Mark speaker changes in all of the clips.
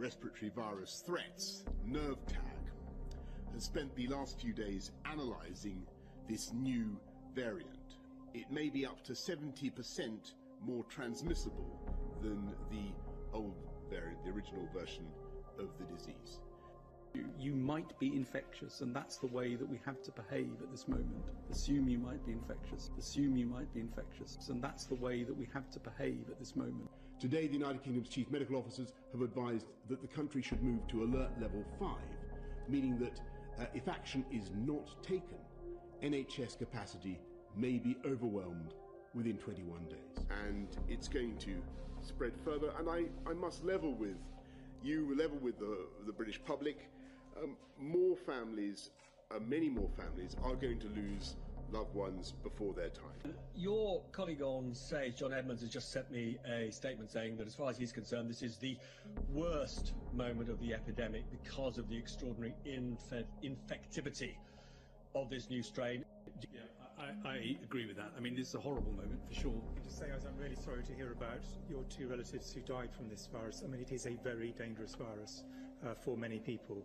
Speaker 1: respiratory virus threats, NERVTAG, has spent the last few days analysing this new variant. It may be up to 70% more transmissible than the old variant, the original version of the disease.
Speaker 2: You might be infectious, and that's the way that we have to behave at this moment. Assume you might be infectious. Assume you might be infectious, and that's the way that we have to behave at this moment.
Speaker 1: Today, the United Kingdom's chief medical officers have advised that the country should move to alert level 5, meaning that uh, if action is not taken, NHS capacity may be overwhelmed within 21 days. And it's going to spread further, and I, I must level with you, level with the, the British public um, more families, uh, many more families, are going to lose loved ones before their time.
Speaker 3: Your colleague on Sage, John Edmunds, has just sent me a statement saying that as far as he's concerned, this is the worst moment of the epidemic because of the extraordinary inf- infectivity of this new strain.
Speaker 2: Yeah, I, I, agree with that. I mean, this is a horrible moment for sure.
Speaker 4: I just say, I'm really sorry to hear about your two relatives who died from this virus. I mean, it is a very dangerous virus uh, for many people.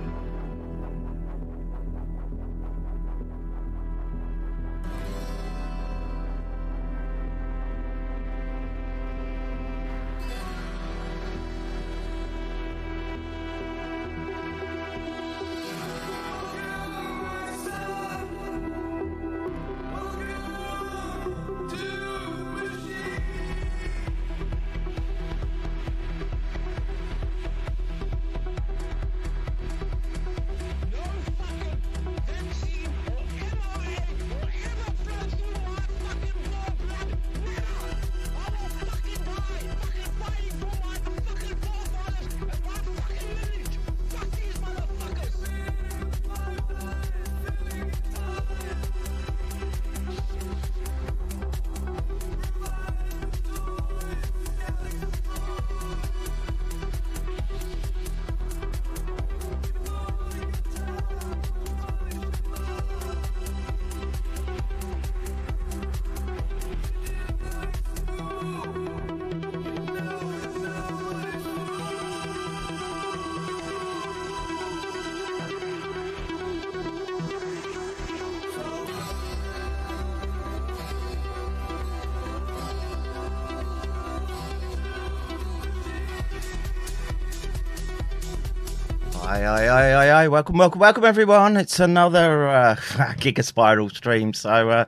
Speaker 5: Aye, aye, aye. Welcome, welcome, welcome, everyone. It's another uh, Giga Spiral stream. So, uh,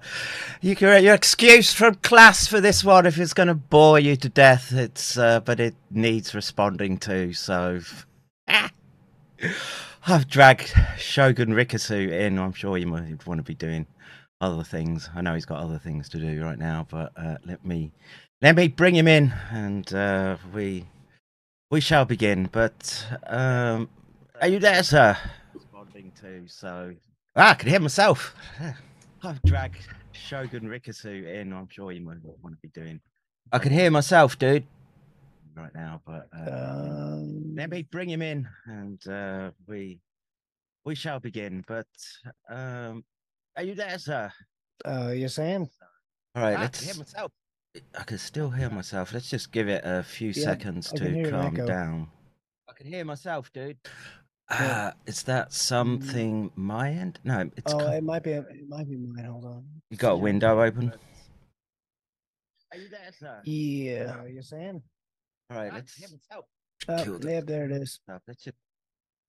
Speaker 5: you can get your excuse from class for this one if it's going to bore you to death. It's, uh, but it needs responding to. So, I've dragged Shogun Rikasu in. I'm sure you might want to be doing other things. I know he's got other things to do right now, but uh, let me let me bring him in, and uh, we we shall begin. But um, are you there, sir? Responding to so ah, I can hear myself. I've dragged Shogun Rikasu in. I'm sure you might want to be doing. I can hear myself, dude, right now. But uh,
Speaker 6: Um,
Speaker 5: let me bring him in, and uh, we we shall begin. But um, are you there, sir?
Speaker 6: uh, yes, I am.
Speaker 5: All right,
Speaker 6: Ah,
Speaker 5: let's.
Speaker 6: I hear
Speaker 5: myself. I can still hear myself. Let's just give it a few
Speaker 6: Yeah,
Speaker 5: seconds
Speaker 6: I can hear
Speaker 5: to calm down. I can hear myself, dude.
Speaker 6: Yeah.
Speaker 5: Uh, is that something my end? No, it's
Speaker 6: oh,
Speaker 5: co-
Speaker 6: it might be. It might be mine. Hold on.
Speaker 5: you got a window open.
Speaker 6: Are you there, sir? Yeah. Uh, yes, I am.
Speaker 5: All right, let's.
Speaker 6: Oh,
Speaker 5: Killed it.
Speaker 6: yeah, there it is.
Speaker 5: uh, Let's just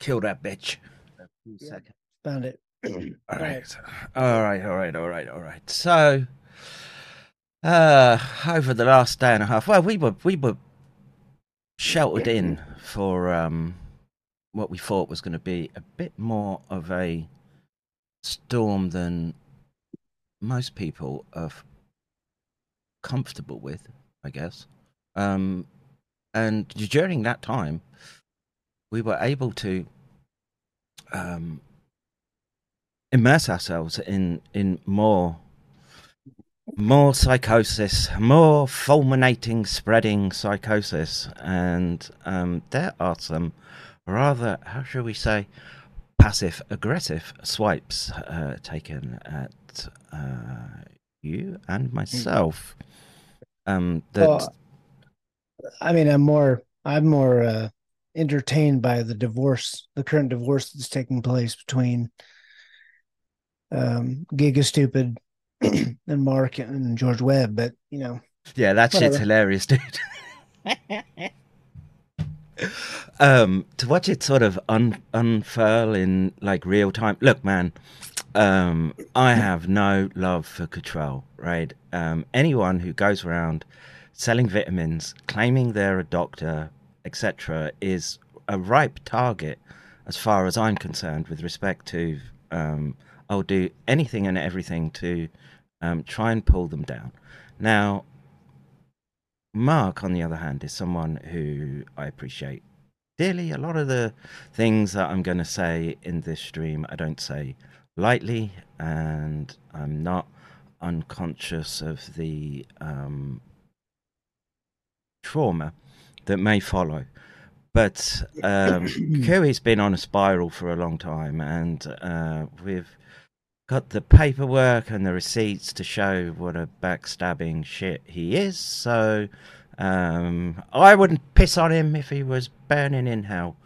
Speaker 5: kill that bitch. A few
Speaker 6: Yeah.
Speaker 5: seconds.
Speaker 6: Found it.
Speaker 5: All right. All right, all right, all right, all right. So, uh, over the last day and a half, well, we were we were sheltered in for um what we thought was going to be a bit more of a storm than most people are comfortable with, I guess. Um, and during that time, we were able to um, immerse ourselves in in more more psychosis, more fulminating, spreading psychosis, and um, there are some rather, how shall we say, passive aggressive swipes uh, taken at uh, you and myself. Um, that
Speaker 6: Well, I mean, I'm more. I'm more uh, entertained by the divorce, the current divorce that's taking place between um, Giga Stupid and Mark and George Webb. But you know,
Speaker 5: Yeah, that shit's hilarious, dude. um, to watch it sort of un- unfurl in like real time. Look, man, um, I have no love for control. Right? Um, anyone who goes around selling vitamins, claiming they're a doctor, etc., is a ripe target, as far as I'm concerned, with respect to um, I'll do anything and everything to um, try and pull them down. Now, Mark, on the other hand, is someone who I appreciate dearly. A lot of the things that I'm going to say in this stream, I don't say lightly, and I'm not unconscious of the um, trauma that may follow. But um, Kiwi's been on a spiral for a long time, and uh, we've got the paperwork and the receipts to show what a backstabbing shit he is. So um, I wouldn't piss on him if he was burning in hell.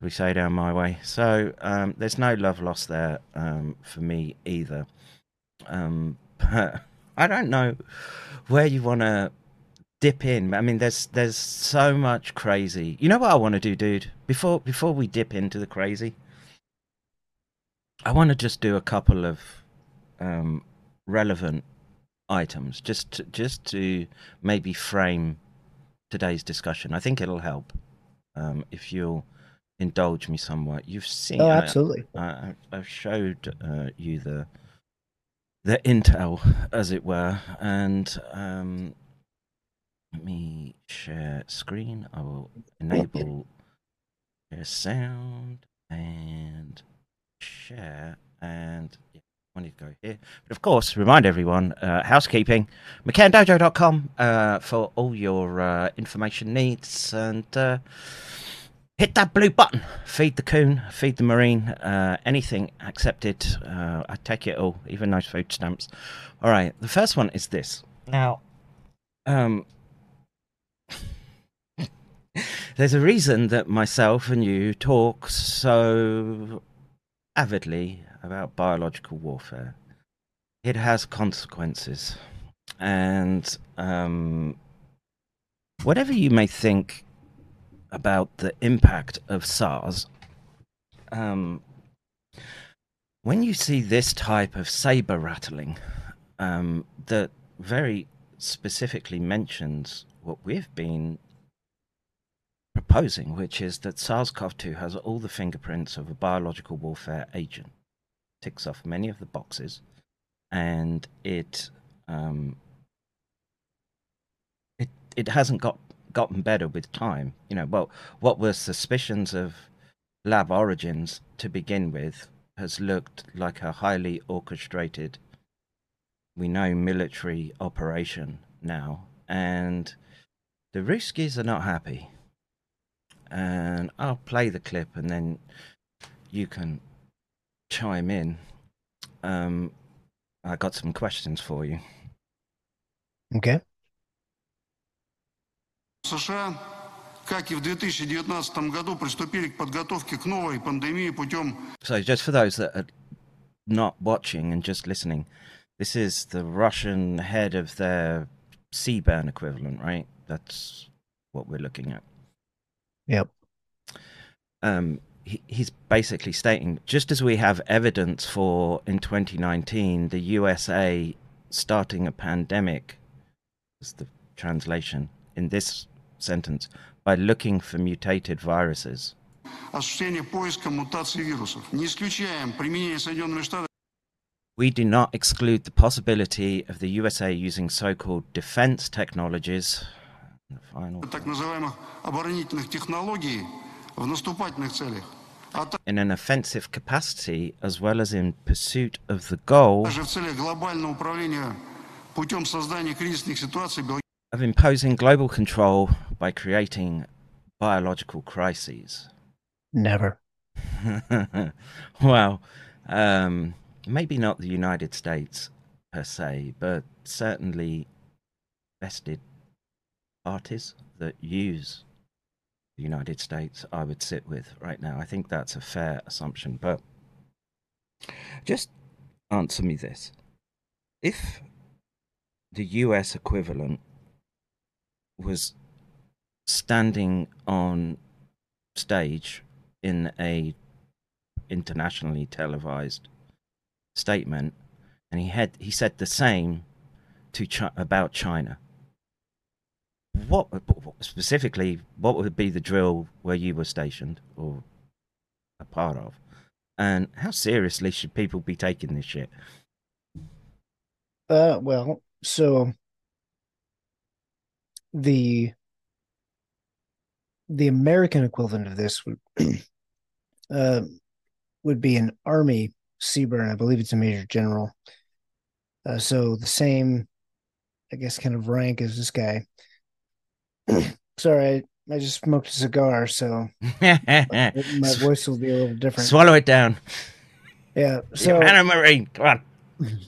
Speaker 5: We say down my way. So um, there's no love lost there um, for me either. Um, but I don't know where you want to dip in. I mean, there's there's so much crazy. You know what I want to do, dude? Before before we dip into the crazy, I want to just do a couple of um, relevant items, just to, just to maybe frame today's discussion. I think it'll help um, if you'll indulge me somewhat. You've seen.
Speaker 6: Oh, absolutely.
Speaker 5: I, I, I've showed uh, you the the intel, as it were, and um, let me share screen. I will enable share sound and share and yeah, I need to go here. But of course, remind everyone, uh, housekeeping, mccandojo.com uh, for all your uh, information needs and uh, hit that blue button. Feed the coon, feed the marine, uh, anything accepted. Uh, I take it all, even those food stamps. All right, the first one is this. Now, um, there's a reason that myself and you talk so avidly about biological warfare. It has consequences. And um, whatever you may think about the impact of SARS, um, when you see this type of saber rattling um, that very specifically mentions what we've been proposing, which is that SARS CoV 2 has all the fingerprints of a biological warfare agent, ticks off many of the boxes, and it. Um, it it hasn't got gotten better with time. You know, well, what were suspicions of lab origins to begin with has looked like a highly orchestrated, we know, military operation now, and the Ruskies are not happy and I'll play the clip and then you can chime in. Um, I got some questions for you.
Speaker 6: Okay.
Speaker 7: США, как и в 2019 году, приступили к подготовке к новой пандемии путем...
Speaker 5: So just for those that are not watching and just listening, this is the Russian head of their CBRN equivalent, right? That's what we're looking at.
Speaker 6: Yep.
Speaker 5: Um, he, he's basically stating just as we have evidence for in 2019, the USA starting a pandemic, is the translation in this sentence, by looking for mutated viruses. We do not exclude the possibility of the USA using so called defense technologies The final.
Speaker 7: так называемых оборонительных технологий в наступательных целях, а
Speaker 5: In an offensive capacity, as well as in pursuit of the goal
Speaker 7: также в целях глобального управления путем создания кризисных ситуаций биологических
Speaker 5: of imposing global control by creating biological crises.
Speaker 6: Never.
Speaker 5: well, um, maybe not the United States per se, but certainly vested parties that use the United States, I would sit with right now. I think that's a fair assumption. But just answer me this if the US equivalent was standing on stage in a internationally televised statement and he had he said the same to about China what specifically what would be the drill where you were stationed or a part of And how seriously should people be taking this shit?
Speaker 6: Uh, well, so the the American equivalent of this would uh, would be an Army CBRN. I believe it's a Major General. Uh, so the same, I guess, kind of rank as this guy. Sorry, I, I just smoked a cigar, so my, my voice will be a little different.
Speaker 5: Swallow it down.
Speaker 6: Yeah. So
Speaker 5: You're Marine. Come on.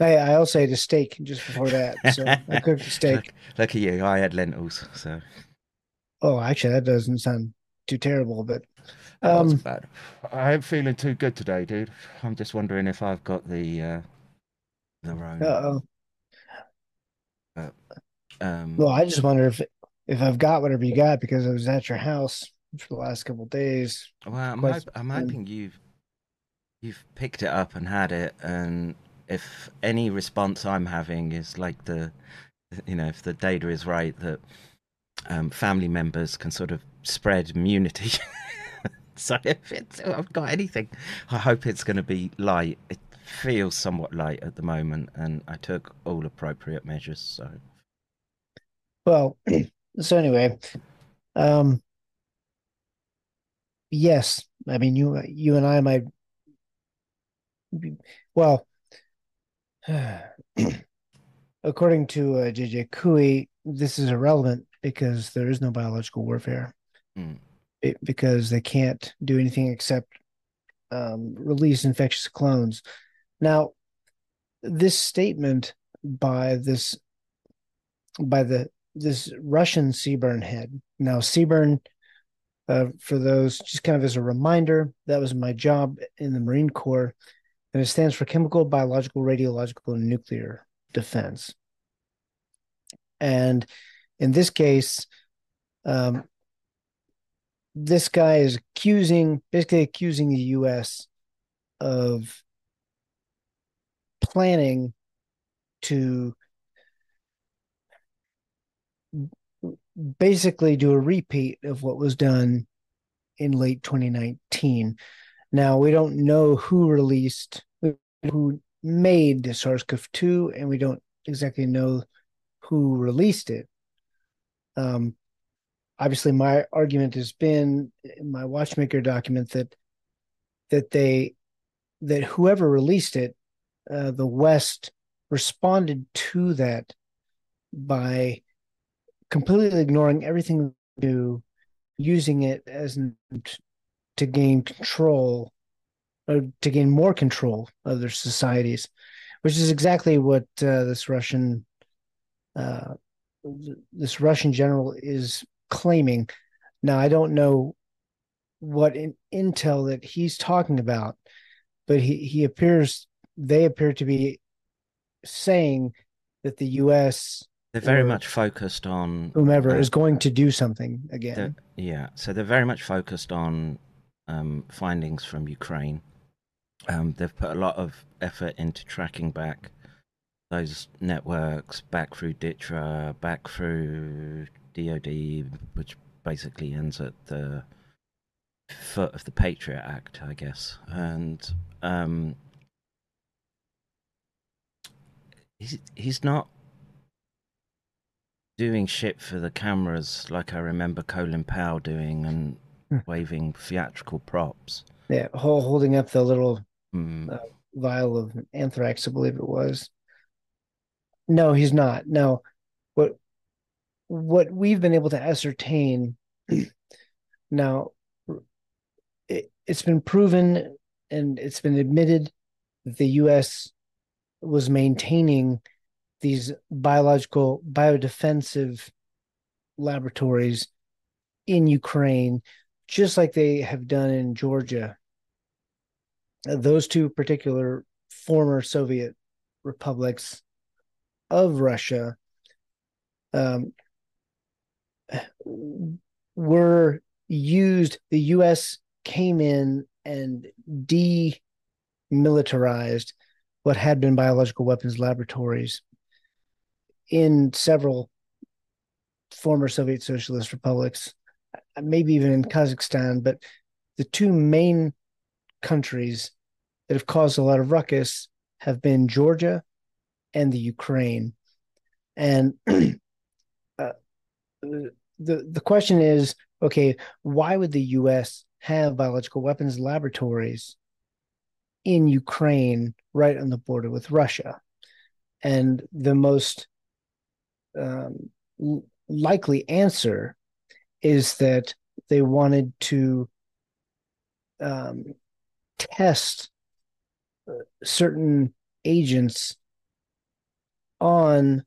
Speaker 6: I, I also ate a steak just before that. So I cooked a steak.
Speaker 5: Look, look at you. I had lentils, so
Speaker 6: Oh, actually, that doesn't sound too terrible, but um,
Speaker 5: bad. I am feeling too good today, dude. I'm just wondering if I've got the uh, the wrong.
Speaker 6: uh-oh.
Speaker 5: Um,
Speaker 6: Well, I just wonder if if I've got whatever you got because I was at your house for the last couple of days.
Speaker 5: Well, I'm,
Speaker 6: quite
Speaker 5: hop- I'm hoping you've you've picked it up and had it, and if any response I'm having is like the, you know, if the data is right that um, family members can sort of spread immunity. so if it's, if I've got anything, I hope it's going to be light. It feels somewhat light at the moment, and I took all appropriate measures. So
Speaker 6: Well, so anyway, um, yes, I mean you you and I might be, well, according to uh, JJ Couey, this is irrelevant because there is no biological warfare.
Speaker 5: Mm.
Speaker 6: It- because they can't do anything except um, release infectious clones. Now, this statement by this by the this Russian CBRN head. Now, CBRN, uh, for those, just kind of as a reminder, that was my job in the Marine Corps, and it stands for Chemical, Biological, Radiological, and Nuclear Defense. And in this case, um, this guy is accusing, basically accusing the U.S. of planning to basically do a repeat of what was done in late 2019. Now, we don't know who released, who made the SARS CoV 2, and we don't exactly know who released it. Um, obviously, my argument has been in my Watchmaker document that that they that whoever released it, uh, the West responded to that by completely ignoring everything they do, using it as to gain control or to gain more control of their societies, which is exactly what uh, this Russian uh, this Russian general is claiming. Now, I don't know what in, intel that he's talking about, but he, he appears they appear to be saying that the U.S.
Speaker 5: they're very much focused on
Speaker 6: whomever
Speaker 5: uh,
Speaker 6: is going to do something again.
Speaker 5: yeah, so they're very much focused on um, findings from Ukraine. Um, they've put a lot of effort into tracking back those networks, back through DTRA, back through DoD, which basically ends at the foot of the Patriot Act, I guess. And um, he's he's not doing shit for the cameras like I remember Colin Powell doing and
Speaker 6: Hmm.
Speaker 5: waving theatrical props.
Speaker 6: Yeah, holding up the little
Speaker 5: Mm,
Speaker 6: uh, vial of anthrax, I believe it was. No, he's not. No, what what we've been able to ascertain now, it, it's been proven and it's been admitted that the U.S. was maintaining these biological biodefensive laboratories in Ukraine, just like they have done in Georgia those two particular former Soviet republics of Russia um, were used. The U.S. came in and demilitarized what had been biological weapons laboratories in several former Soviet socialist republics, maybe even in Kazakhstan. But the two main countries that have caused a lot of ruckus have been Georgia and the Ukraine. And uh, the the question is, okay, why would the U.S. have biological weapons laboratories in Ukraine, right on the border with Russia? And the most um, likely answer is that they wanted to um, test uh, certain agents on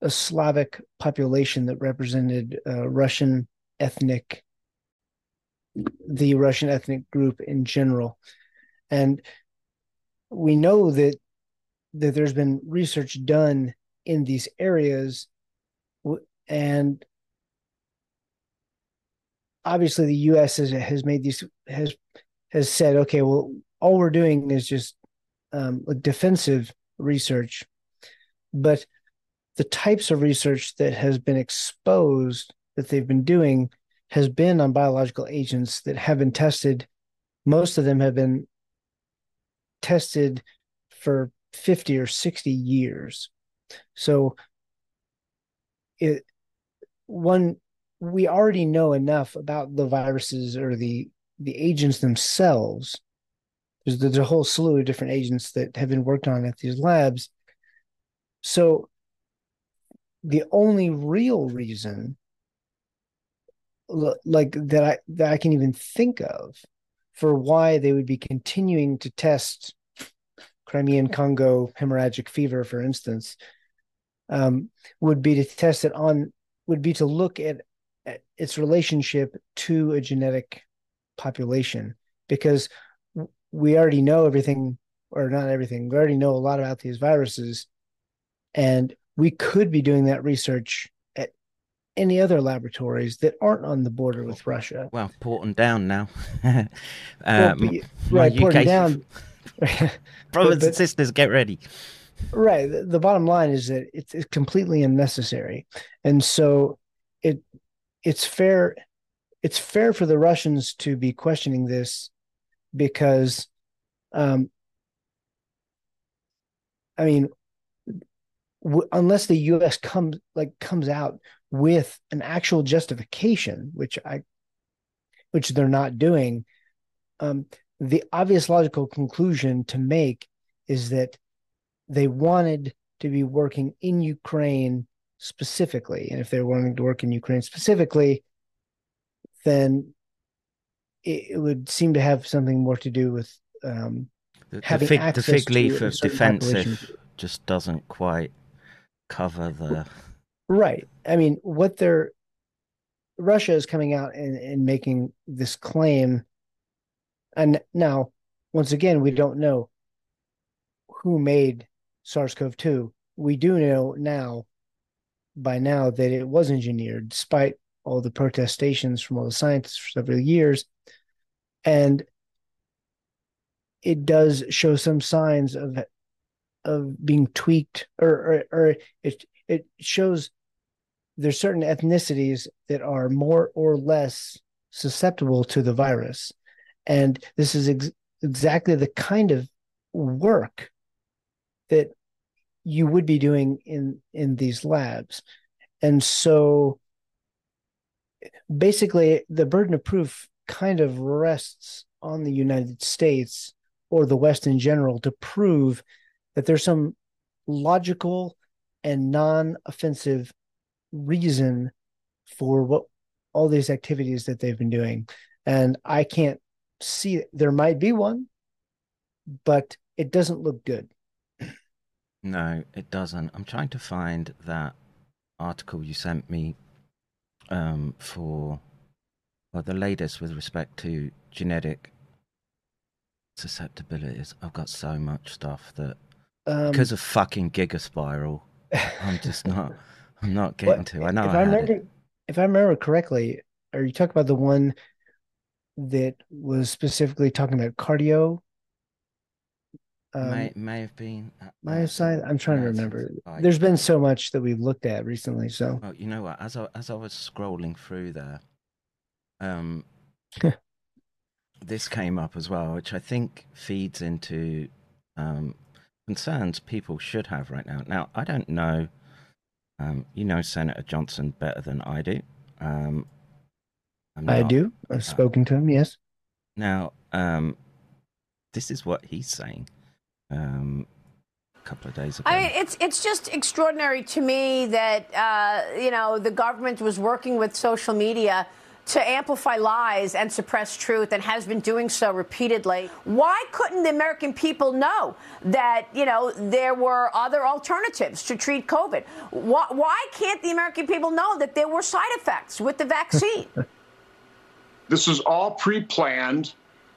Speaker 6: a Slavic population that represented uh, Russian ethnic, the Russian ethnic group in general, and we know that that there's been research done in these areas, and obviously the U.S. has, has made these has has said, okay, well, all we're doing is just um, defensive research, but the types of research that has been exposed that they've been doing has been on biological agents that have been tested. Most of them have been tested for 50 or 60 years. So it one we already know enough about the viruses or the the agents themselves. There's, there's a whole slew of different agents that have been worked on at these labs. So the only real reason like that I that I can even think of for why they would be continuing to test Crimean Congo hemorrhagic fever, for instance, um, would be to test it on would be to look at, at its relationship to a genetic population because we already know everything or not everything we already know a lot about these viruses and we could be doing that research at any other laboratories that aren't on the border with Russia.
Speaker 5: Well, Porton down now. um,
Speaker 6: well, right, Porton down.
Speaker 5: Brothers but, and sisters, get ready.
Speaker 6: Right. The, the bottom line is that it's, it's completely unnecessary, and so it it's fair it's fair for the Russians to be questioning this because, um, I mean, w- unless the U.S. comes like comes out with an actual justification, which I, which they're not doing, um, the obvious logical conclusion to make is that they wanted to be working in Ukraine specifically, and if they're wanting to work in Ukraine specifically, then it, would seem to have something more to do with um,
Speaker 5: the, the, fig, the fig leaf of defensive just doesn't quite cover the
Speaker 6: right. I mean, what they're Russia is coming out and, and making this claim, and now once again we don't know who made SARS-CoV-2. We do know now by now that it was engineered, despite all the protestations from all the scientists for several years. And it does show some signs of of being tweaked or, or, or it it shows there's certain ethnicities that are more or less susceptible to the virus and this is ex- exactly the kind of work that you would be doing in in these labs. And so basically the burden of proof kind of rests on the United States or the West in general to prove that there's some logical and non-offensive reason for what all these activities that they've been doing. And i can't see there might be one but it doesn't look good
Speaker 5: no it doesn't i'm trying to find that article you sent me um, for well, the latest with respect to genetic susceptibilities. I've got so much stuff that um, because of fucking Gigaspiral, I'm just not. I'm not getting to. I know.
Speaker 6: If
Speaker 5: I,
Speaker 6: I remember, it. if I remember correctly, are you talking about the one that was specifically talking about cardio?
Speaker 5: Um, may may have been.
Speaker 6: Uh, myosine. I'm trying to remember. There's been so much that we've looked at recently. So.
Speaker 5: Oh, you know what? As I as I was scrolling through there, um, this came up as well, which I think feeds into um, concerns people should have right now. Now, I don't know. Um, you know Senator Johnson better than I do. Um,
Speaker 6: I do. I've spoken to him. Yes.
Speaker 5: Now, um, this is what he's saying. Um, a couple of days ago.
Speaker 8: I mean, it's it's just extraordinary to me that uh, you know the government was working with social media to amplify lies and suppress truth and has been doing so repeatedly. Why couldn't the American people know that, you know, there were other alternatives to treat COVID? Why, why can't the American people know that there were side effects with the vaccine?
Speaker 9: this is all pre-planned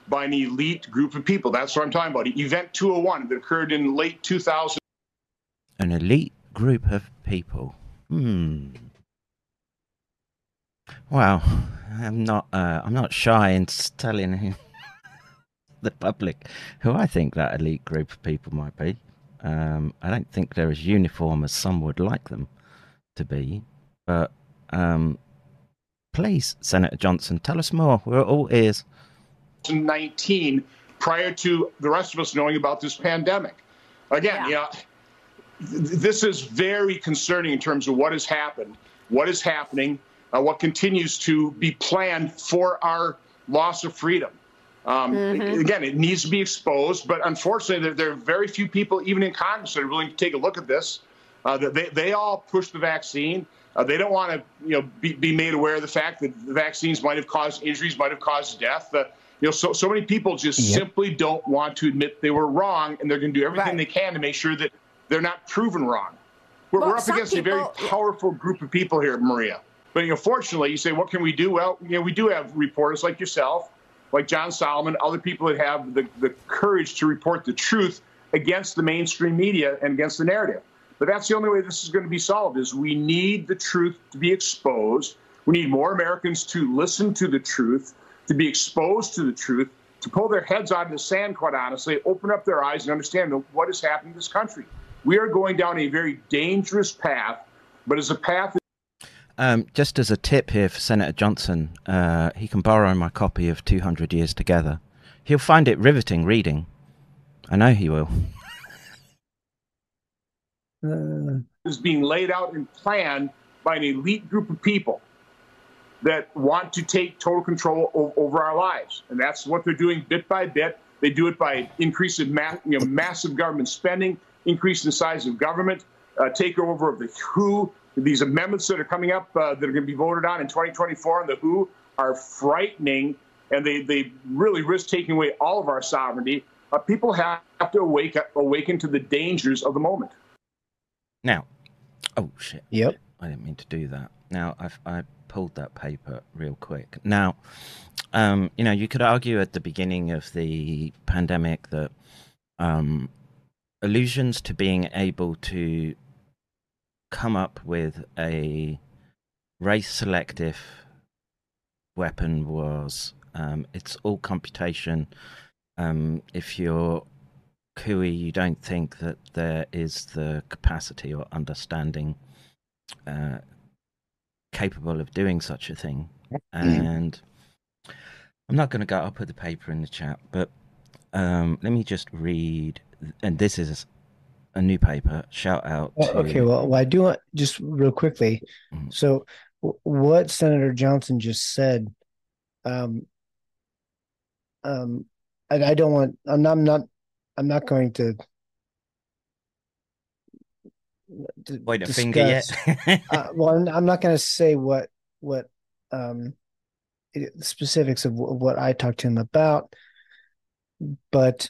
Speaker 9: by an elite group of people. That's what I'm talking about. Event 201 that occurred in late 2000.
Speaker 5: An elite group of people. Hmm. Wow, I'm not. Uh, I'm not shy in telling the public who I think that elite group of people might be. Um, I don't think they're as uniform as some would like them to be. But um, please, Senator Johnson, tell us more. We're all ears.
Speaker 9: 19, prior to the rest of us knowing about this pandemic. Again, yeah. you know, th- this is very concerning in terms of what has happened, what is happening uh, what continues to be planned for our loss of freedom. Um, mm-hmm. Again, it needs to be exposed, but unfortunately, there, there, are very few people, even in Congress, that are willing to take a look at this. Uh, they, they all push the vaccine. Uh, they don't want to, you know, be, be, made aware of the fact that the vaccines might have caused injuries, might have caused death. Uh, you know, so so many people just yep. simply don't want to admit they were wrong, and they're going to do everything right. they can to make sure that they're not proven wrong. We're, well, we're up against people, a very powerful group of people here, Maria. But you know, fortunately, you say, what can we do? Well, you know, we do have reporters like yourself, like John Solomon, other people that have the, the courage to report the truth against the mainstream media and against the narrative. But that's the only way this is going to be solved is we need the truth to be exposed. We need more Americans to listen to the truth, to be exposed to the truth, to pull their heads out of the sand, quite honestly, open up their eyes and understand what is happening in this country. We are going down a very dangerous path, but it's a path
Speaker 5: um, just as a tip here for Senator Johnson, uh, he can borrow my copy of 200 Years Together. He'll find it riveting reading. I know he will.
Speaker 9: Uh... Is being laid out and planned by an elite group of people that want to take total control o- over our lives, and that's what they're doing bit by bit. They do it by increasing ma- you know, massive government spending, increasing the size of government, uh, takeover of the WHO, these amendments that are coming up uh, that are going to be voted on in 2024 on the WHO are frightening, and they, they really risk taking away all of our sovereignty. Uh, people have to awake, up awaken to the dangers of the moment.
Speaker 5: Now, oh shit.
Speaker 6: Yep.
Speaker 5: I didn't mean to do that. Now, I've, I pulled that paper real quick. Now, um, you know, you could argue at the beginning of the pandemic that um, allusions to being able to come up with a race selective weapon was um, it's all computation. Um, if you're Kui, you don't think that there is the capacity or understanding uh, capable of doing such a thing. And I'm not going to go up with the paper in the chat, but um, let me just read. And this is a new paper. Shout out.
Speaker 6: to... Okay, well, well, I do want just real quickly. Mm-hmm. So, w- what Senator Johnson just said, um, um, I, I don't want. I'm not, I'm not. I'm not going to.
Speaker 5: Point a finger yet.
Speaker 6: uh, well, I'm, not going to say what what um specifics of, of what I talked to him about, but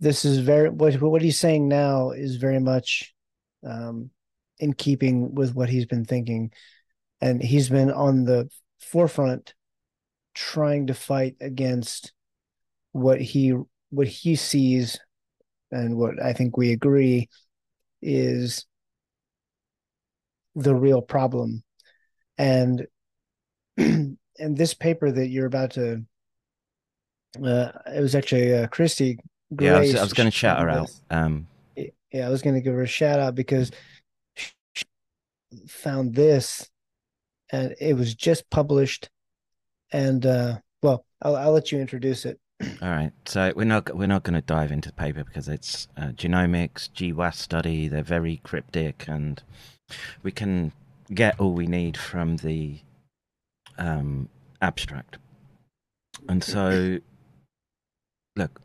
Speaker 6: this is very what what he's saying now is very much um, in keeping with what he's been thinking, and he's been on the forefront trying to fight against what he what he sees and what I think we agree is the real problem and and this paper that you're about to uh, it was actually uh, Christy
Speaker 5: Grace, yeah, I was, was going to shout her out. Um,
Speaker 6: yeah, I was going to give her a shout out because she found this, and it was just published, and uh, well, I'll, I'll let you introduce it.
Speaker 5: All right, so we're not we're not going to dive into the paper because it's uh, genomics, GWAS study. They're very cryptic, and we can get all we need from the um, abstract. And so, look,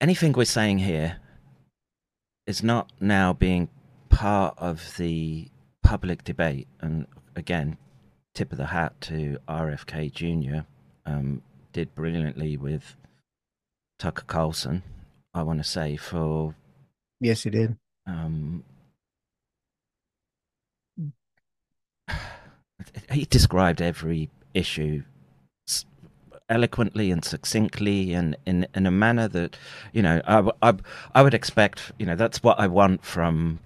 Speaker 5: anything we're saying here is not now being part of the public debate. And again, tip of the hat to RFK Jr. Um, did brilliantly with Tucker Carlson. I want to say for
Speaker 6: yes, he did.
Speaker 5: Um, he described every issue eloquently and succinctly and in, in a manner that you know I, I, I would expect you know that's what I want from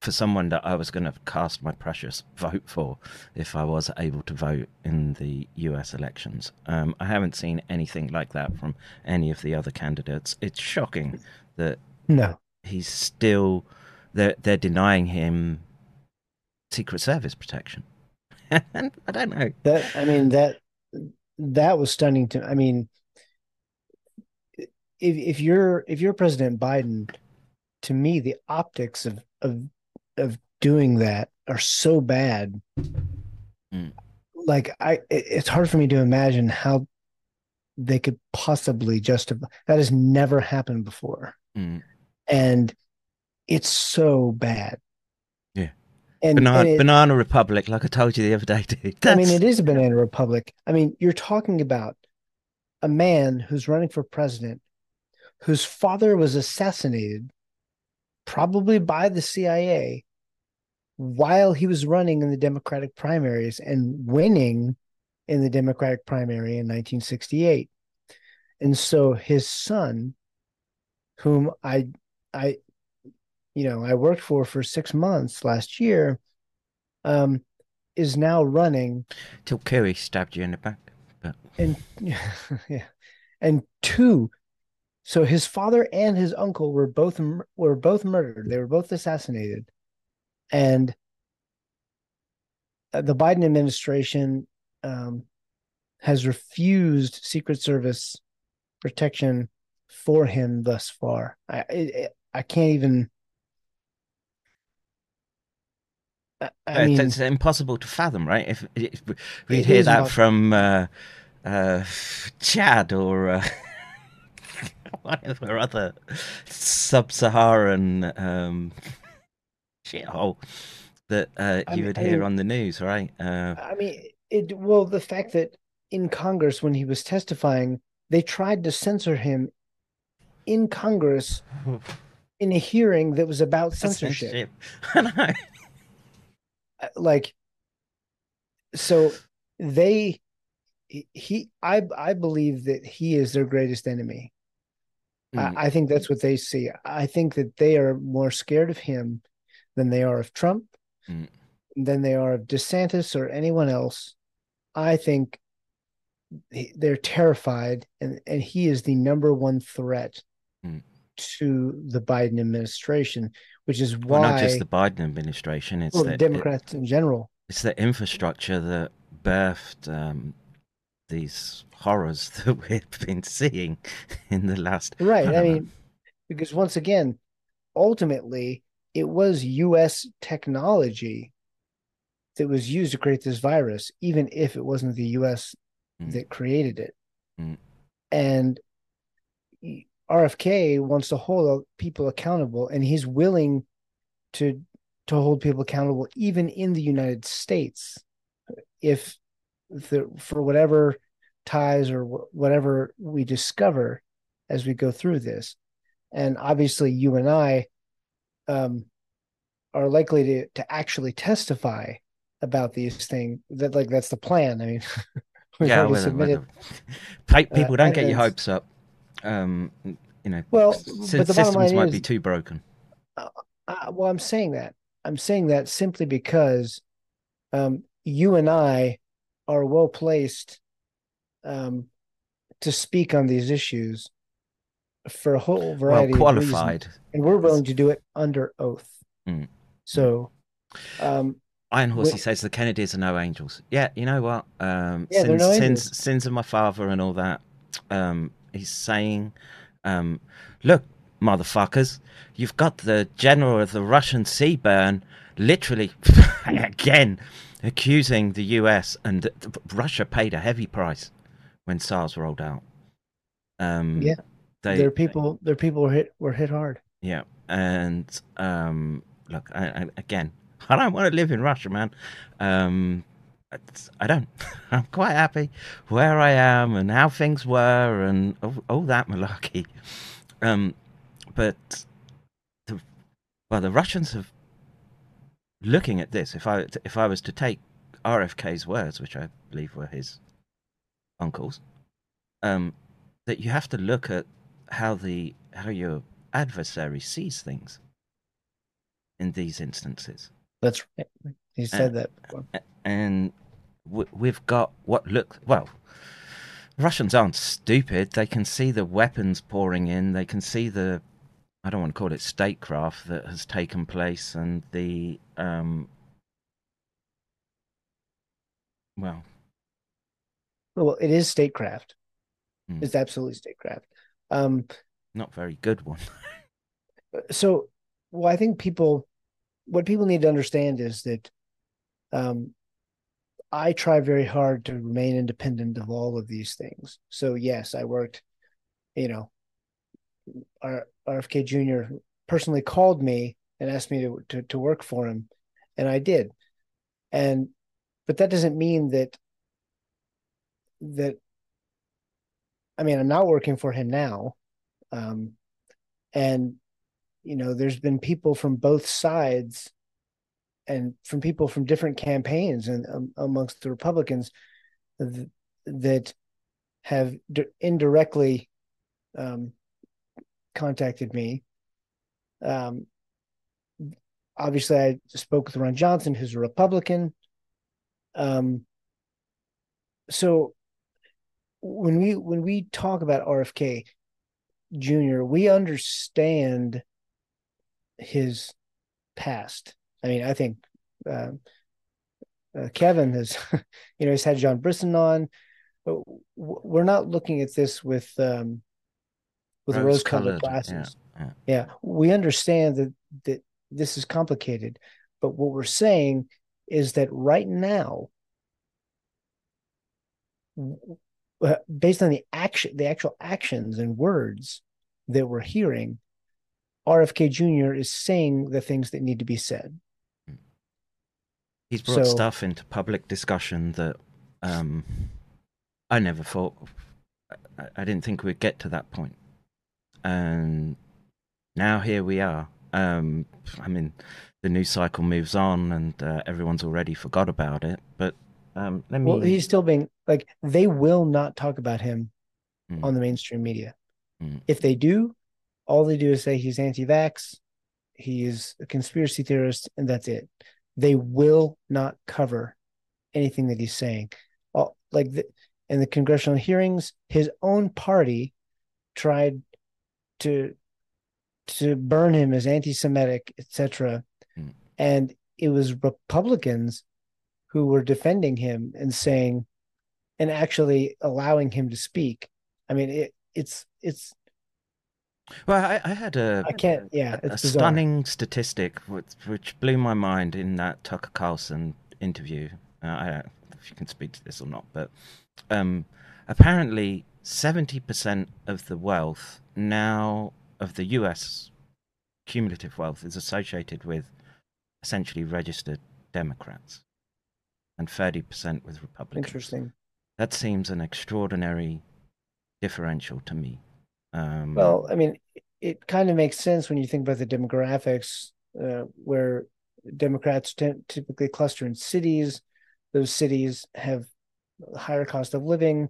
Speaker 5: for someone that I was going to cast my precious vote for if I was able to vote in the US elections. Um, I haven't seen anything like that from any of the other candidates. It's shocking that
Speaker 6: no
Speaker 5: he's still they're they're denying him Secret Service protection. I don't know.
Speaker 6: That I mean that that was stunning to I mean if if you're if you're President Biden, to me the optics of of of doing that are so bad. Mm. Like I it, it's hard for me to imagine how they could possibly justify that has never happened before.
Speaker 5: Mm.
Speaker 6: And it's so bad.
Speaker 5: And banana, and it, banana republic, like I told you the other day, dude.
Speaker 6: I mean, it is a banana republic. I mean, you're talking about a man who's running for president, whose father was assassinated, probably by the CIA, while he was running in the Democratic primaries and winning in the Democratic primary in 1968. And so his son, whom I I you know I worked for for six months last year, um, is now running.
Speaker 5: Till Kerry stabbed you in the back. But...
Speaker 6: And yeah, and two. So his father and his uncle were both were both murdered. They were both assassinated, and uh, the Biden administration um, has refused Secret Service protection for him thus far. I I, I can't even
Speaker 5: I mean, it's impossible to fathom, right? If, if we'd hear that from uh, uh, Chad or uh, whatever other sub-Saharan um, shithole that uh, you I would hear I mean, on the news, right? Uh,
Speaker 6: I mean, it. Well, the fact that in Congress when he was testifying, they tried to censor him in Congress in a hearing that was about censorship. censorship. Like so they he i i believe that he is their greatest enemy mm. I, I, think that's what they see i think that they are more scared of him than they are of trump mm. than they are of desantis or anyone else i think they're terrified and and he is the number one threat mm. to the biden administration which is why
Speaker 5: well, not just the Biden administration. It's
Speaker 6: well, the, Democrats
Speaker 5: it,
Speaker 6: in general.
Speaker 5: It's the infrastructure that birthed um, these horrors that we've been seeing in the last.
Speaker 6: Right. I, I mean, because once again, ultimately, it was U.S. technology that was used to create this virus, even if it wasn't the U.S. Mm. that created it.
Speaker 5: Mm.
Speaker 6: And RFK wants to hold people accountable, and he's willing to to hold people accountable, even in the United States, if the, for whatever ties or whatever we discover as we go through this. And obviously, you and I um, are likely to to actually testify about these things. That like that's the plan. I mean,
Speaker 5: yeah, with, submitted, with people uh, don't get your hopes up um, you know,
Speaker 6: well,
Speaker 5: systems might is, be too broken.
Speaker 6: Uh, uh, well, I'm saying that. I'm saying that simply because um, you and I are well placed um, to speak on these issues for a whole variety
Speaker 5: well, qualified.
Speaker 6: of reasons, and we're willing to do it under oath.
Speaker 5: Mm.
Speaker 6: So, um,
Speaker 5: Iron Horsey says the Kennedys are no angels. Yeah, you know what? Um,
Speaker 6: Yeah,
Speaker 5: sins,
Speaker 6: no
Speaker 5: sins, sins of my father and all that. Um, he's saying, um, look, motherfuckers, you've got the general of the Russian Seaburn literally again accusing the US, and Russia paid a heavy price when SARS rolled out. Um,
Speaker 6: Yeah,
Speaker 5: they,
Speaker 6: their people, their people were hit were hit hard.
Speaker 5: yeah, and um, look, I, I, again, I don't want to live in Russia, man. Um, I don't. I'm quite happy where I am and how things were and all, all that malarkey. Um, but the, well, the Russians have looking at this. If I if I was to take RFK's words, which I believe were his uncle's, um, that you have to look at how the how your adversary sees things in these instances.
Speaker 6: That's right. He said that. Before.
Speaker 5: And we've got what look well. Russians aren't stupid. They can see the weapons pouring in. They can see the I don't want to call it statecraft that has taken place and the um well
Speaker 6: Well, it is statecraft.
Speaker 5: Hmm.
Speaker 6: It's absolutely statecraft. Um,
Speaker 5: not very good one.
Speaker 6: so well i think people what people need to understand is that um i try very hard to remain independent of all of these things. So yes i worked you know R- rfk jr personally called me and asked me to, to to work for him and i did. And but that doesn't mean that that i mean i'm not working for him now um and you know there's been people from both sides and from people from different campaigns and um, amongst the republicans th- that have d- indirectly um, contacted me um, obviously i spoke with ron johnson who's a republican um, so when we when we talk about rfk junior we understand his past. I mean, I think uh, uh, Kevin has, you know, he's had John Brisson on. We're not looking at this with um, with rose-colored
Speaker 5: Rose-colored, yeah,
Speaker 6: glasses.
Speaker 5: yeah.
Speaker 6: yeah, we understand that that this is complicated, but what we're saying is that right now, uh, based on the action, the actual actions and words that we're hearing, RFK Jr. is saying the things that need to be said.
Speaker 5: He's brought
Speaker 6: So-
Speaker 5: stuff into public discussion that um, I never thought. I, I didn't think we'd get to that point, and now here we are. Um, I mean, the news cycle moves on, and uh, everyone's already forgot about it. But um, let me.
Speaker 6: Well, he's still being like they will not talk about him
Speaker 5: Mm.
Speaker 6: on the mainstream media.
Speaker 5: Mm.
Speaker 6: If they do, all they do is say he's anti-vax, he's a conspiracy theorist, and that's it. They will not cover anything that he's saying. All, like the, in the congressional hearings, his own party tried to to burn him as anti-Semitic, etc.
Speaker 5: Mm.
Speaker 6: And it was Republicans who were defending him and saying and actually allowing him to speak. I mean, it, it's it's
Speaker 5: Well, I, I had a
Speaker 6: I can't. Yeah,
Speaker 5: a, a stunning statistic which, which blew my mind in that Tucker Carlson interview. Uh, I don't know if you can speak to this or not, but um, apparently 70% of the wealth now of the US cumulative wealth is associated with essentially registered Democrats and 30% with Republicans.
Speaker 6: Interesting.
Speaker 5: That seems an extraordinary differential to me. Um,
Speaker 6: Well, I mean, it kind of makes sense when you think about the demographics, uh, where Democrats t- typically cluster in cities. Those cities have higher cost of living,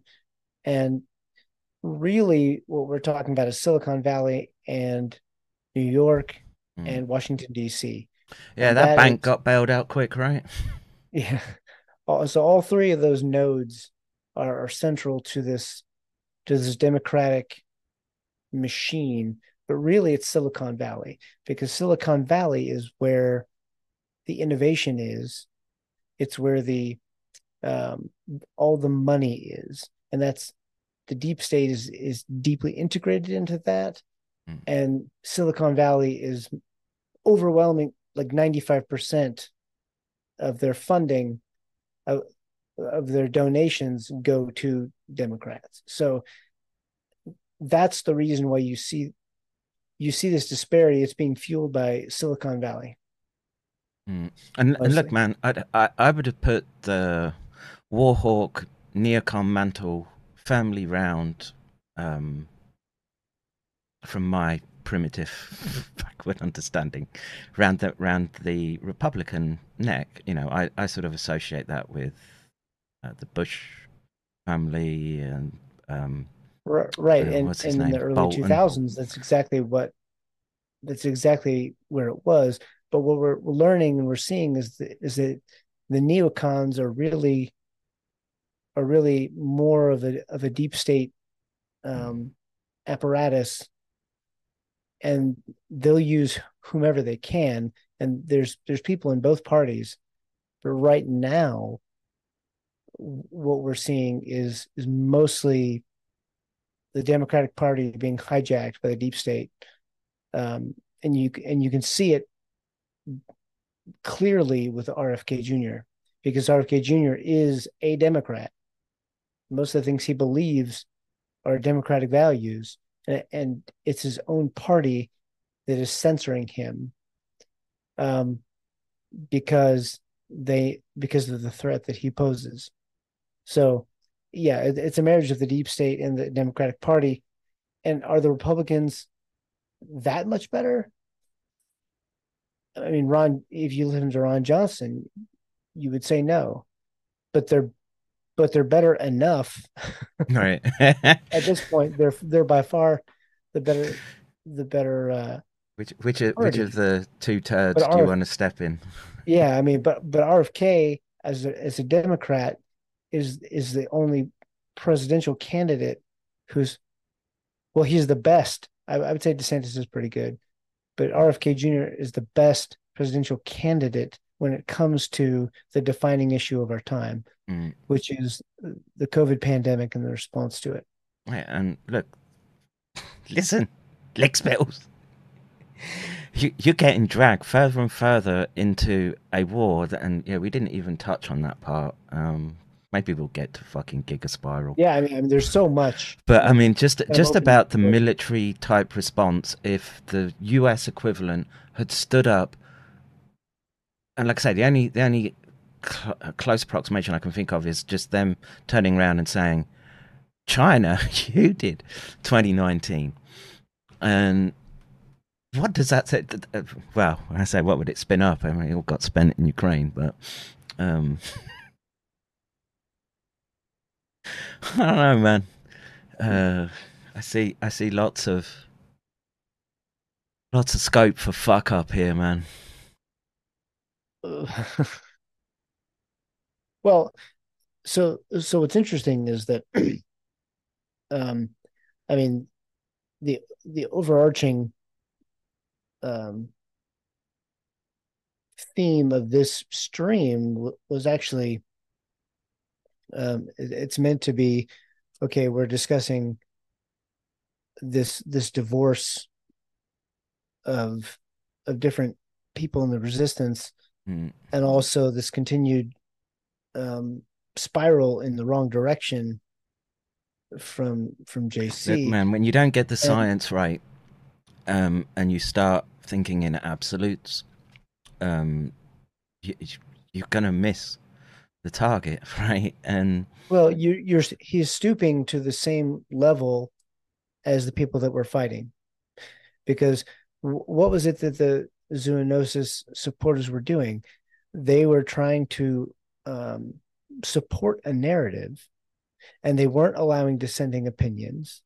Speaker 6: and really, what we're talking about is Silicon Valley and New York
Speaker 5: Mm.
Speaker 6: and Washington D.C.
Speaker 5: yeah, that,
Speaker 6: that
Speaker 5: bank
Speaker 6: is-
Speaker 5: got bailed out quick, right?
Speaker 6: Yeah. So all three of those nodes are, are central to this to this democratic machine, but really it's Silicon Valley because Silicon Valley is where the innovation is It's where the um, all the money is, and that's the deep state is is deeply integrated into that,
Speaker 5: Mm.
Speaker 6: and Silicon Valley is overwhelming, like ninety five percent of their funding of of their donations go to Democrats. So that's the reason why you see you see this disparity. It's being fueled by Silicon Valley.
Speaker 5: Mm. And, and look, man, I, I, I would have put the Warhawk neocon mantle firmly round um, from my primitive backward understanding round the round the Republican neck. You know, I, I sort of associate that with uh, the Bush family and um,
Speaker 6: Right, and, and in
Speaker 5: name?
Speaker 6: the early
Speaker 5: Bolton.
Speaker 6: two thousands, that's exactly what that's exactly where it was. But what we're, we're learning and we're seeing is that, is that the neocons are really are really more of a of a deep state um, apparatus, and they'll use whomever they can. And there's there's people in both parties, but right now, what we're seeing is is mostly the Democratic Party being hijacked by the deep state, um, and you and you can see it clearly with RFK Jr. because RFK Jr. is a Democrat. Most of the things he believes are democratic values, and, and it's his own party that is censoring him, um, because they because of the threat that he poses. So, yeah, it, it's a marriage of the deep state and the Democratic Party. And are the Republicans that much better? I mean, Ron, if you listen to Ron Johnson, you would say no, but they're but they're better enough.
Speaker 5: right.
Speaker 6: At this point, they're they're by far the better the better. uh
Speaker 5: which which of- which of the two turds
Speaker 6: But
Speaker 5: do you want to step in?
Speaker 6: Yeah, I mean, but but RFK as a as a Democrat is is the only presidential candidate who's well, he's the best. I, I would say DeSantis is pretty good, but RFK Jr. is the best presidential candidate when it comes to the defining issue of our time,
Speaker 5: Mm.
Speaker 6: which is the COVID pandemic and the response to it.
Speaker 5: Right, and look, listen, leg spells. You, you're getting dragged further and further into a war, that, and yeah, we didn't even touch on that part. Um, maybe we'll get to fucking Giga Spiral.
Speaker 6: Yeah, I mean, I mean, there's so much.
Speaker 5: But I mean, just just about the military type response, if the U.S. equivalent had stood up, and like I say, the only the only cl- uh, close approximation I can think of is just them turning around and saying, "China, you did 2019," and what does that say? th- Well, I say what would it spin up? I mean, it all got spent in Ukraine, but um, I don't know, man. Uh, I see, I see lots of lots of scope for fuck up here, man.
Speaker 6: well, so so what's interesting is that, um, I mean, the the overarching um theme of this stream was actually um it- it's meant to be okay we're discussing this this divorce of of different people in the resistance
Speaker 5: Mm.
Speaker 6: and also this continued um spiral in the wrong direction from from
Speaker 5: Look,
Speaker 6: JC
Speaker 5: man, when you don't get the
Speaker 6: And-
Speaker 5: science right, um, and you start thinking in absolutes, um, you, you're gonna miss the target, right? And
Speaker 6: Well, you you're he's stooping to the same level as the people that were fighting, because what was it that the zoonosis supporters were doing? They were trying to um, support a narrative, and they weren't allowing dissenting opinions.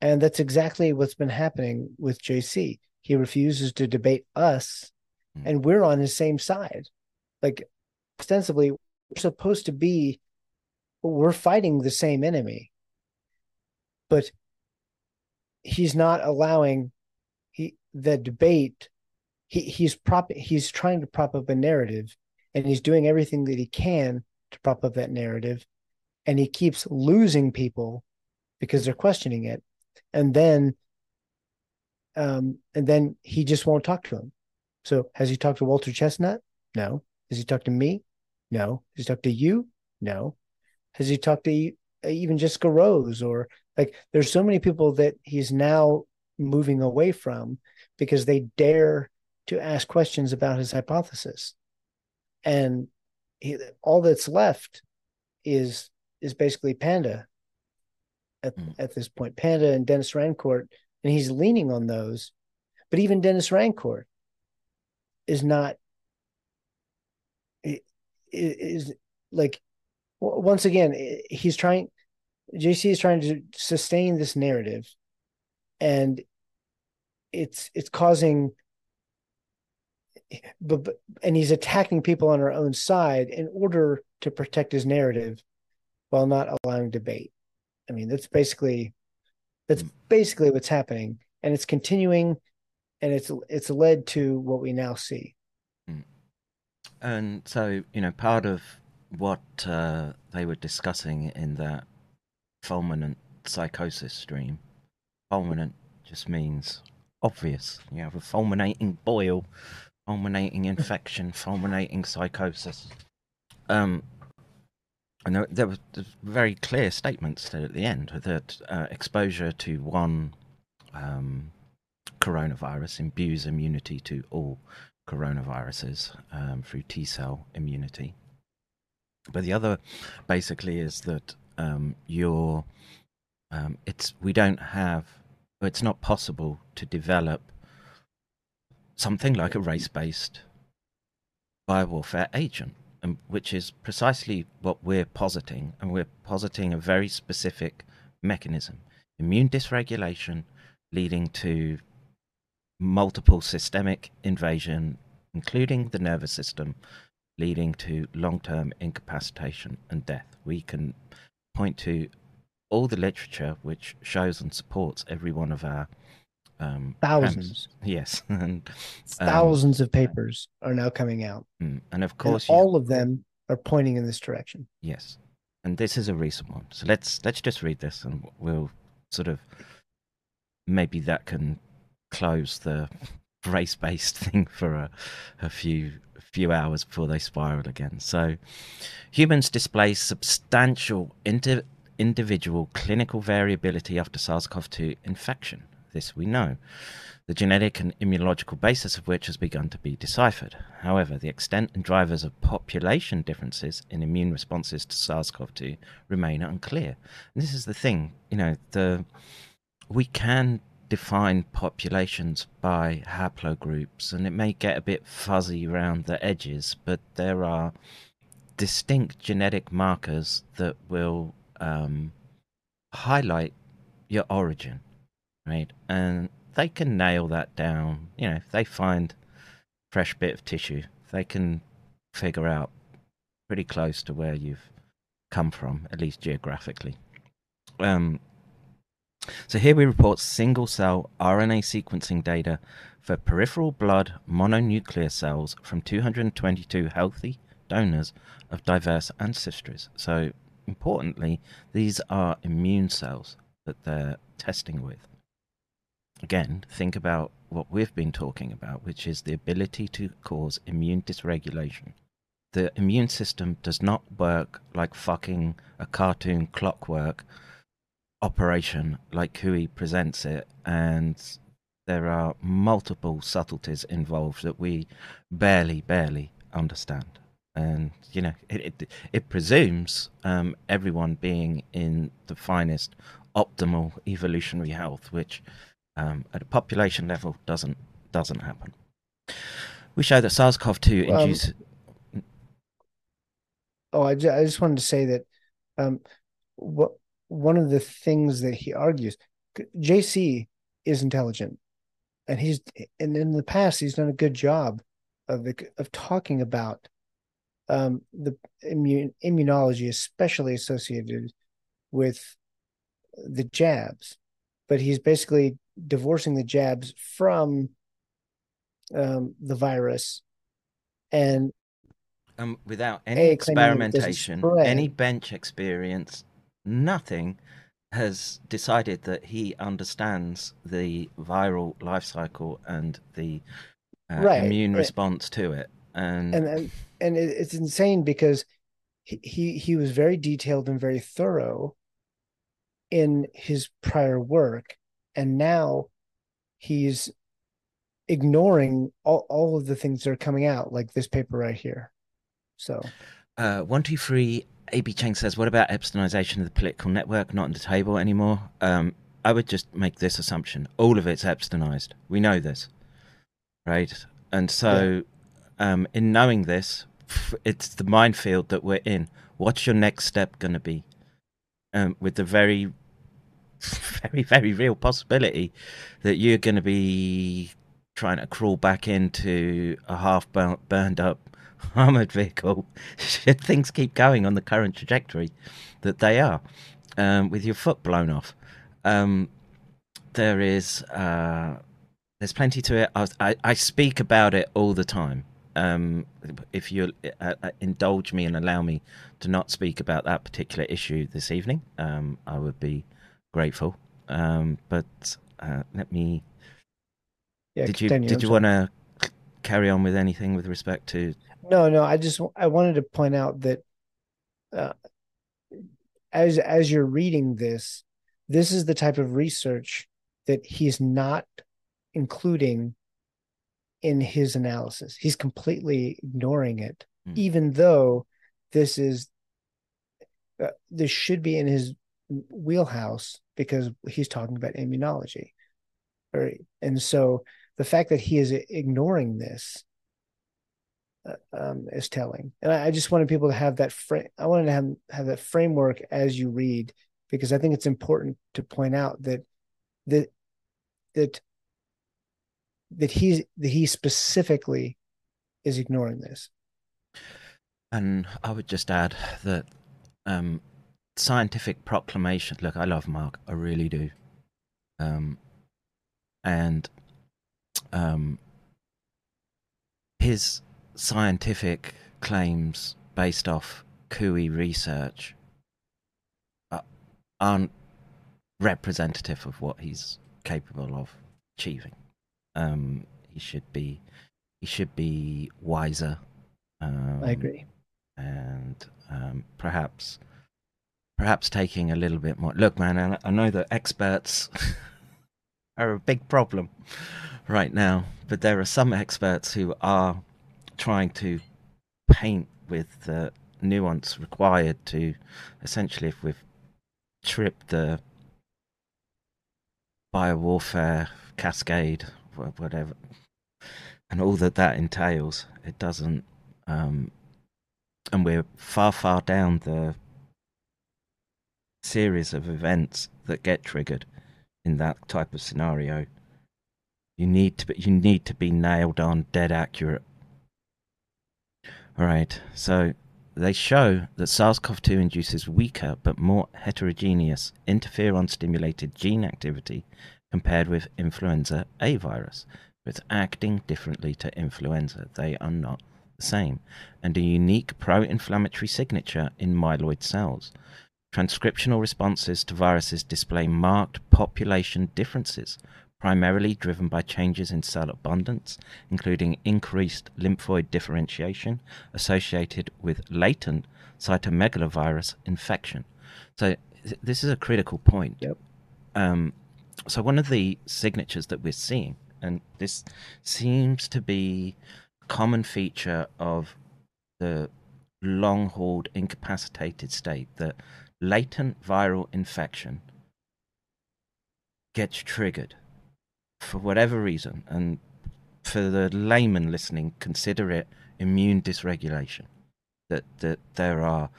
Speaker 6: And that's exactly what's been happening with JC. He refuses to debate us, and we're on his same side. Like ostensibly, we're supposed to be we're fighting the same enemy. But he's not allowing he the debate he he's prop he's trying to prop up a narrative and he's doing everything that he can to prop up that narrative and he keeps losing people because they're questioning it. And then um and then he just won't talk to him. So has he talked to walter chestnut? No. Has he talked to me no has he talked to you no has he talked to even jessica rose or like there's so many people that he's now moving away from because they dare to ask questions about his hypothesis and he, all that's left is is basically Panda at mm. at this point. Panda and Dennis Rancourt, and he's leaning on those. But even Dennis Rancourt is not is like once again he's trying JC is trying to sustain this narrative and it's it's causing but, but and he's attacking people on our own side in order to protect his narrative while not allowing debate. I mean, that's basically that's mm. basically what's happening, and it's continuing, and it's it's led to what we now see.
Speaker 5: And so, you know, part of what uh, they were discussing in that fulminant psychosis stream, fulminant just means obvious. You have a fulminating boil fulminating infection, fulminating psychosis. Um, and there, there were very clear statements at the end that uh, exposure to one um, coronavirus imbues immunity to all coronaviruses um, through T cell immunity. But the other, basically, is that um, you're, um, it's we don't have, it's not possible to develop something like a race based biowarfare agent, and which is precisely what we're positing. And we're positing a very specific mechanism immune dysregulation leading to multiple systemic invasion, including the nervous system, leading to long term incapacitation and death. We can point to all the literature which shows and supports every one of our um,
Speaker 6: thousands.
Speaker 5: Yes, and
Speaker 6: um, thousands of papers are now coming out,
Speaker 5: mm, and of course,
Speaker 6: and all of them are pointing in this direction.
Speaker 5: Yes, and this is a recent one. So let's let's just read this, and we'll sort of maybe that can close the race-based thing for a, a few few hours before they spiral again. So, humans display substantial inter- individual clinical variability after SARS-CoV-2 infection. This we know, the genetic and immunological basis of which has begun to be deciphered. However, the extent and drivers of population differences in immune responses to SARS-CoV-2 remain unclear. And this is the thing, you know, the we can define populations by haplogroups, and it may get a bit fuzzy around the edges, but there are distinct genetic markers that will um, highlight your origin right? And they can nail that down. You know, if they find fresh bit of tissue, they can figure out pretty close to where you've come from, at least geographically. Um, so here we report single cell RNA sequencing data for peripheral blood mononuclear cells from 222 healthy donors of diverse ancestries. So importantly, these are immune cells that they're testing with again, think about what we've been talking about, which is the ability to cause immune dysregulation. The immune system does not work like fucking a cartoon clockwork operation like Hui presents it, and there are multiple subtleties involved that we barely, barely understand. And you know, it it, it presumes um, everyone being in the finest optimal evolutionary health, which um, at a population level doesn't doesn't happen. We show that SARS-CoV-2 um, induces.
Speaker 6: oh, I just, I just wanted to say that um, what one of the things that he argues, JC is intelligent, and he's and in the past he's done a good job of of talking about um, the immune immunology, especially associated with the jabs. But he's basically divorcing the jabs from um, the virus and
Speaker 5: um, without any
Speaker 6: A, claiming that this is
Speaker 5: experimentation, any bench experience, nothing has decided that he understands the viral life cycle and the uh,
Speaker 6: Right,
Speaker 5: immune
Speaker 6: right.
Speaker 5: response to it. And,
Speaker 6: and and, and it, it's insane because he, he was very detailed and very thorough in his prior work and now he's ignoring all, all of the things that are coming out like this paper right here so
Speaker 5: Uh, one two three. AB Cheng says, "What about Epsteinization of the political network? Not on the table anymore." Um, I would just make this assumption: all of it's Epsteinized. We know this, right? And so, um, in knowing this, it's the minefield that we're in. What's your next step going to be? Um, with the very, very, very real possibility that you're going to be trying to crawl back into a half burned up armored vehicle should things keep going on the current trajectory that they are um, with your foot blown off. Um, there is uh, there's plenty to it. I, I, I speak about it all the time. Um, if you uh, uh, indulge me and allow me to not speak about that particular issue this evening um, I would be grateful. Um, but uh, let me
Speaker 6: yeah
Speaker 5: did you did you want to carry on with anything with respect to
Speaker 6: No, no, I just I wanted to point out that uh, as as you're reading this, this is the type of research that he's not including in his analysis. He's completely ignoring it,
Speaker 5: Hmm.
Speaker 6: even though this is uh, this should be in his wheelhouse because he's talking about immunology. Right? And so the fact that he is ignoring this um, is telling. And I, I just wanted people to have that frame. I wanted to have have that framework as you read because I think it's important to point out that that that that he's that he specifically is ignoring this.
Speaker 5: And I would just add that um, scientific proclamation. Look, I love Mark, I really do. Um, and um, his scientific claims based off CUI research are- aren't representative of what he's capable of achieving. Um, he should be he should be wiser. Um,
Speaker 6: I agree.
Speaker 5: and um, perhaps perhaps taking a little bit more look man I, I know that experts are a big problem right now but there are some experts who are trying to paint with the nuance required to essentially if we've tripped the biowarfare cascade whatever and all that that entails it doesn't um, and we're far, far down the series of events that get triggered in that type of scenario. You need to be, you need to be nailed on, dead accurate. All right, so they show that SARS-CoV-2 induces weaker but more heterogeneous interferon-stimulated gene activity compared with influenza A virus. It's acting differently to influenza. They are not the same, and a unique pro inflammatory signature in myeloid cells. Transcriptional responses to viruses display marked population differences, primarily driven by changes in cell abundance, including increased lymphoid differentiation associated with latent cytomegalovirus infection. So, th- this is a critical point.
Speaker 6: Yep.
Speaker 5: Um, so, one of the signatures that we're seeing, and this seems to be a common feature of the long hauled incapacitated state that latent viral infection gets triggered for whatever reason and for the layman listening consider it immune dysregulation that that there are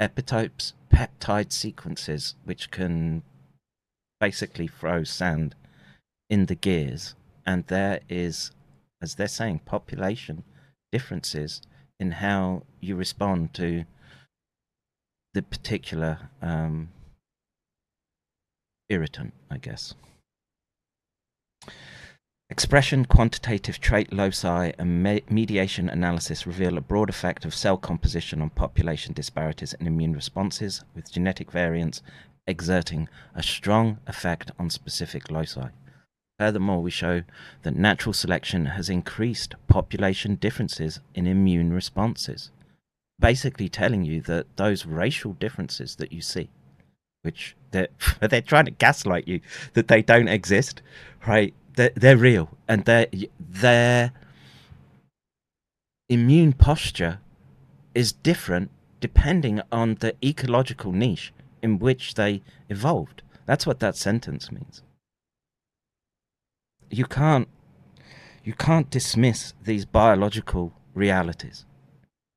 Speaker 5: epitopes peptide sequences which can basically throw sand in the gears and there is as they're saying, population differences in how you respond to the particular um, irritant, I guess. Expression, quantitative trait loci, and me- mediation analysis reveal a broad effect of cell composition on population disparities and immune responses, with genetic variants exerting a strong effect on specific loci. Furthermore, we show that natural selection has increased population differences in immune responses, basically telling you that those racial differences that you see, which they're, they're trying to gaslight you that they don't exist, right? They're, they're real and their their immune posture is different depending on the ecological niche in which they evolved. That's what that sentence means. You can't you can't dismiss these biological realities.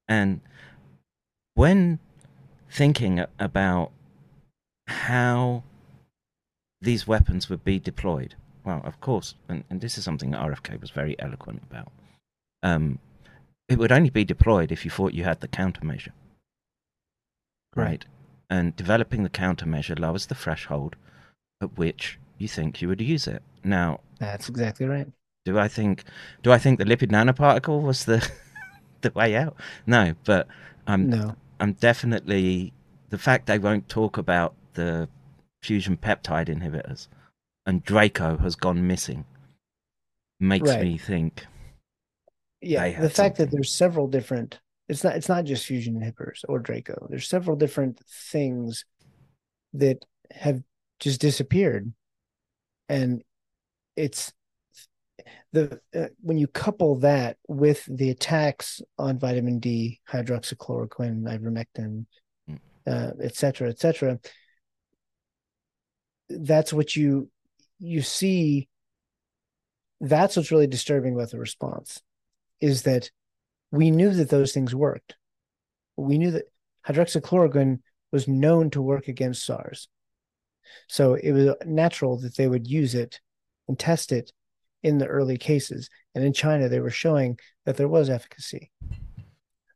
Speaker 5: And when thinking about how these weapons would be deployed, well, of course, and, and this is something that RFK was very eloquent about. Um, it would only be deployed if you thought you had the countermeasure. Right. right. And developing the countermeasure lowers the threshold at which you think you would use it. Now,
Speaker 6: that's exactly right.
Speaker 5: Do I think do I think the lipid nanoparticle was the the way out? No, but I'm no. I'm definitely the fact they won't talk about the fusion peptide inhibitors and Draco has gone missing makes right. me think.
Speaker 6: Yeah, the fact something. that there's several different it's not it's not just fusion inhibitors or Draco. There's several different things that have just disappeared, and it's the uh, when you couple that with the attacks on vitamin D, hydroxychloroquine, ivermectin, mm. uh, et cetera, et cetera. That's what you you see that's what's really disturbing about the response is that we knew that those things worked. We knew that hydroxychloroquine was known to work against SARS. So it was natural that they would use it and test it in the early cases. And in China, they were showing that there was efficacy.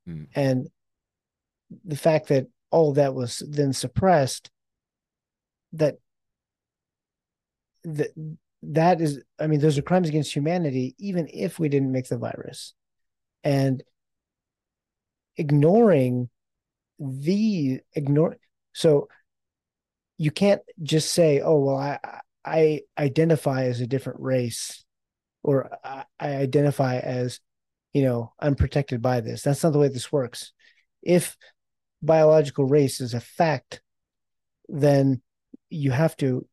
Speaker 6: Mm. And the fact that all that was then suppressed, that that that is i mean those are crimes against humanity even if we didn't make the virus. And ignoring the ignore so you can't just say oh well i i identify as a different race or i, I identify as you know i'm protected by this. That's not the way this works. If biological race is a fact then you have to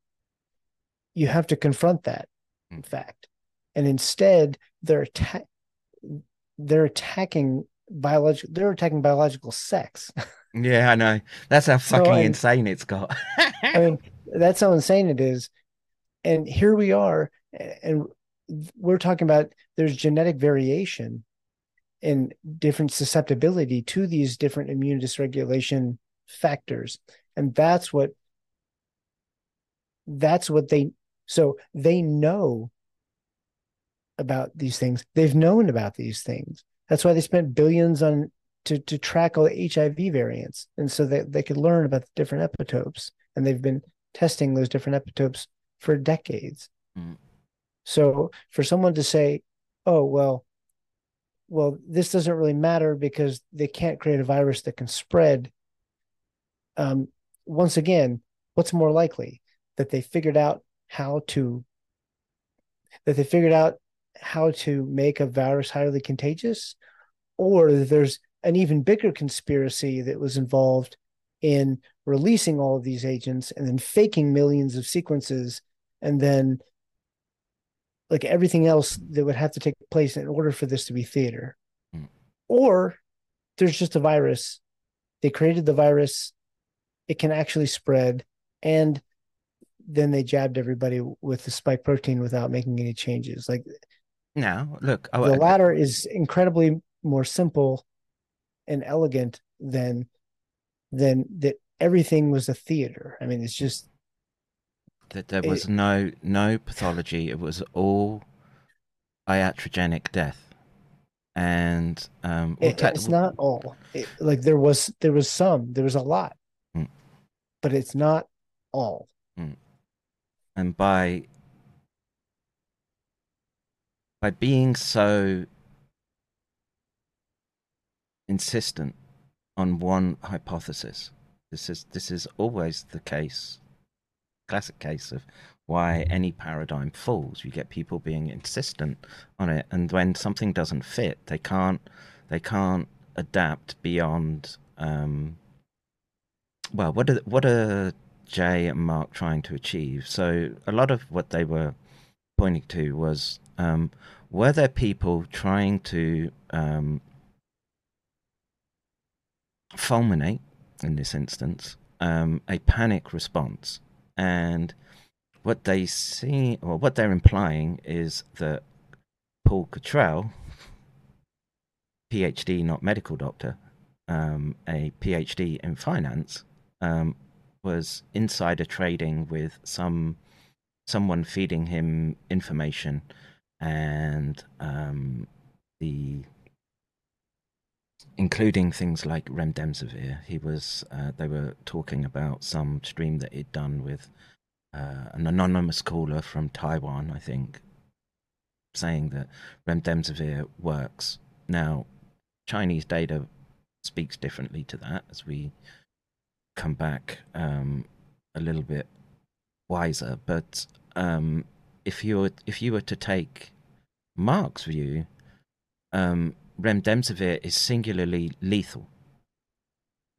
Speaker 6: you have to confront that in fact. And instead they're atta- they're attacking biological they're attacking biological sex.
Speaker 5: Yeah i know. That's how fucking so, insane it's got.
Speaker 6: I mean that's how insane it is. And here we are and we're talking about there's genetic variation and different susceptibility to these different immune dysregulation factors. And that's what that's what they so they know about these things. They've known about these things. That's why they spent billions on to to track all the HIV variants, and so that they could learn about the different epitopes. And they've been testing those different epitopes for decades. Mm. So for someone to say, "Oh well, well this doesn't really matter because they can't create a virus that can spread," um, once again, what's more likely that they figured out how to that they figured out how to make a virus highly contagious or there's an even bigger conspiracy that was involved in releasing all of these agents and then faking millions of sequences and then like everything else that would have to take place in order for this to be theater. Mm. or there's just a virus. They created the virus. It can actually spread. And then they jabbed everybody with the spike protein without making any changes. Like,
Speaker 5: no, look,
Speaker 6: the latter is incredibly more simple and elegant than than that. Everything was a theater. I mean, it's just
Speaker 5: that there was it, no no pathology. It was all iatrogenic death, and um,
Speaker 6: it, it's not all. It, like there was there was some. There was a lot, mm. but it's not all.
Speaker 5: Mm and by by being so insistent on one hypothesis. This is this is always the case, classic case of why any paradigm falls. You get people being insistent on it, and when something doesn't fit, they can't they can't adapt beyond. Um, well, what are what are Jay and Mark trying to achieve? So a lot of what they were pointing to was um, were there people trying to um, fulminate, in this instance, um, a panic response. And what they see, or what they're implying, is that Paul Cottrell, PhD, not medical doctor, um, a PhD in finance, um, was insider trading with some someone feeding him information, and um, the including things like remdesivir. He was uh, they were talking about some stream that he'd done with uh, an anonymous caller from Taiwan, I think, saying that remdesivir works. Now, Chinese data speaks differently to that as we come back um, a little bit wiser. But um, if you were, if you were to take Mark's view, um, remdesivir is singularly lethal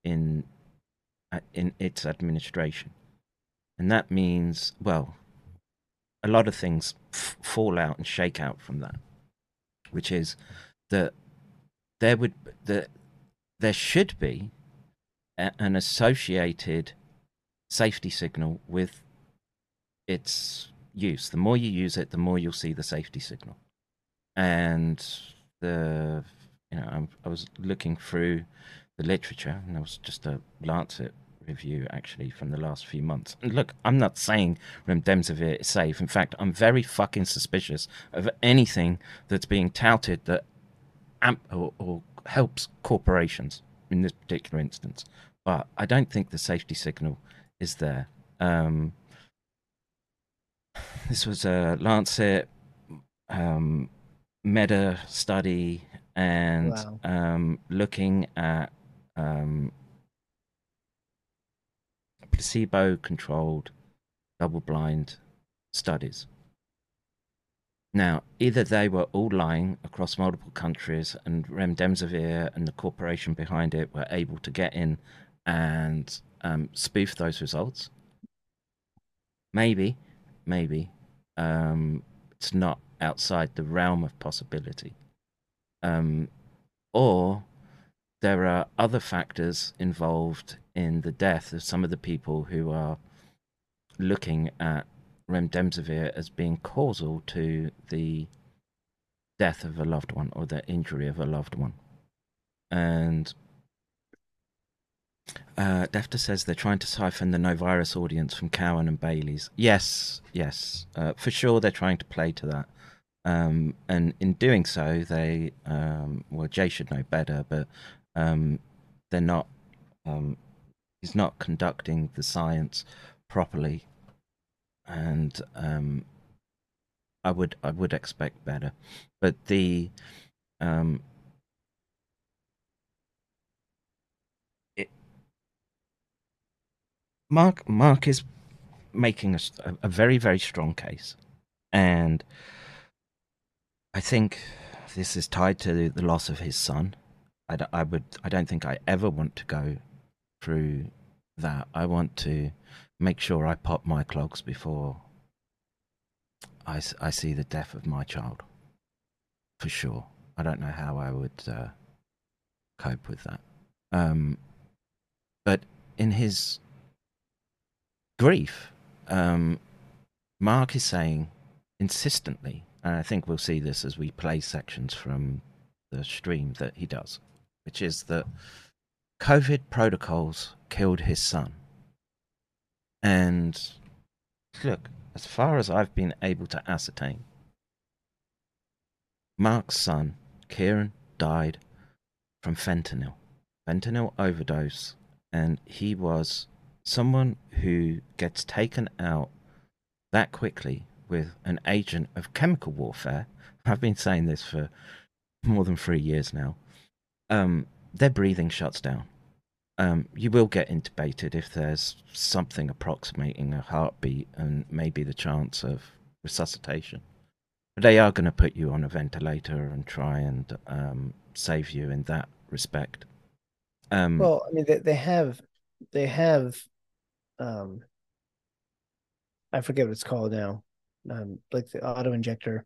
Speaker 5: in uh, in its administration, and that means well, a lot of things f- fall out and shake out from that, which is that there would that there should be an associated safety signal with its use. The more you use it, the more you'll see the safety signal, and the you know i was looking through the literature, and there was just a Lancet review actually from the last few months. And look, I'm not saying remdesivir is safe. In fact, I'm very fucking suspicious of anything that's being touted that amp or, or helps corporations in this particular instance. But I don't think the safety signal is there. Um, this was a Lancet um, meta study and wow. um, looking at um, placebo controlled double blind studies. Now, either they were all lying across multiple countries, and Remdesivir and the corporation behind it were able to get in and um, spoof those results. Maybe, maybe um, it's not outside the realm of possibility. Um, or there are other factors involved in the death of some of the people who are looking at remdesivir as being causal to the death of a loved one or the injury of a loved one. And uh, Defter says they're trying to siphon the no virus audience from Cowan and Bailey's. Yes, yes, uh, for sure they're trying to play to that. Um, and in doing so, they um, well, Jay should know better, but um, they're not. Um, he's not conducting the science properly, and um, I would I would expect better. But the um, it, Mark Mark is making a, a very very strong case, and I think this is tied to the loss of his son. I, I would I don't think I ever want to go through that. I want to make sure I pop my clogs before I, I see the death of my child. For sure. I don't know how I would uh, cope with that. Um, but in his grief, um, Mark is saying insistently and I think we'll see this as we play sections from the stream that he does, which is that COVID protocols killed his son. And look, as far as I've been able to ascertain, Mark's son, Kieran, died from fentanyl, fentanyl overdose, and he was someone who gets taken out that quickly with an agent of chemical warfare I've been saying this for more than three years now. Um, their breathing shuts down. Um, you will get intubated if there's something approximating a heartbeat and maybe the chance of resuscitation. But they are going to put you on a ventilator and try and um, save you in that respect. Um,
Speaker 6: well, I mean, they, they have, they have, um, I forget what it's called now, um, like the auto injector.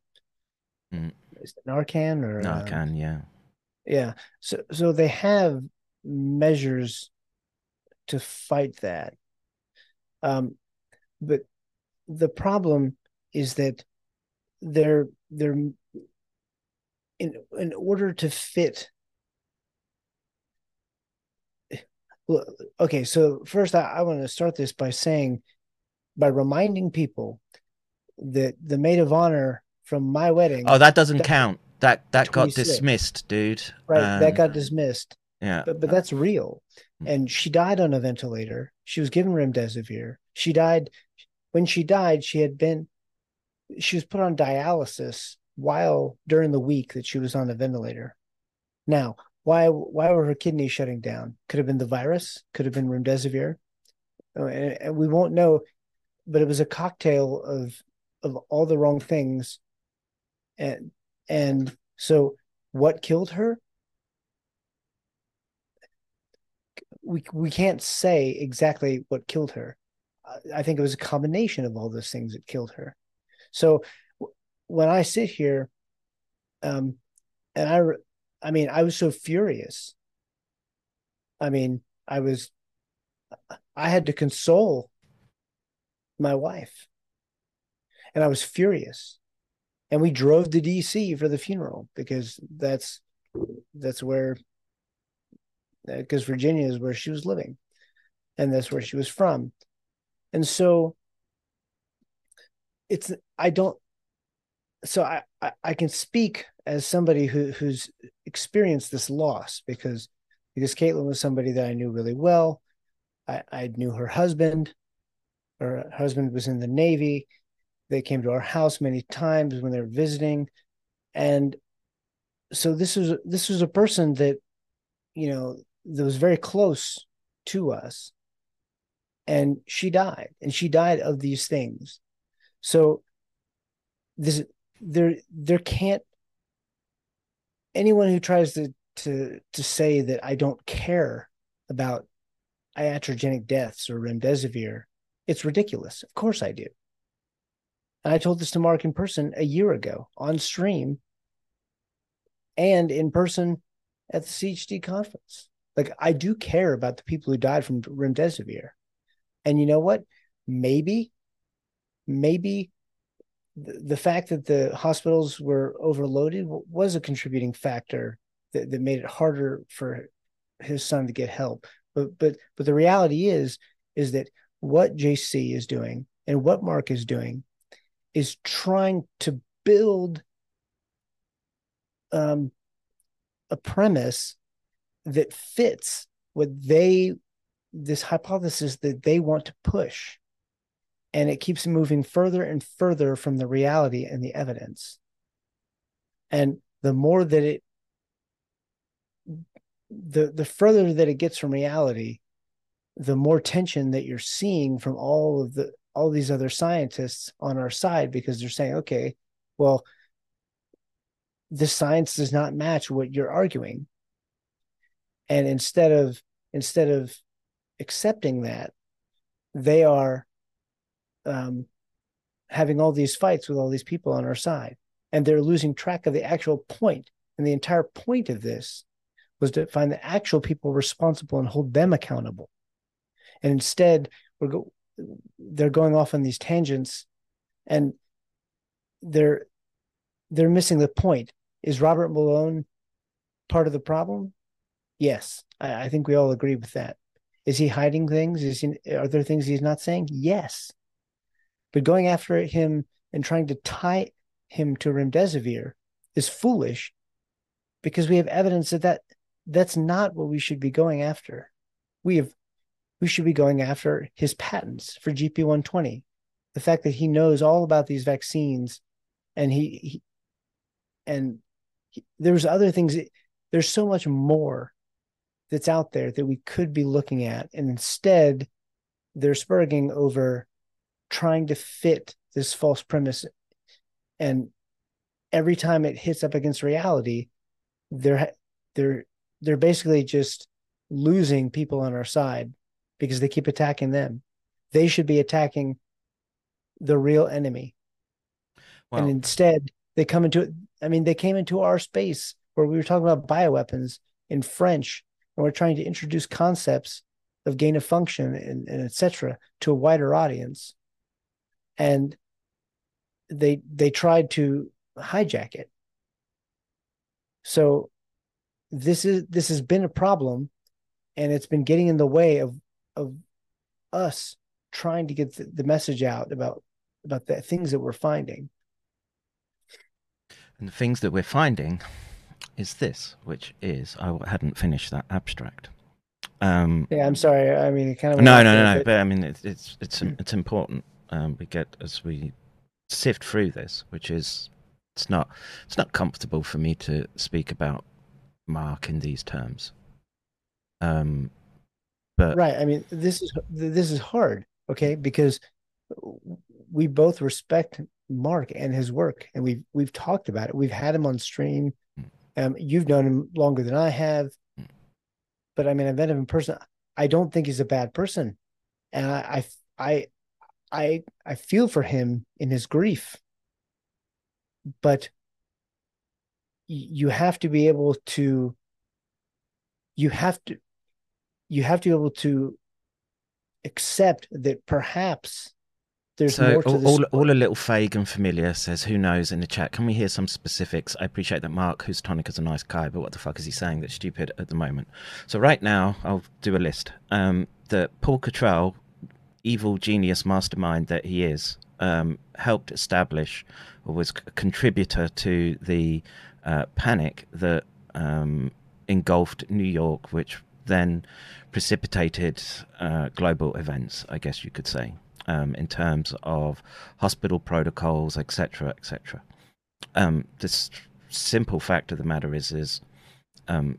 Speaker 5: Mm.
Speaker 6: Is it Narcan or
Speaker 5: Narcan? yeah,
Speaker 6: yeah. So, so they have measures to fight that. Um, but the problem is that they're they're in in order to fit well, okay so first i, I want to start this by saying by reminding people that the maid of honor from my wedding
Speaker 5: oh that doesn't that, count. That that got dismissed dude.
Speaker 6: Right um, that got dismissed
Speaker 5: yeah
Speaker 6: but, but that's real and she died on a ventilator she was given remdesivir she died when she died she had been she was put on dialysis while during the week that she was on the ventilator. Now, why why were her kidneys shutting down? Could have been the virus, could have been remdesivir, uh, and, and we won't know. But it was a cocktail of of all the wrong things, and and so what killed her? We we can't say exactly what killed her. I think it was a combination of all those things that killed her. So when I sit here, um, and I, I mean, I was so furious. I mean, I was, I had to console my wife, and I was furious. And we drove to DC for the funeral because that's that's where because Virginia is where she was living, and that's where she was from, and so it's I don't so I, I, I can speak as somebody who who's experienced this loss because because Caitlin was somebody that I knew really well. I, I knew her husband. Her husband was in the Navy. They came to our house many times when they were visiting. And so this was this was a person that, you know, that was very close to us. And she died. And she died of these things. So this there there can't anyone who tries to to to say that I don't care about iatrogenic deaths or remdesivir, it's ridiculous. Of course I do. And I told this to Mark in person a year ago on stream and in person at the CHD conference. Like I do care about the people who died from remdesivir. And you know what? Maybe maybe the, fact that the hospitals were overloaded was a contributing factor that, that made it harder for his son to get help. But but but the reality is is that what JC is doing and what Mark is doing is trying to build um, a premise that fits what they this hypothesis that they want to push. And it keeps moving further and further from the reality and the evidence. And the more that it the the further that it gets from reality the more tension that you're seeing from all of the all these other scientists on our side because they're saying okay well the science does not match what you're arguing and instead of instead of accepting that they are um, having all these fights with all these people on our side, and they're losing track of the actual point. And the entire point of this was to find the actual people responsible and hold them accountable. And instead, we're go- they're going off on these tangents, and they're they're missing the point. Is Robert Malone part of the problem? Yes, I, I think we all agree with that. Is he hiding things? Is he, are there things he's not saying? Yes. But going after him and trying to tie him to remdesivir is foolish because we have evidence that, that that's not what we should be going after. We have we should be going after his patents for GP120. The fact that he knows all about these vaccines and he, he and there's other things. There's so much more that's out there that we could be looking at, and instead, they're spurging over trying to fit this false premise, and every time it hits up against reality, they're they're they're basically just losing people on our side because they keep attacking them. They should be attacking the real enemy. Wow. And instead, they come into I mean, they came into our space where we were talking about bioweapons in French, and we're trying to introduce concepts of gain of function and, and etc. to a wider audience. And they they tried to hijack it. So this is this has been a problem and it's been getting in the way of of us trying to get the, the message out about about the things that we're finding
Speaker 5: and the things that we're finding is this which is i hadn't finished that abstract. Um
Speaker 6: yeah i'm sorry i mean kind of
Speaker 5: no no no no but, i mean it's it's it's, it's important um we get as we sift through this which is it's not it's not comfortable for me to speak about mark in these terms. Um but
Speaker 6: right i mean this is this is hard okay because we both respect mark and his work and we've we've talked about it we've had him on stream hmm. Um you've known him longer than i have. Hmm. but i mean i've met him in person. I don't think he's a bad person. And i i i i, I feel for him in his grief. But you have to be able to you have to you have to be able to accept that perhaps there's
Speaker 5: so
Speaker 6: more to
Speaker 5: all, all, all, a little vague and familiar says who knows? In the chat can we hear some specifics? I appreciate that mark who's tonic is a nice guy but what the fuck is he saying that's stupid at the moment? So right now i'll do a list. Um that paul Cottrell, evil genius mastermind that he is um, helped establish or was a contributor to the uh, panic that um, engulfed New York, which then precipitated uh, global events, I guess you could say, um, in terms of hospital protocols, etc., etc. Um, this simple fact of the matter is, is um,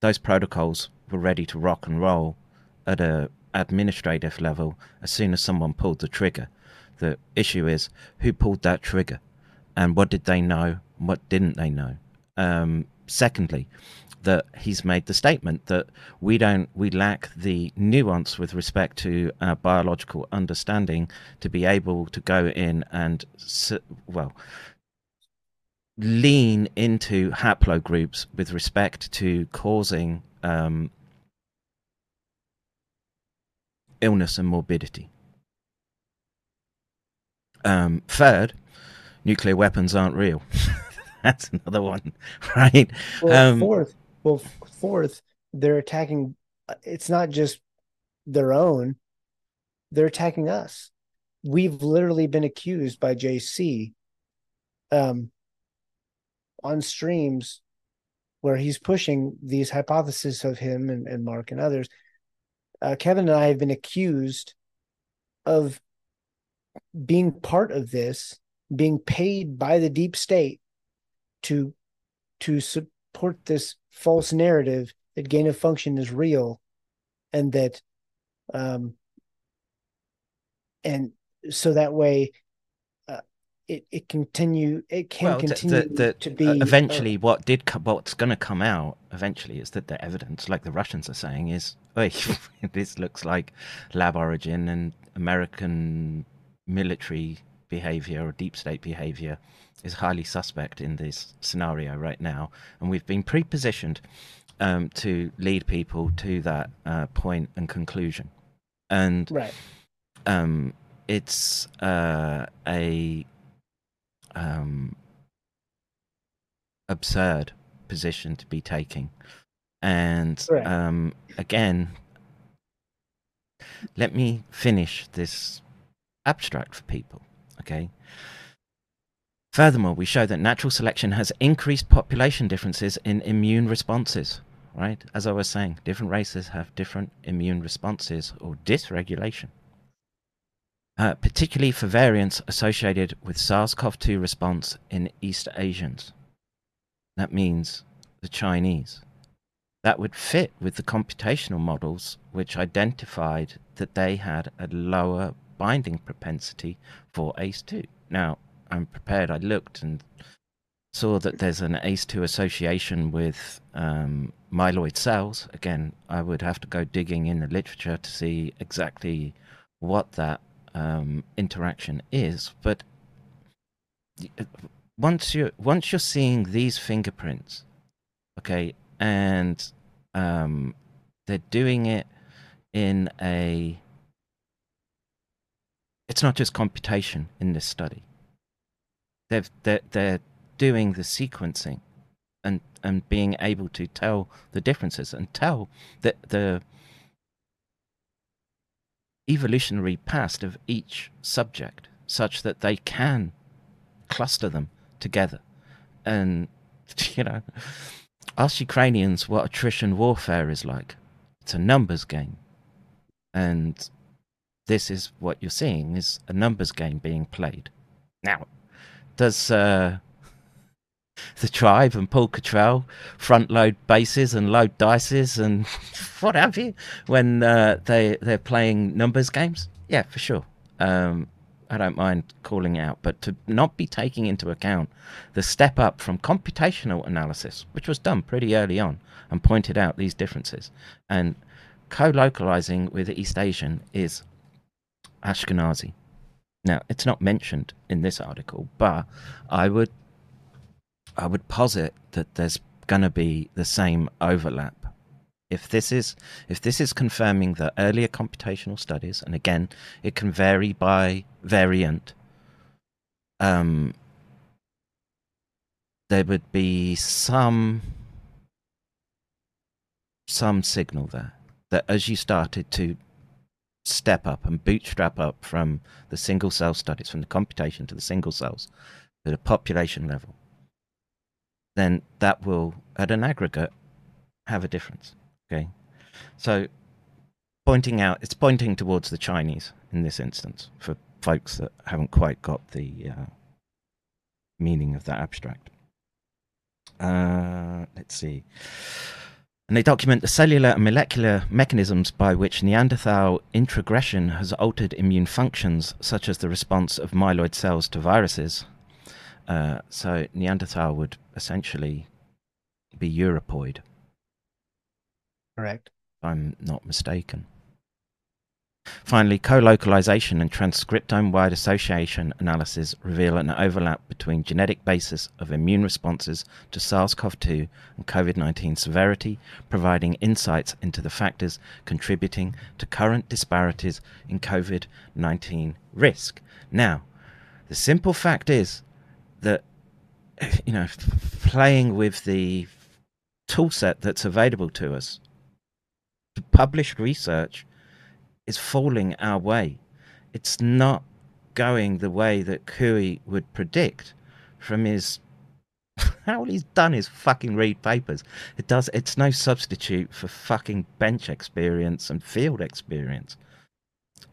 Speaker 5: those protocols were ready to rock and roll at a administrative level as soon as someone pulled the trigger. The issue is who pulled that trigger, and what did they know, what didn't they know. Um, secondly, that he's made the statement that we don't we lack the nuance with respect to our biological understanding to be able to go in and well lean into haplogroups with respect to causing um, illness and morbidity. Um, third, nuclear weapons aren't real. That's another one, right?
Speaker 6: Well, um, fourth, well, fourth, they're attacking. It's not just their own; they're attacking us. We've literally been accused by JC, um, on streams where he's pushing these hypotheses of him and, and Mark and others. Uh, Kevin and I have been accused of being part of this, being paid by the deep state to to support this false narrative that gain of function is real and that um and so that way uh, it it continue it can well, continue the, the, to be uh,
Speaker 5: eventually uh, what did co- what's going to come out eventually is that the evidence like the russians are saying is this looks like lab origin and american military behavior or deep state behavior is highly suspect in this scenario right now, and we've been pre-positioned um, to lead people to that uh, point and conclusion. And
Speaker 6: right.
Speaker 5: um, it's uh, a um, absurd position to be taking. And right. um, again, let me finish this abstract for people. Okay. Furthermore, we show that natural selection has increased population differences in immune responses, right? As I was saying, different races have different immune responses or dysregulation. Uh, particularly for variants associated with SARS CoV 2 response in East Asians. that means the Chinese. That would fit with the computational models which identified that they had a lower binding propensity for ACE2. Now, I'm prepared. I looked and saw that there's an ACE2 association with um, myeloid cells. Again, I would have to go digging in the literature to see exactly what that um, interaction is. But once you once you're seeing these fingerprints, okay, and um, they're doing it in a it's not just computation in this study. They've, they're, they're doing the sequencing and, and being able to tell the differences and tell the evolutionary past of each subject such that they can cluster them together. And, you know, ask Ukrainians what attrition warfare is like. It's a numbers game. And this is what you're seeing is a numbers game being played. Now, does uh, the tribe and Paul Cottrell front load bases and load dices and what have you when uh, they they're playing numbers games? Yeah, for sure. Um, I don't mind calling out, but to not be taking into account the step up from computational analysis, which was done pretty early on and pointed out these differences, and co-localizing with East Asian is Ashkenazi. Now, it's not mentioned in this article, but I would I would posit that there's going to be the same overlap. If this is if this is confirming the earlier computational studies, and again, it can vary by variant. Um, there would be some some signal there that as you started to step up and bootstrap up from the single cell studies, from the computation to the single cells, to the population level, then that will, at an aggregate, have a difference. Okay, so pointing out, it's pointing towards the Chinese in this instance for folks that haven't quite got the uh, meaning of that abstract. Uh, let's see and they document the cellular and molecular mechanisms by which Neanderthal introgression has altered immune functions, such as the response of myeloid cells to viruses. Uh, so Neanderthal would essentially be Europoid.
Speaker 6: Correct.
Speaker 5: If I'm not mistaken. Finally, co-localization and transcriptome-wide association analysis reveal an overlap between genetic basis of immune responses to SARS-CoV-2 and COVID-19 severity, providing insights into the factors contributing to current disparities in COVID-19 risk. Now, the simple fact is that you know, playing with the toolset that's available to us, published research is falling our way. It's not going the way that Couey would predict from his how he's done is fucking read papers. It does. It's no substitute for fucking bench experience and field experience.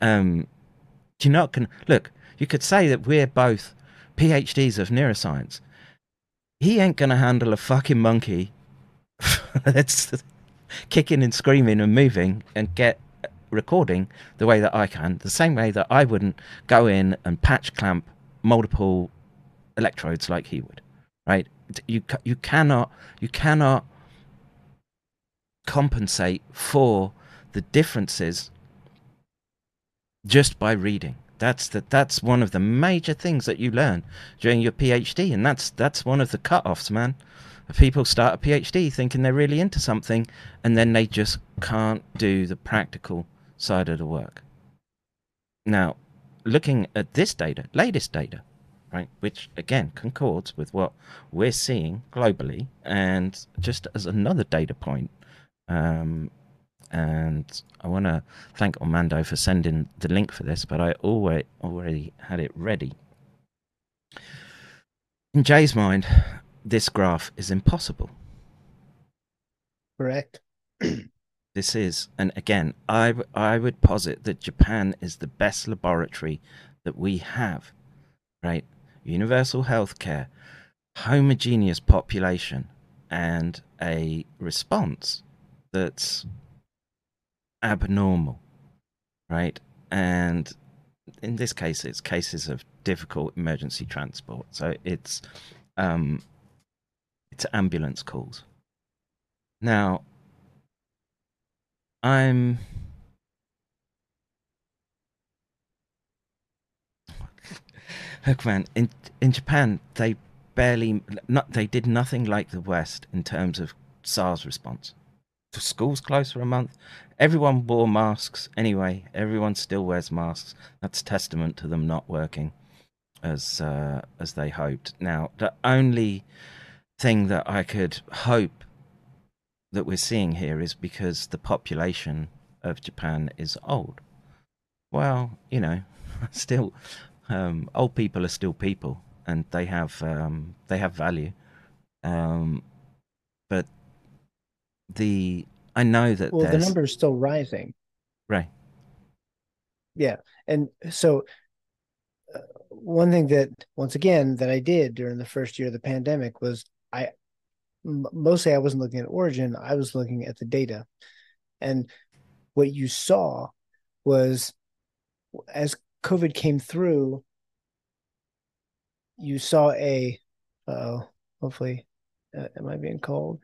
Speaker 5: Um, do you not can look? You could say that we're both PhDs of neuroscience. He ain't gonna handle a fucking monkey that's kicking and screaming and moving and get recording the way that I can, the same way that I wouldn't go in and patch clamp multiple electrodes like he would, right? You you cannot you cannot compensate for the differences just by reading. That's the, that's one of the major things that you learn during your PhD, and that's that's one of the cut-offs, man. People start a PhD thinking they're really into something, and then they just can't do the practical side of the work. Now, looking at this data, latest data, right, which again concords with what we're seeing globally, and just as another data point, um, and I want to thank Armando for sending the link for this, but I already already had it ready. In Jay's mind, this graph is impossible.
Speaker 6: Correct.
Speaker 5: this is. And again, I, I would posit that Japan is the best laboratory that we have, right? Universal healthcare, homogeneous population, and a response that's abnormal, right? And in this case, it's cases of difficult emergency transport. So it's um, it's ambulance calls. Now, I'm look, man. In in Japan, they barely not they did nothing like the West in terms of SARS response. The schools closed for a month. Everyone wore masks anyway. Everyone still wears masks. That's testament to them not working as uh, as they hoped. Now, the only thing that I could hope that we're seeing here is because the population of Japan is old. Well, you know, still, um, old people are still people, and they have um, they have value. Um, but the I know that
Speaker 6: well, the number is still rising.
Speaker 5: right.
Speaker 6: Yeah, and so uh, one thing that once again that I did during the first year of the pandemic was I mostly I wasn't looking at origin, I was looking at the data. And what you saw was as COVID came through, you saw a uh hopefully uh, am I being called?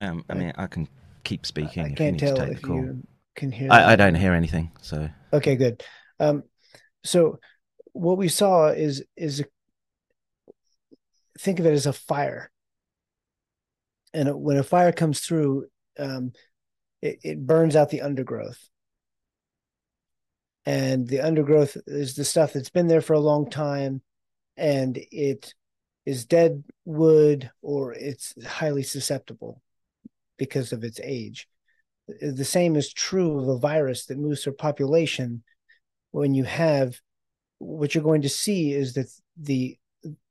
Speaker 5: Um, I mean, I can keep speaking
Speaker 6: I
Speaker 5: if you
Speaker 6: can't tell
Speaker 5: take the
Speaker 6: if
Speaker 5: call.
Speaker 6: you can hear
Speaker 5: I. I don't hear anything, so
Speaker 6: Okay, good. Um, so what we saw is is a, think of it as a fire, and when a fire comes through, um, it, it burns out the undergrowth, and the undergrowth is the stuff that's been there for a long time, and it is dead wood or it's highly susceptible because of its age. The same is true of a virus that moves through population when you have what you're going to see is that the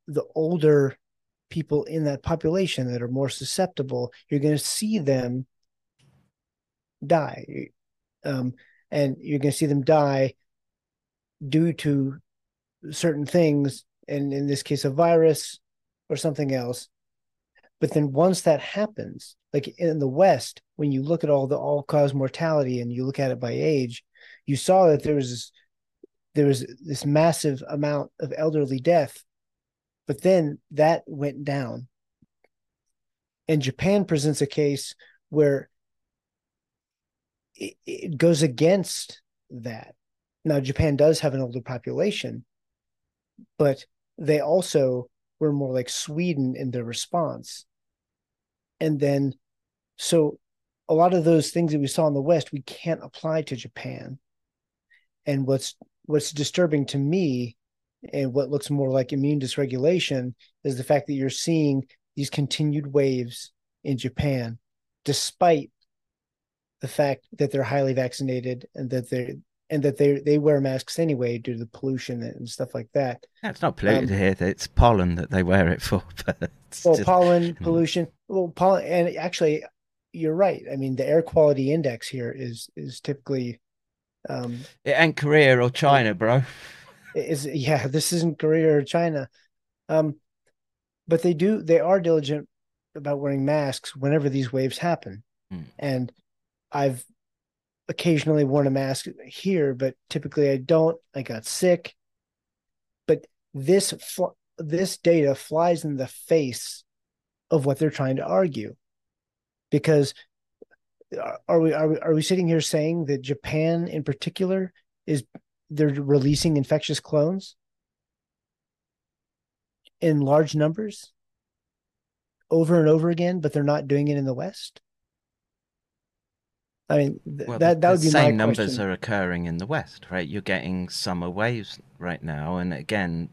Speaker 6: the older people in that population that are more susceptible you're going to see them die. Um, and you're going to see them die due to certain things and in this case a virus or something else. But then once that happens like in the west when you look at all the all cause mortality and you look at it by age you saw that there was this, there was this massive amount of elderly death but then that went down. And japan presents a case where it, it goes against that. Now japan does have an older population but they also were more like sweden in their response. And then so a lot of those things that we saw in the west we can't apply to japan. And what's what's disturbing to me and what looks more like immune dysregulation is the fact that you're seeing these continued waves in japan despite the fact that they're highly vaccinated and that they're and that they they wear masks anyway due to the pollution and stuff like that
Speaker 5: That's not polluted
Speaker 6: Um,
Speaker 5: here. It's pollen that they wear it for.
Speaker 6: Well
Speaker 5: just-
Speaker 6: pollen pollution well pollen and actually you're right i mean the air quality index here is is typically um
Speaker 5: it ain't Korea or China, bro.
Speaker 6: Is yeah this isn't korea or china. Um but they do they are diligent about wearing masks whenever these waves happen.
Speaker 5: Hmm.
Speaker 6: and i've occasionally worn a mask here but typically i don't. I got sick. But this fl- this data flies in the face of what they're trying to argue. Because are- are we are we, are we sitting here saying that japan in particular is they're releasing infectious clones in large numbers over and over again, but they're not doing it in the West. I mean, th-
Speaker 5: Well,
Speaker 6: that
Speaker 5: the,
Speaker 6: that would
Speaker 5: the
Speaker 6: be
Speaker 5: same numbers
Speaker 6: question.
Speaker 5: are occurring in the West, right? You're getting summer waves right now, and again,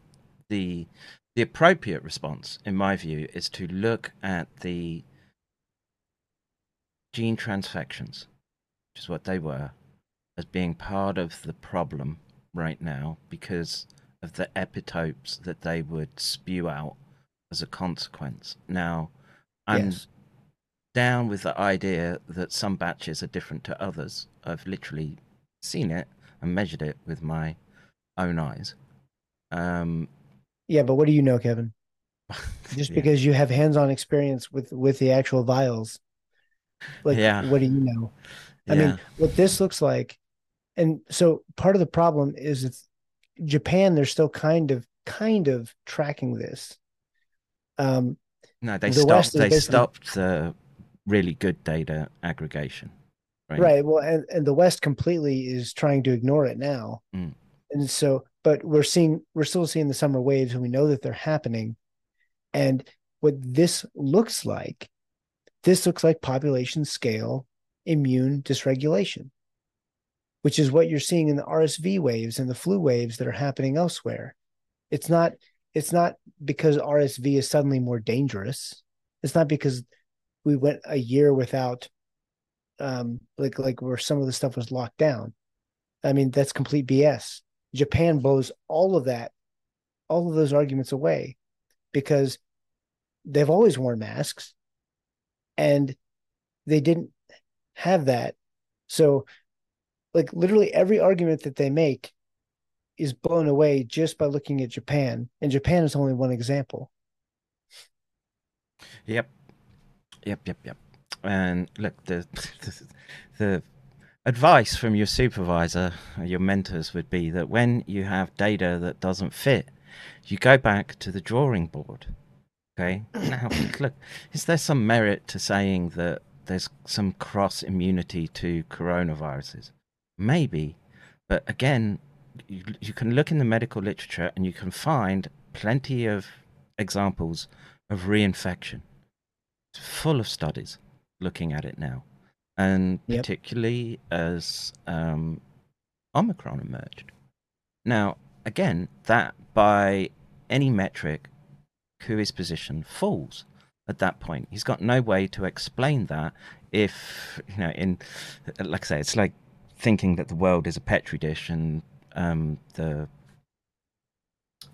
Speaker 5: the the appropriate response, in my view, is to look at the gene transfections, which is what they were, as being part of the problem right now because of the epitopes that they would spew out as a consequence. Now, I'm
Speaker 6: Yes.
Speaker 5: down with the idea that some batches are different to others. I've literally seen it and measured it with my own eyes. Um,
Speaker 6: Yeah, but what do you know, Kevin? just
Speaker 5: Yeah.
Speaker 6: because you have hands-on experience with with the actual vials. Like,
Speaker 5: Yeah.
Speaker 6: what do you know? I
Speaker 5: Yeah.
Speaker 6: mean, what this looks like, and so part of the problem is it's Japan. They're still kind of kind of tracking this. Um,
Speaker 5: No, they
Speaker 6: the
Speaker 5: stopped. They stopped the really good data aggregation. Right.
Speaker 6: right well and, and the west completely is trying to ignore it now
Speaker 5: Mm.
Speaker 6: and so but we're seeing we're still seeing the summer waves and we know that they're happening and what this looks like this looks like population scale immune dysregulation which is what you're seeing in the rsv waves and the flu waves that are happening elsewhere. It's not it's not because rsv is suddenly more dangerous. It's not because we went a year without um like like where some of the stuff was locked down. I mean that's complete bs japan blows all of that all of those arguments away because they've always worn masks and they didn't have that. So like literally every argument that they make is blown away just by looking at japan and japan is only one example
Speaker 5: Yep. Yep. Yep. Yep. And look, the the, the advice from your supervisor, or your mentors, would be that when you have data that doesn't fit, you go back to the drawing board. Okay. Now, look, is there some merit to saying that there's some cross immunity to coronaviruses? Maybe, but again, you, you can look in the medical literature and you can find plenty of examples of reinfection. It's full of studies looking at it now, and
Speaker 6: Yep.
Speaker 5: particularly as um, Omicron emerged. Now, again, that by any metric, Kui's position falls at that point. He's got no way to explain that if, you know, in, like I say, it's like thinking that the world is a petri dish and um, the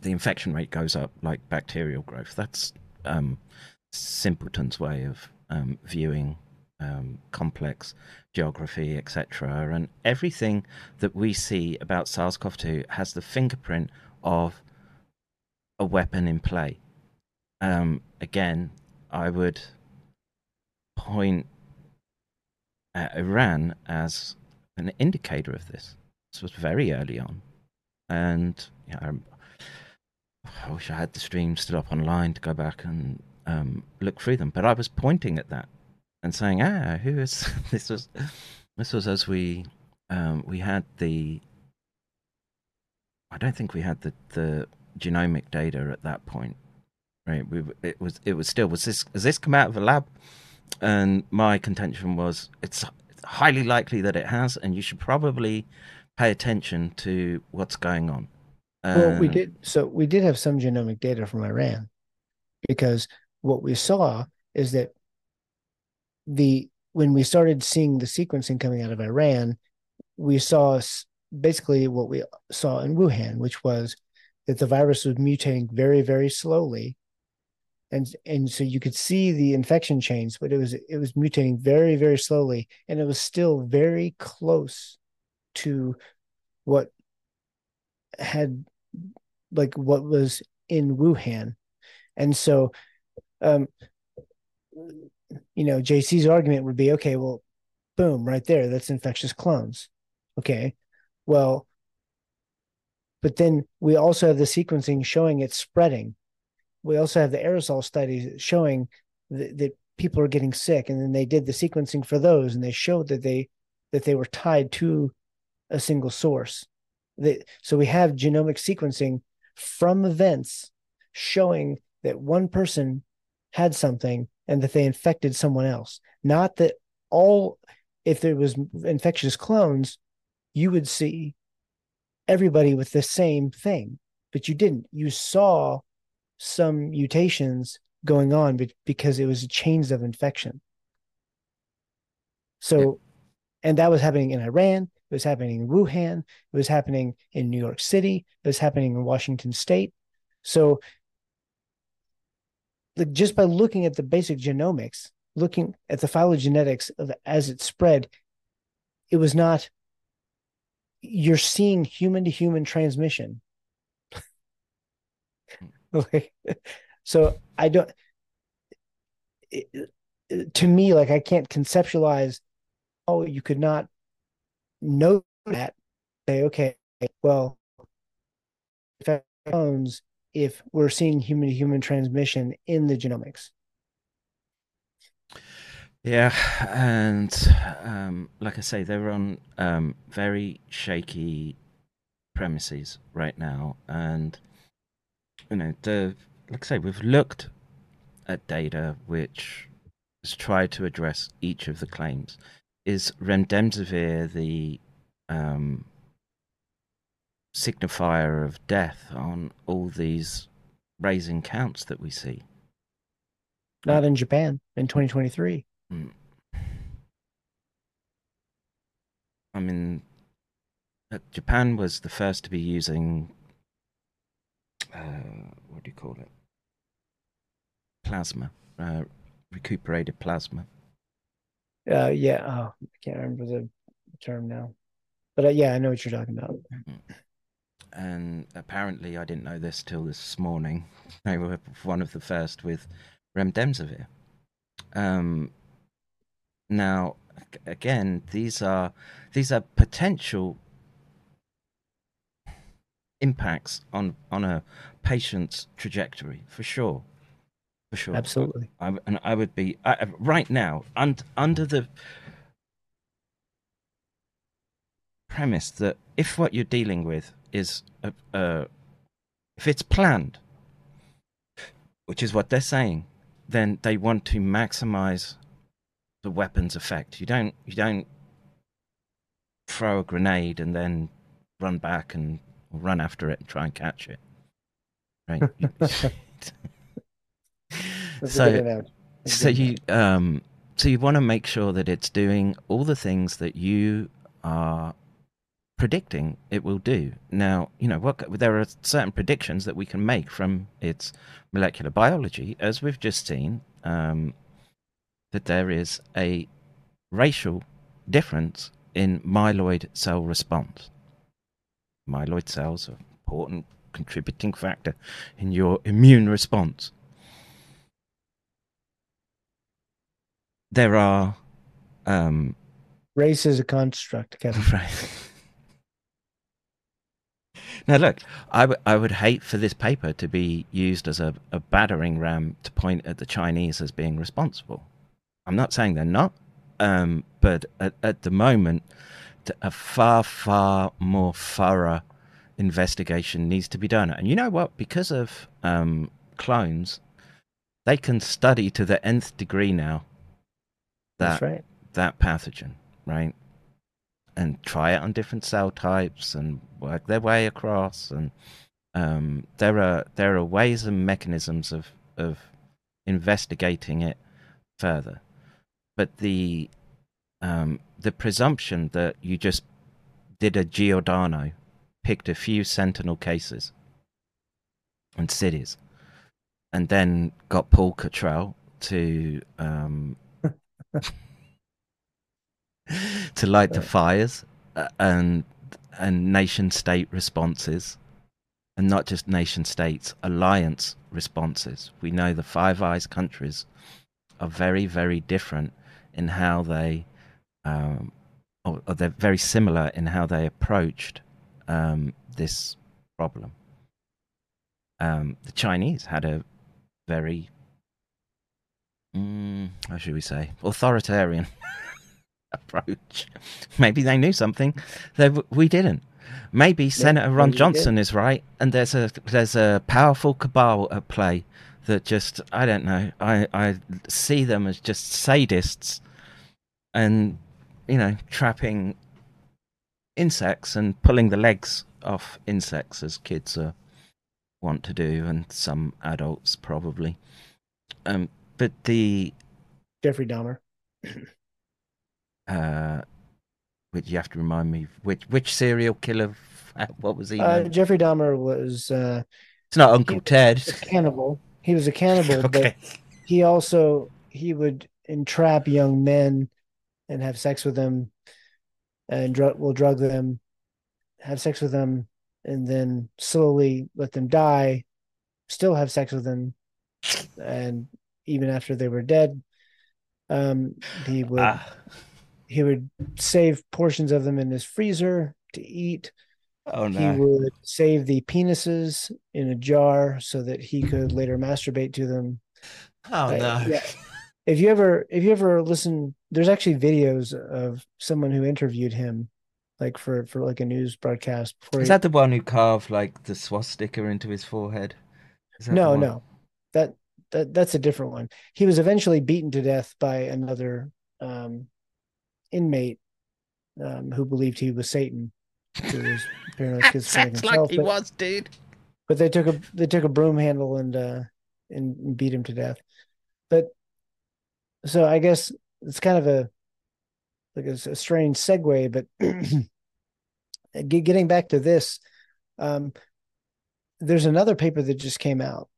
Speaker 5: the infection rate goes up like bacterial growth. That's um, simpleton's way of um, viewing um, complex geography, etc. And everything that we see about SARS-CoV-2 has the fingerprint of a weapon in play. Um, again, I would point at Iran as an indicator of this. This was very early on, and know, I'm- I wish I had the stream still up online to go back and um, look through them. But I was pointing at that and saying, "Ah, who is this?" Was this was as we um, we had the. I don't think we had the the genomic data at that point, right? We it was it was still was this has this come out of a lab? And my contention was it's highly likely that it has, and you should probably pay attention to what's going on.
Speaker 6: Well, we
Speaker 5: Um,
Speaker 6: did. So we did have some genomic data from Iran, because what we saw is that the when we started seeing the sequencing coming out of Iran, we saw basically what we saw in Wuhan, which was that the virus was mutating very, very slowly, and and so you could see the infection chains, but it was it was mutating very, very slowly, and it was still very close to what had like what was in Wuhan. And so um you know, JC's argument would be okay, well, boom, right there, that's infectious clones. Okay. Well, but then we also have the sequencing showing it's spreading. We also have the aerosol studies showing that, that people are getting sick, and then they did the sequencing for those, and they showed that they that they were tied to a single source. That so we have genomic sequencing from events showing that one person had something and that they infected someone else. Not that all, if there was infectious clones, you would see everybody with the same thing, but you didn't. You saw some mutations going on be- because it was a chains of infection. So, and that was happening in Iran. It was happening in Wuhan. It was happening in New York City. It was happening in Washington State. So, like just by looking at the basic genomics, looking at the phylogenetics of as it spread, it was not. You're seeing human to human transmission. like, So I don't. It, to me, like I can't conceptualize. Oh, you could not know that. Say, okay, well, phones if we're seeing human to human transmission in the genomics.
Speaker 5: Yeah, and um, like I say, they're on um, very shaky premises right now, and you know, the like I say, we've looked at data which has tried to address each of the claims. Is remdesivir the um, signifier of death on all these raising counts that we see?
Speaker 6: Not in Japan in 2023.
Speaker 5: Mm. I mean, uh, Japan was the first to be using uh, what do you call it? Plasma, uh, recuperated plasma.
Speaker 6: Uh, yeah. Oh, I can't remember the term now, but uh, yeah, I know what you're talking about.
Speaker 5: And apparently, I didn't know this till this morning. They were one of the first with remdesivir. Um, now, again, these are these are potential impacts on on a patient's trajectory for sure, for sure.
Speaker 6: Absolutely.
Speaker 5: I, and I would be I, right now un, under the premise that if what you're dealing with is a, a, if it's planned, which is what they're saying, then they want to maximize the weapon's effect. You don't you don't throw a grenade and then run back and run after it and try and catch it. Right. so so you um so you want to make sure that it's doing all the things that you are predicting it will do. Now, you know, what there are certain predictions that we can make from its molecular biology, as we've just seen, um, that there is a racial difference in myeloid cell response. Myeloid cells are an important contributing factor in your immune response. There are um,
Speaker 6: race is a construct, Kevin.
Speaker 5: Right. Now, look, I, w- I would hate for this paper to be used as a, a battering ram to point at the Chinese as being responsible. I'm not saying they're not, um, but at, at the moment, a far, far more thorough investigation needs to be done. And you know what? Because of um, clones, they can study to the nth degree now that
Speaker 6: right.
Speaker 5: that pathogen, right? And try it on different cell types and work their way across. And um, there are there are ways and mechanisms of of investigating it further but the um, the presumption that you just did a Giordano, picked a few Sentinel cases and cities, and then got Paul Cottrell to um, to light the fires uh, and and nation state responses, and not just nation states, alliance responses. We know the Five Eyes countries are very very different in how they, um, or, or, they're very similar in how they approached um, this problem. Um, the Chinese had a very, mm, how should we say, authoritarian approach. Maybe they knew something that we didn't. Maybe yeah, Senator Ron Johnson is right, and there's a there's a powerful cabal at play that just I don't know. I I see them as just sadists and you know trapping insects and pulling the legs off insects as kids uh, want to do and some adults probably. Um, but the
Speaker 6: jeffrey dahmer.
Speaker 5: Uh which you have to remind me which which serial killer what was he
Speaker 6: uh, jeffrey dahmer was uh
Speaker 5: it's not uncle ted
Speaker 6: a cannibal. He was a cannibal okay. but he also he would entrap young men and have sex with them and will drug them, have sex with them, and then slowly let them die, still have sex with them, and even after they were dead, um, he would
Speaker 5: Ah.
Speaker 6: he would save portions of them in his freezer to eat.
Speaker 5: Oh no.
Speaker 6: He would save the penises in a jar so that he could later masturbate to them.
Speaker 5: Oh
Speaker 6: Uh,
Speaker 5: no.
Speaker 6: yeah. If you ever if you ever listen, there's actually videos of someone who interviewed him, like for for like a news broadcast. Before
Speaker 5: Is
Speaker 6: he-
Speaker 5: that the one who carved like the swastika into his forehead? Is that the
Speaker 6: no, no, that that that's a different one. He was eventually beaten to death by another um, inmate um, who believed he was Satan. Who was apparently schizophrenic
Speaker 5: Sounds like he
Speaker 6: but-
Speaker 5: was, dude.
Speaker 6: but they took a they took a broom handle and uh and beat him to death but so i guess it's kind of a like a, a strange segue but getting back to this um there's another paper that just came out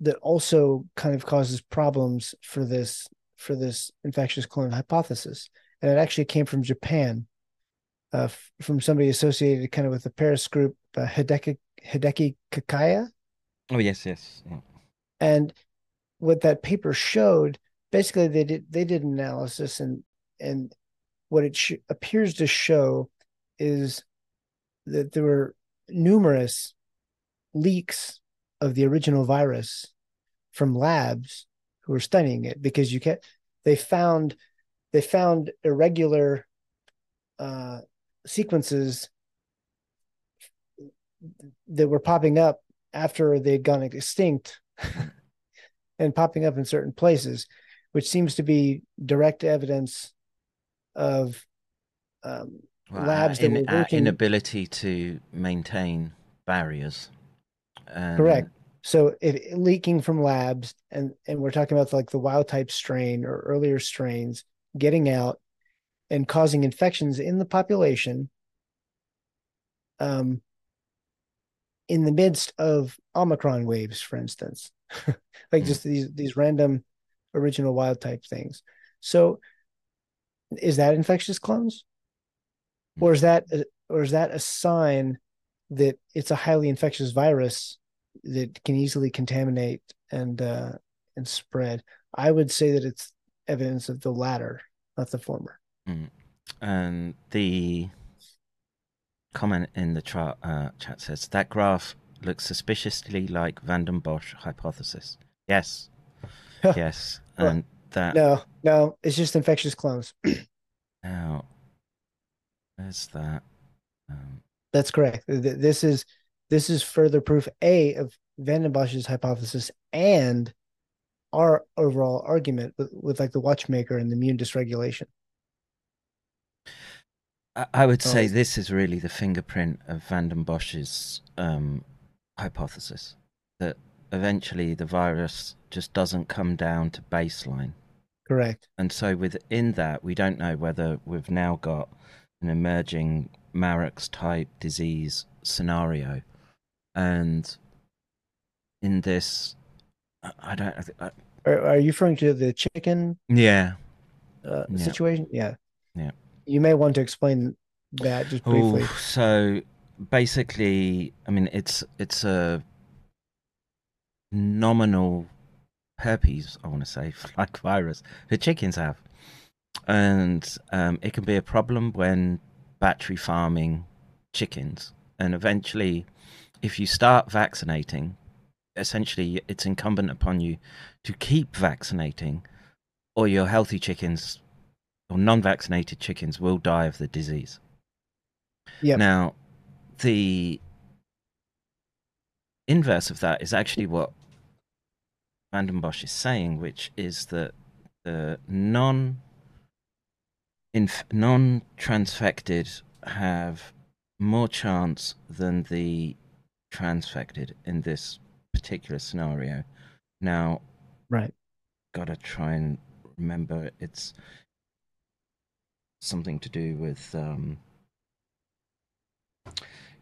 Speaker 6: that also kind of causes problems for this for this infectious clone hypothesis and it actually came from japan uh, f- from somebody associated kind of with the paris group uh, hideki hideki kakaya
Speaker 5: Oh yes, yes. yeah.
Speaker 6: and what that paper showed basically they did they did analysis and and what it sh- appears to show is that there were numerous leaks of the original virus from labs who were studying it because you can they found they found irregular uh sequences that were popping up after they'd gone extinct and popping up in certain places, which seems to be direct evidence of um,
Speaker 5: Well, our
Speaker 6: labs that
Speaker 5: in-
Speaker 6: were working
Speaker 5: inability to maintain barriers. And
Speaker 6: correct. So if leaking from labs, and and we're talking about like the wild type strain or earlier strains getting out and causing infections in the population, um, in the midst of Omicron waves, for instance, like just these these random original wild type things. So, is that infectious clones, or is that or is that a sign that it's a highly infectious virus that can easily contaminate and uh, and spread? I would say that it's evidence of the latter, not the former.
Speaker 5: Mm. And the comment in the tra- uh, chat says that graph looks suspiciously like Van den Bosch hypothesis. Yes, yes, and that
Speaker 6: No, no, it's just infectious clones.
Speaker 5: now there's that. Um,
Speaker 6: That's correct. This is this is further proof a of Van den Bosch's hypothesis and our overall argument with, with like the watchmaker and the immune dysregulation.
Speaker 5: I, I would say this is really the fingerprint of Van den Bosch's um, hypothesis that eventually the virus just doesn't come down to baseline.
Speaker 6: Correct.
Speaker 5: And so within that, we don't know whether we've now got an emerging Marek's type disease scenario. And in this, I- don't, I,
Speaker 6: Are, are you referring to the chicken
Speaker 5: yeah,
Speaker 6: uh,
Speaker 5: Yeah.
Speaker 6: situation? Yeah.
Speaker 5: Yeah.
Speaker 6: You may want to explain that just briefly.
Speaker 5: Oh, so basically, I mean, it's it's a nominal herpes. I want to say like virus that chickens have, and um, it can be a problem when battery farming chickens. And eventually, if you start vaccinating, essentially it's incumbent upon you to keep vaccinating, or your healthy chickens or non-vaccinated chickens will die of the disease.
Speaker 6: Yep.
Speaker 5: Now, the inverse of that is actually what Van den Bosch is saying, which is that the non non transfected have more chance than the transfected in this particular scenario. Now,
Speaker 6: Right.
Speaker 5: gotta try and remember it's something to do with um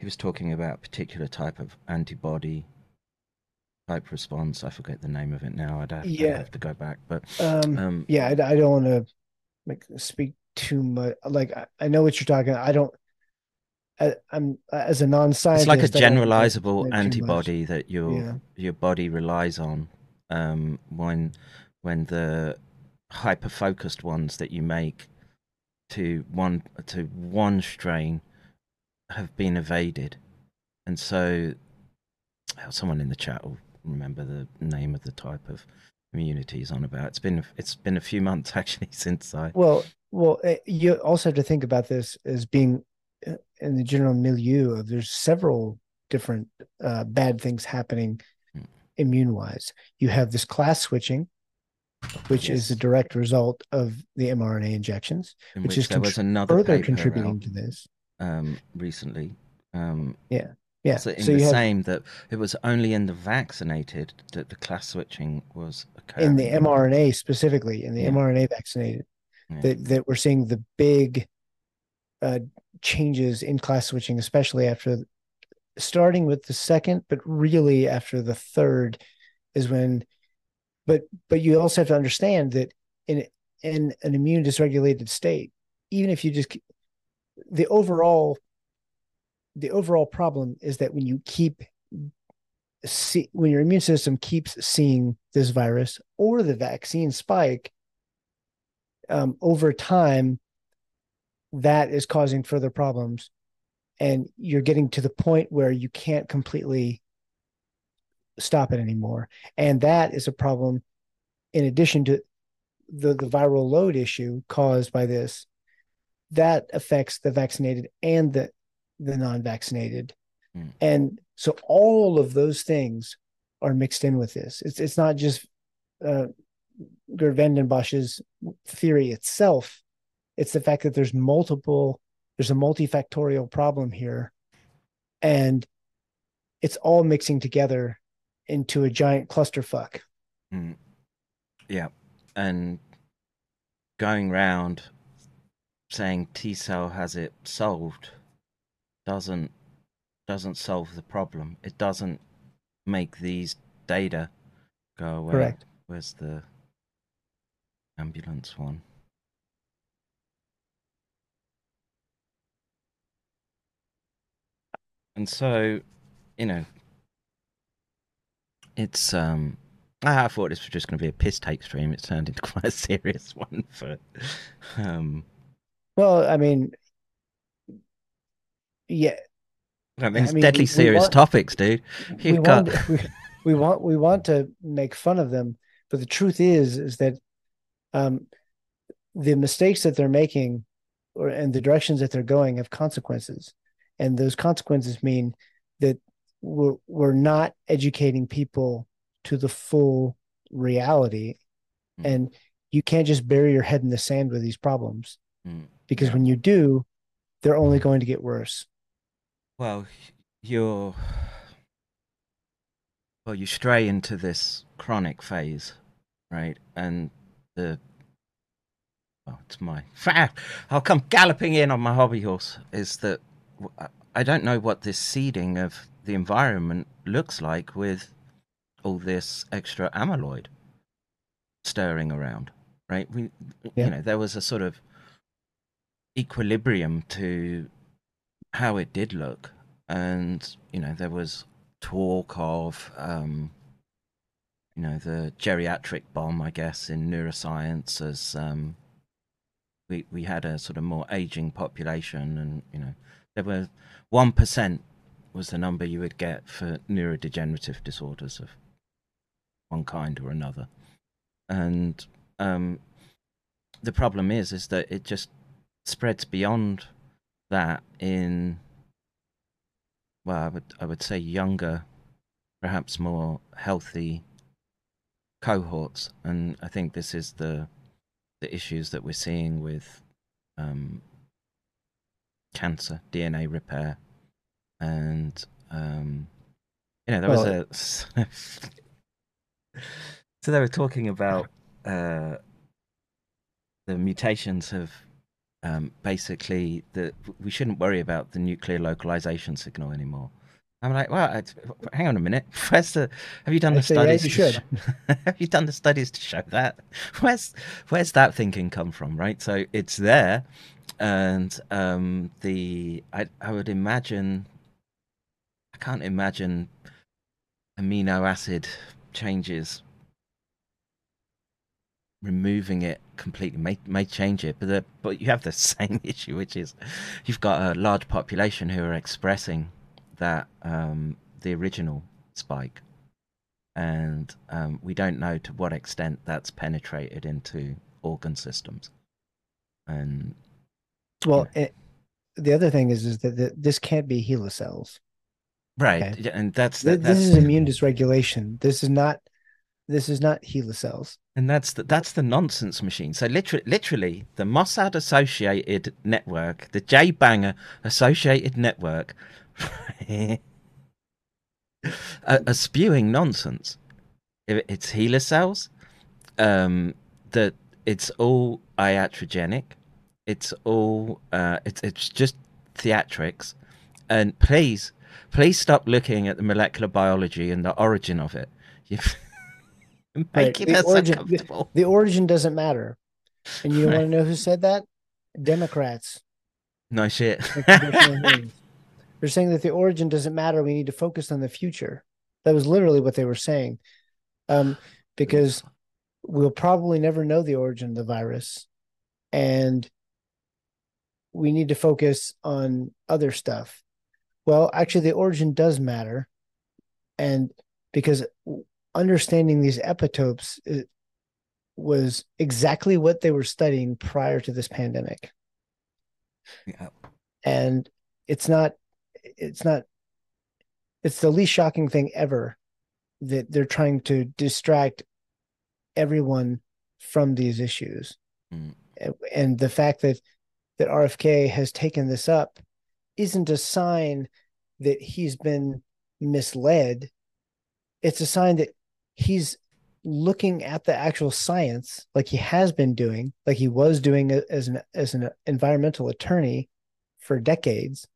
Speaker 5: he was talking about a particular type of antibody type response i forget the name of it now i'd have, I'd have to go back but
Speaker 6: Um,
Speaker 5: um
Speaker 6: yeah, I, I don't want to like speak too much. Like I, I know what you're talking. I don't. I, I'm as a non-scientist.
Speaker 5: it's like a generalizable
Speaker 6: explain too much.
Speaker 5: antibody that your
Speaker 6: Yeah.
Speaker 5: your body relies on um, when when the hyper focused ones that you make to one to one strain have been evaded, and so someone in the chat will remember the name of the type of immunity he's on about. It's been it's been a few months actually since I.
Speaker 6: Well, well, eh, you also have to think about this as being eh, in the general milieu of there's several different uh, bad things happening
Speaker 5: Hmm.
Speaker 6: immune wise. You have this class switching, which is a direct result of the mRNA injections,
Speaker 5: In
Speaker 6: which,
Speaker 5: which
Speaker 6: is
Speaker 5: there was another
Speaker 6: further contributing
Speaker 5: out.
Speaker 6: to this.
Speaker 5: Um, recently. Um,
Speaker 6: Yeah, yeah.
Speaker 5: So in
Speaker 6: So
Speaker 5: the
Speaker 6: have-
Speaker 5: same that it was only in the vaccinated that the class switching was occurring.
Speaker 6: in the mRNA specifically, in the
Speaker 5: Yeah.
Speaker 6: mRNA vaccinated,
Speaker 5: Yeah.
Speaker 6: that that we're seeing the big uh, changes in class switching, especially after starting with the second, but really after the third is when. But but you also have to understand that in in an immune dysregulated state, even if you just the overall the overall problem is that when you keep see when your immune system keeps seeing this virus or the vaccine spike um, over time that is causing further problems. And you're getting to the point where you can't completely stop it anymore. And that is a problem in addition to the the viral load issue caused by this that affects the vaccinated and the the non-vaccinated.
Speaker 5: Mm.
Speaker 6: and so all of those things are mixed in with this. It's it's not just uh Gerd Vandenbosch's theory itself. It's the fact that there's multiple there's a multifactorial problem here. And it's all mixing together into a giant clusterfuck.
Speaker 5: Mm. Yeah, and going round saying T cell has it solved doesn't doesn't solve the problem. It doesn't make these data go away.
Speaker 6: Correct.
Speaker 5: Where's the ambulance one? And so, you know, it's um I thought this was just going to be a piss take stream. It's turned into quite a serious one for um
Speaker 6: well i mean yeah
Speaker 5: I mean, it's
Speaker 6: I mean,
Speaker 5: deadly
Speaker 6: we- we
Speaker 5: serious
Speaker 6: want-
Speaker 5: topics, dude.
Speaker 6: we want, we, we want we want to make fun of them but the truth is is that um the mistakes that they're making or and the directions that they're going have consequences and those consequences mean that we're, we're not educating people to the full reality
Speaker 5: Mm.
Speaker 6: and you can't just bury your head in the sand with these problems
Speaker 5: Mm,
Speaker 6: because when you do they're only going to get worse
Speaker 5: well, you're well, you stray into this chronic phase, right? And the well, it's my I'll come galloping in on my hobby horse. Is that I don't know what this seeding of the environment looks like with all this extra amyloid stirring around, right? We,
Speaker 6: Yeah.
Speaker 5: you know, there was a sort of equilibrium to how it did look, and you know, there was talk of, um, you know, the geriatric bomb, I guess, in neuroscience as um, we we had a sort of more aging population, and you know, there were one percent was the number you would get for neurodegenerative disorders of one kind or another, and um, the problem is is that it just spreads beyond that in well, I would I would say younger, perhaps more healthy cohorts, and I think this is the the issues that we're seeing with um, cancer, DNA repair, and um, you know there was a so they were talking about uh, the mutations have um, basically that we shouldn't worry about the nuclear localization signal anymore. I'm like, well, it's, hang on a minute. Where's the? Have you done
Speaker 6: I
Speaker 5: the studies?
Speaker 6: you should.
Speaker 5: sh- have you done the studies to show that? Where's Where's that thinking come from? Right. So it's there, and um, the I I would imagine. I can't imagine amino acid changes removing it completely may may change it, but the, but you have the same issue, which is you've got a large population who are expressing that um, the original spike, and um, we don't know to what extent that's penetrated into organ systems. And
Speaker 6: well, it, the other thing is is that the, this can't be HeLa cells.
Speaker 5: Right, okay? and that's,
Speaker 6: that,
Speaker 5: that's
Speaker 6: this is immune dysregulation. This is not this is not HeLa cells.
Speaker 5: And that's the, that's the nonsense machine. So literally, literally, the Mossad associated network, the J Banger associated network, are, are, spewing nonsense. It's HeLa cells. Um, that it's all iatrogenic. It's all uh, it's it's just theatrics. And please, please stop looking at the molecular biology and the origin of it. You've
Speaker 6: Right. The, origin, the, the, origin doesn't matter. And you right. want to know who said that? Democrats.
Speaker 5: No shit.
Speaker 6: They're saying that the origin doesn't matter. We need to focus on the future. That was literally what they were saying. Um, because we'll probably never know the origin of the virus. And we need to focus on other stuff. Well, actually, the origin does matter. And because understanding these epitopes was exactly what they were studying prior to this pandemic. Yeah. And it's not it's not it's the least shocking thing ever that they're trying to distract everyone from these issues. Mm. And the fact that that RFK has taken this up isn't a sign that he's been misled. It's a sign that he's looking at the actual science like he has been doing like he was doing as an as an environmental attorney for decades.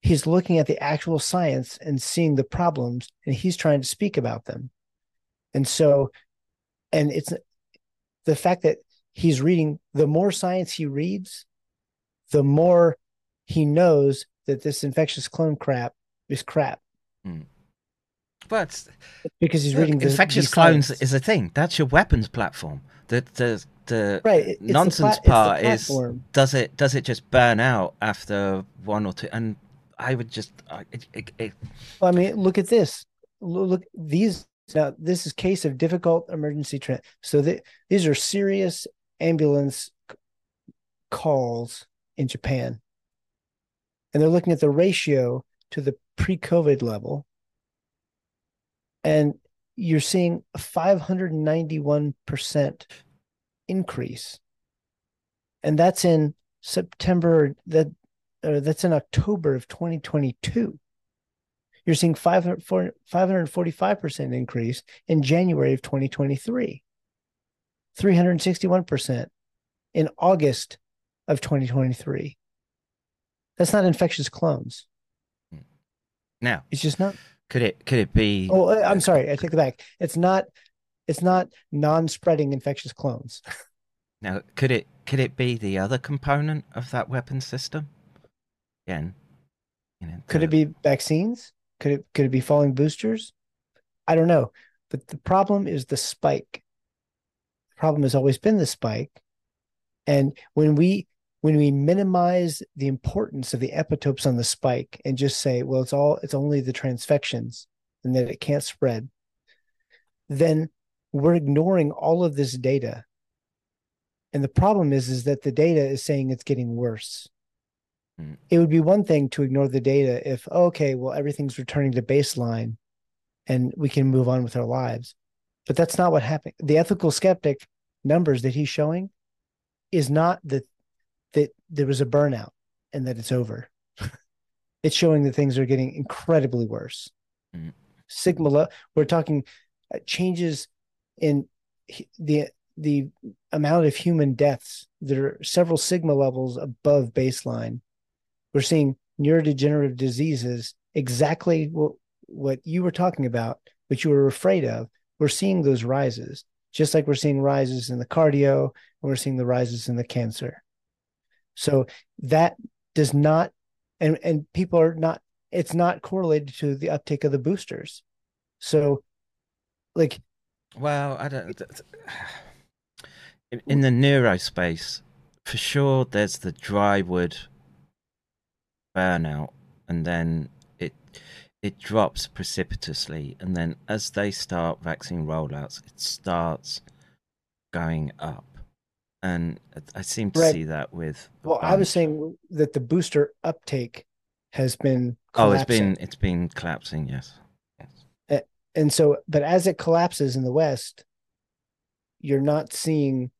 Speaker 6: He's looking at the actual science and seeing the problems and he's trying to speak about them. And so and it's the fact that he's reading the more science he reads the more he knows that this infectious clone crap is crap. Mm.
Speaker 5: But
Speaker 6: because he's reading uh,
Speaker 5: the, infectious clones is a thing. That's your weapons platform. The the the
Speaker 6: right.
Speaker 5: nonsense
Speaker 6: the
Speaker 5: part is does it does it just burn out after one or two? And I would just it, it, it...
Speaker 6: Well, I mean, look at this. Look these now. This is case of difficult emergency trend. So the, these are serious ambulance calls in Japan, and they're looking at the ratio to the pre-COVID level and you're seeing a 591% increase. And that's in september that uh, that's in october of 2022 you're seeing 545% increase in january of 2023 361% in august of 2023 that's not infectious clones.
Speaker 5: Now
Speaker 6: it's just not
Speaker 5: could it could it be?
Speaker 6: Oh, uh, I'm sorry. I take it back. It's not. It's not non-spreading infectious clones.
Speaker 5: Now, could it could it be the other component of that weapon system? Again,
Speaker 6: you know, the... could it be vaccines? Could it could it be falling boosters? I don't know. But the problem is the spike. The problem has always been the spike. And when we when we minimize the importance of the epitopes on the spike and just say, well, it's all it's only the transfections and that it can't spread, then we're ignoring all of this data. And the problem is, is that the data is saying it's getting worse. Mm. It would be one thing to ignore the data if, okay, well, everything's returning to baseline and we can move on with our lives. But that's not what happened. The ethical skeptic numbers that he's showing is not the that there was a burnout and that it's over. it's showing that things are getting incredibly worse. Mm. Sigma, we're talking uh, changes in the the amount of human deaths that are several sigma levels above baseline. We're seeing neurodegenerative diseases exactly what, what you were talking about, which you were afraid of. We're seeing those rises, just like we're seeing rises in the cardio, and we're seeing the rises in the cancer. So that does not, and and people are not. It's not correlated to the uptake of the boosters. So, like,
Speaker 5: Well, I don't. In, in the neurospace, for sure, there's the dry wood burnout, and then it it drops precipitously, and then as they start vaccine rollouts, it starts going up, and I seem to
Speaker 6: Right.
Speaker 5: see that with.
Speaker 6: Well, I was saying that the booster uptake has been
Speaker 5: Oh, it's been it's been collapsing. Yes, yes.
Speaker 6: and so but as it collapses in the west you're not seeing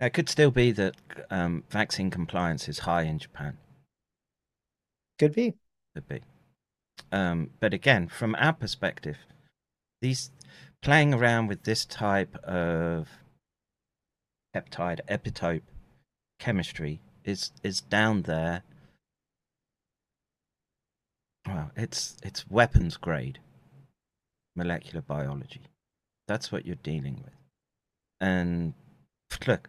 Speaker 5: It could still be that um, vaccine compliance is high in Japan.
Speaker 6: could be
Speaker 5: Could be. Um, but again, from our perspective, these playing around with this type of peptide epitope chemistry is is down there. Well, it's it's weapons grade molecular biology. That's what you're dealing with. And look,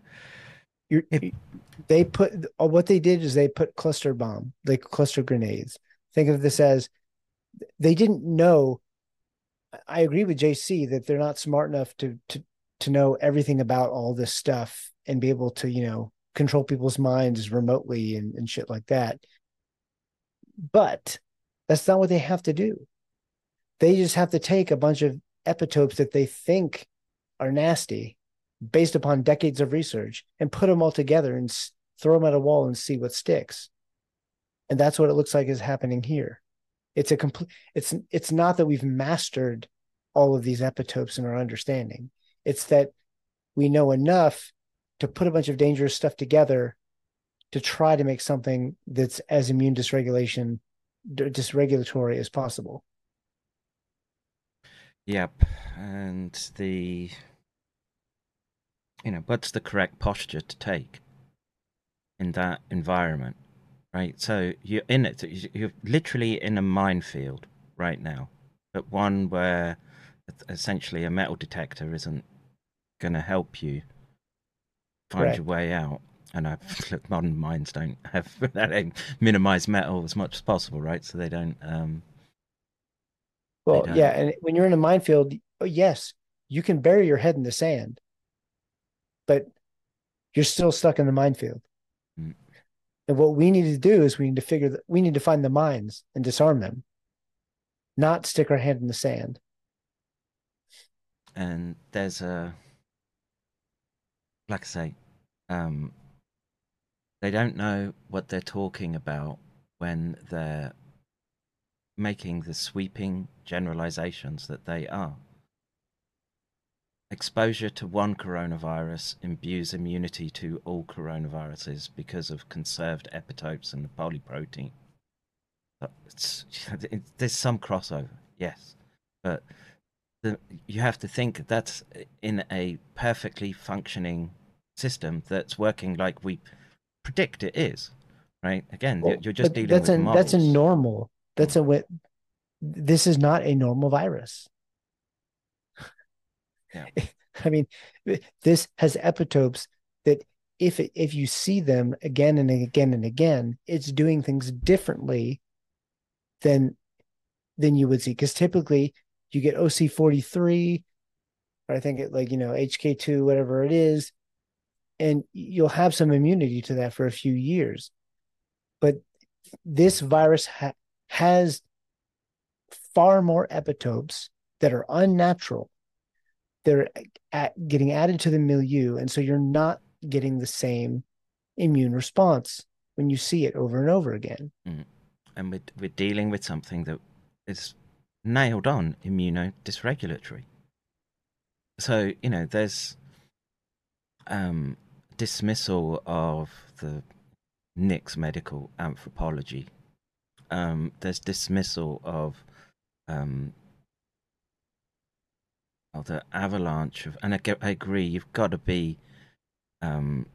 Speaker 6: you're, they put uh, what they did is they put cluster bomb like cluster grenades think of this as they didn't know i agree with jc that they're not smart enough to to to know everything about all this stuff and be able to you know control people's minds remotely and, and shit like that. But that's not what they have to do. They just have to take a bunch of epitopes that they think are nasty based upon decades of research and put them all together and throw them at a wall and see what sticks. And that's what it looks like is happening here. It's a complete it's it's not that we've mastered all of these epitopes in our understanding it's that we know enough to put a bunch of dangerous stuff together to try to make something that's as immune dysregulation dysregulatory as possible
Speaker 5: Yep, and the you know what's the correct posture to take in that environment, right? So you're in it. you- You're literally in a minefield right now, but one where essentially a metal detector isn't going to help you find your way out. And I look, modern mines don't have that minimize metal as much as possible, right? So they don't. Um,
Speaker 6: well
Speaker 5: don't.
Speaker 6: yeah and when you're in a minefield yes you can bury your head in the sand but you're still stuck in the minefield
Speaker 5: Mm.
Speaker 6: and what we need to do is we need to figure that we need to find the mines and disarm them not stick our hand in the sand
Speaker 5: and there's a like I say, um, they don't know what they're talking about when they're making the sweeping generalizations that they are. Exposure to one coronavirus imbues immunity to all coronaviruses because of conserved epitopes and the polyprotein. It's, it, there's some crossover, yes, but the, you have to think that's in a perfectly functioning system that's working like we predict it is, right? Again, you're, you're just dealing
Speaker 6: that's
Speaker 5: with
Speaker 6: a
Speaker 5: models.
Speaker 6: that's a normal that's a this is not a normal virus
Speaker 5: Yeah.
Speaker 6: i mean this has epitopes that if it, if you see them again and again and again it's doing things differently than than you would see because typically you get oc43 or i think it like you know hk2 whatever it is and you'll have some immunity to that for a few years but this virus ha- has far more epitopes that are unnatural they're at, getting added to the milieu and so you're not getting the same immune response when you see it over and over again
Speaker 5: Mm. And we're, we're dealing with something that is nailed on immunodysregulatory. So, you know, there's um, dismissal of the Nick's medical anthropology. Um, there's dismissal of um, of the avalanche of, and I, I agree, you've got to be, um,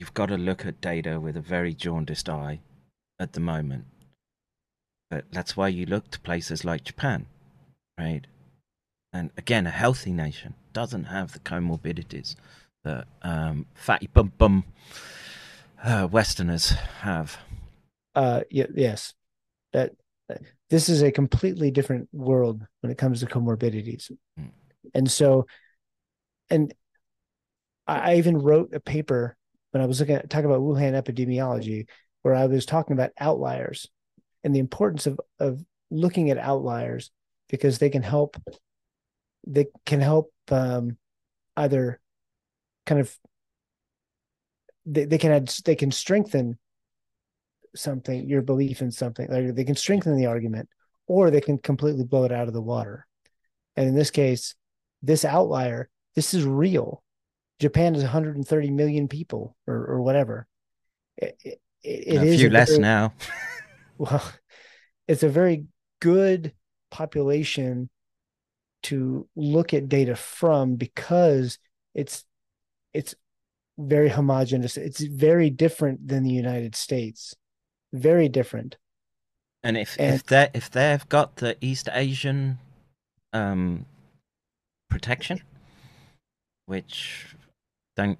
Speaker 5: you've got to look at data with a very jaundiced eye at the moment. But that's why you look to places like Japan, right? And again, a healthy nation doesn't have the comorbidities that um, fatty bum bum uh, Westerners have.
Speaker 6: uh y- yes that that- this is a completely different world when it comes to comorbidities
Speaker 5: Mm.
Speaker 6: and so and I, I even wrote a paper when I was looking at talking about Wuhan epidemiology, where I was talking about outliers and the importance of of looking at outliers because they can help they can help um, either kind of they, they can add they can strengthen something your belief in something like they can strengthen the argument or they can completely blow it out of the water. And in this case this outlier this is real. Japan is 130 million people or, or whatever. It, it, it
Speaker 5: a
Speaker 6: is
Speaker 5: few
Speaker 6: a
Speaker 5: less
Speaker 6: very-
Speaker 5: now.
Speaker 6: well it's a very good population to look at data from because it's it's very homogenous it's very different than the united states very different
Speaker 5: And if
Speaker 6: And-
Speaker 5: if they if they've got the East Asian um protection, which don't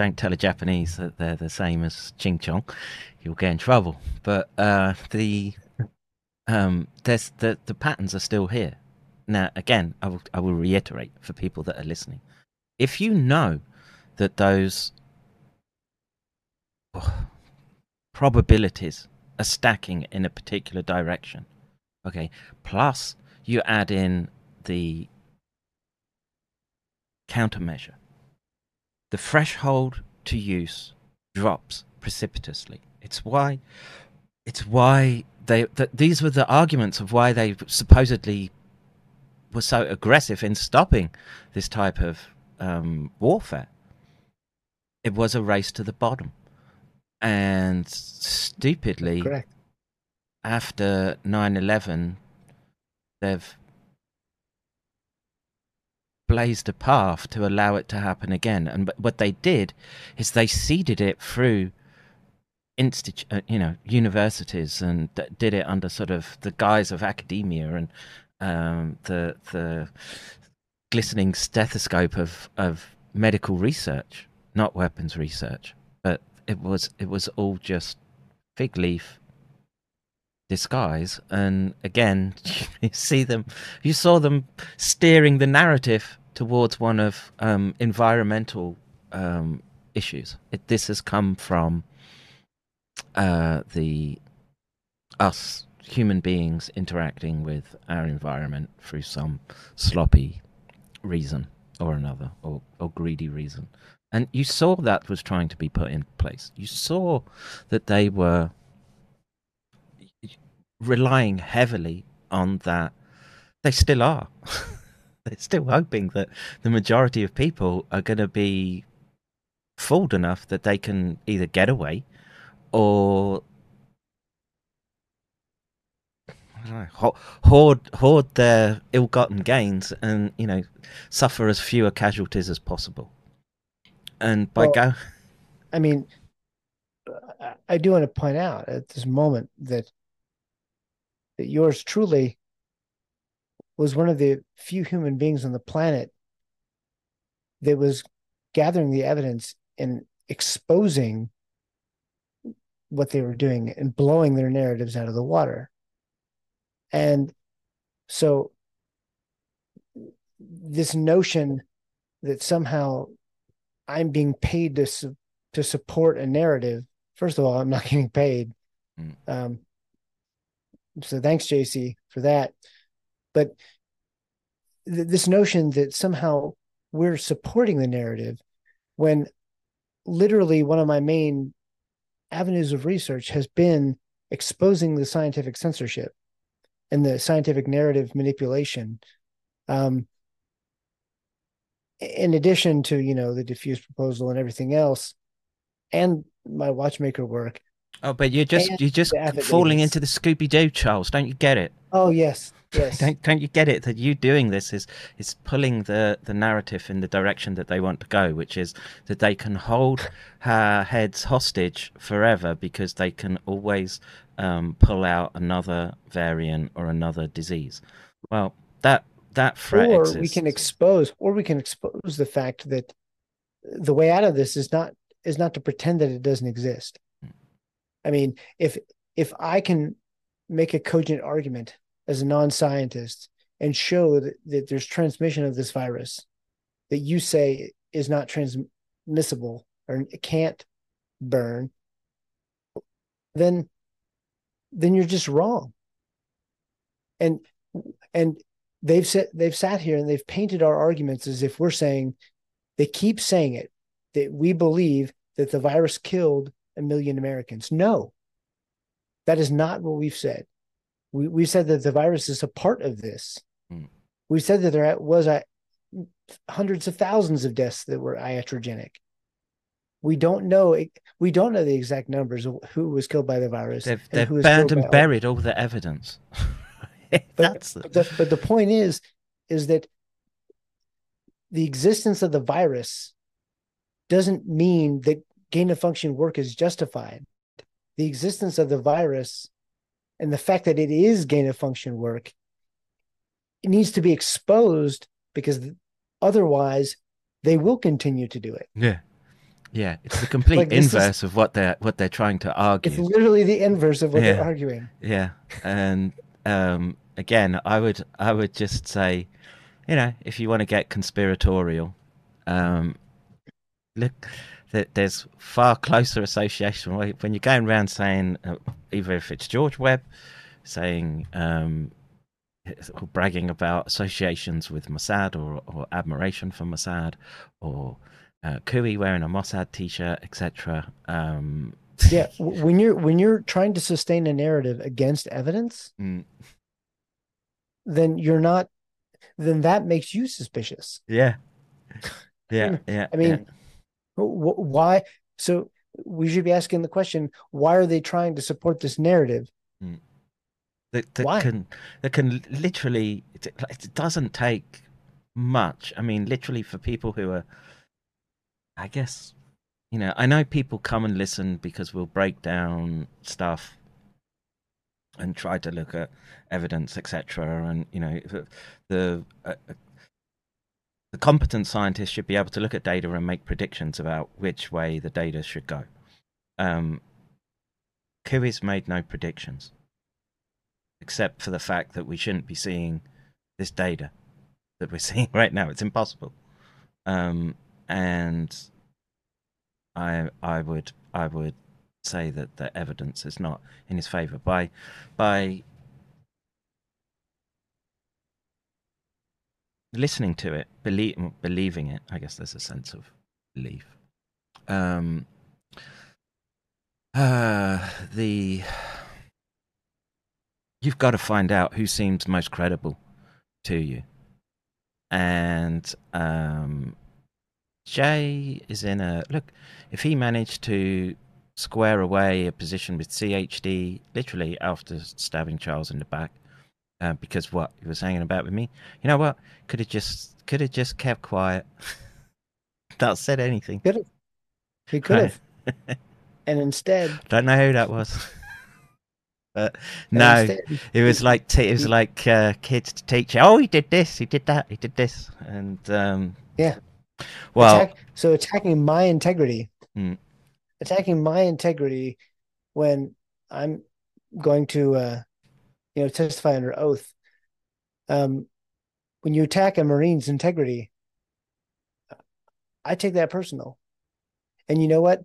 Speaker 5: don't tell a Japanese that they're the same as Ching Chong, you'll get in trouble. But uh the um there's the the patterns are still here. Now again, I will I will reiterate for people that are listening. If you know that those oh, probabilities are stacking in a particular direction. Okay. Plus, you add in the countermeasure. The threshold to use drops precipitously. It's why. It's why they. That these were the arguments of why they supposedly were so aggressive in stopping this type of um, warfare. It was a race to the bottom, and stupidly,
Speaker 6: correct.
Speaker 5: after 9-11 they've blazed a path to allow it to happen again. And what they did is they seeded it through institu- uh, you know universities and d- did it under sort of the guise of academia and um, the the glistening stethoscope of of medical research not weapons research but it was it was all just fig leaf disguise. And again you see them you saw them steering the narrative towards one of um, environmental um, issues. It, this has come from uh, the us human beings interacting with our environment through some sloppy reason or another or, or greedy reason and you saw that was trying to be put in place you saw that they were relying heavily on that. They still are. They're still hoping that the majority of people are going to be fooled enough that they can either get away or know, hoard hoard their ill-gotten gains and you know suffer as fewer casualties as possible. And by
Speaker 6: Well,
Speaker 5: go,
Speaker 6: I mean, I- I do want to point out at this moment that that yours truly was one of the few human beings on the planet that was gathering the evidence and exposing what they were doing and blowing their narratives out of the water. And so this notion that somehow I'm being paid to su- to support a narrative. First of all, I'm not getting paid.
Speaker 5: Mm.
Speaker 6: Um, so thanks, JC, for that. But th- this notion that somehow we're supporting the narrative when literally one of my main avenues of research has been exposing the scientific censorship and the scientific narrative manipulation. Um, in addition to you know the DEFUSE proposal and everything else, and my watchmaker work.
Speaker 5: oh, but you're just you're just falling into the Scooby Doo, Charles. Don't you get it?
Speaker 6: Oh yes, yes.
Speaker 5: Don't don't you get it that you doing this is is pulling the the narrative in the direction that they want to go, which is that they can hold our heads hostage forever because they can always um, pull out another variant or another disease. Well, that that threat
Speaker 6: or
Speaker 5: exists.
Speaker 6: we can expose or we can expose the fact that the way out of this is not is not to pretend that it doesn't exist hmm. i mean if if i can make a cogent argument as a non-scientist and show that, that there's transmission of this virus that you say is not transmissible or it can't burn, then then you're just wrong. And and they've said they've sat here and they've painted our arguments as if we're saying they keep saying it that we believe that the virus killed a million Americans. No, that is not what we've said. We we said that the virus is a part of this.
Speaker 5: Mm.
Speaker 6: We said that there was a, hundreds of thousands of deaths that were iatrogenic. We don't know. We don't know the exact numbers of who was killed by the virus.
Speaker 5: They've, they've burned and buried all the evidence.
Speaker 6: That's but, the, but the point is, is that the existence of the virus doesn't mean that gain of function work is justified. The existence of the virus and the fact that it is gain of function work it needs to be exposed because otherwise they will continue to do it.
Speaker 5: Yeah. Yeah, it's the complete like inverse is, of what they're what they're trying to argue.
Speaker 6: It's literally the inverse of what yeah. they're arguing.
Speaker 5: Yeah, and um, again, I would I would just say, you know, if you want to get conspiratorial, um, look, that there's far closer association when you're going around saying, uh, either if it's George Webb saying um, bragging about associations with Mossad or, or admiration for Mossad, or uh, Couey wearing a Mossad T-shirt, etc.
Speaker 6: yeah, when you're when you're trying to sustain a narrative against evidence,
Speaker 5: mm.
Speaker 6: then you're not. Then that makes you suspicious.
Speaker 5: Yeah, yeah, yeah.
Speaker 6: I mean,
Speaker 5: yeah.
Speaker 6: why? So we should be asking the question: Why are they trying to support this narrative?
Speaker 5: Mm that, that
Speaker 6: Why?
Speaker 5: can that can literally it, it doesn't take much. I mean, literally for people who are, I guess, you know, I know people come and listen because we'll break down stuff and try to look at evidence, etc. And you know, the uh, uh, the competent scientist should be able to look at data and make predictions about which way the data should go. Um, Couey's made no predictions except for the fact that we shouldn't be seeing this data that we're seeing right now. It's impossible. Um, and I I would I would say that the evidence is not in his favor by by listening to it, believe, believing it. I guess there's a sense of belief. Um, uh, the you've got to find out who seems most credible to you. And um, Jay is in a look. If he managed to square away a position with CHD, literally after stabbing Charles in the back, uh, because what he was hanging about with me, you know what? Could have just could have just kept quiet, not said anything.
Speaker 6: Could have. He could have. and instead,
Speaker 5: don't know who that was. But no, it was like t- it was like uh, kids to teach. Oh, he did this, he did that, he did this, and um,
Speaker 6: yeah.
Speaker 5: Well,
Speaker 6: Attack, so attacking my integrity,
Speaker 5: mm.
Speaker 6: attacking my integrity when I'm going to, uh, you know, testify under oath. Um, when you attack a Marine's integrity, I take that personal. And you know what?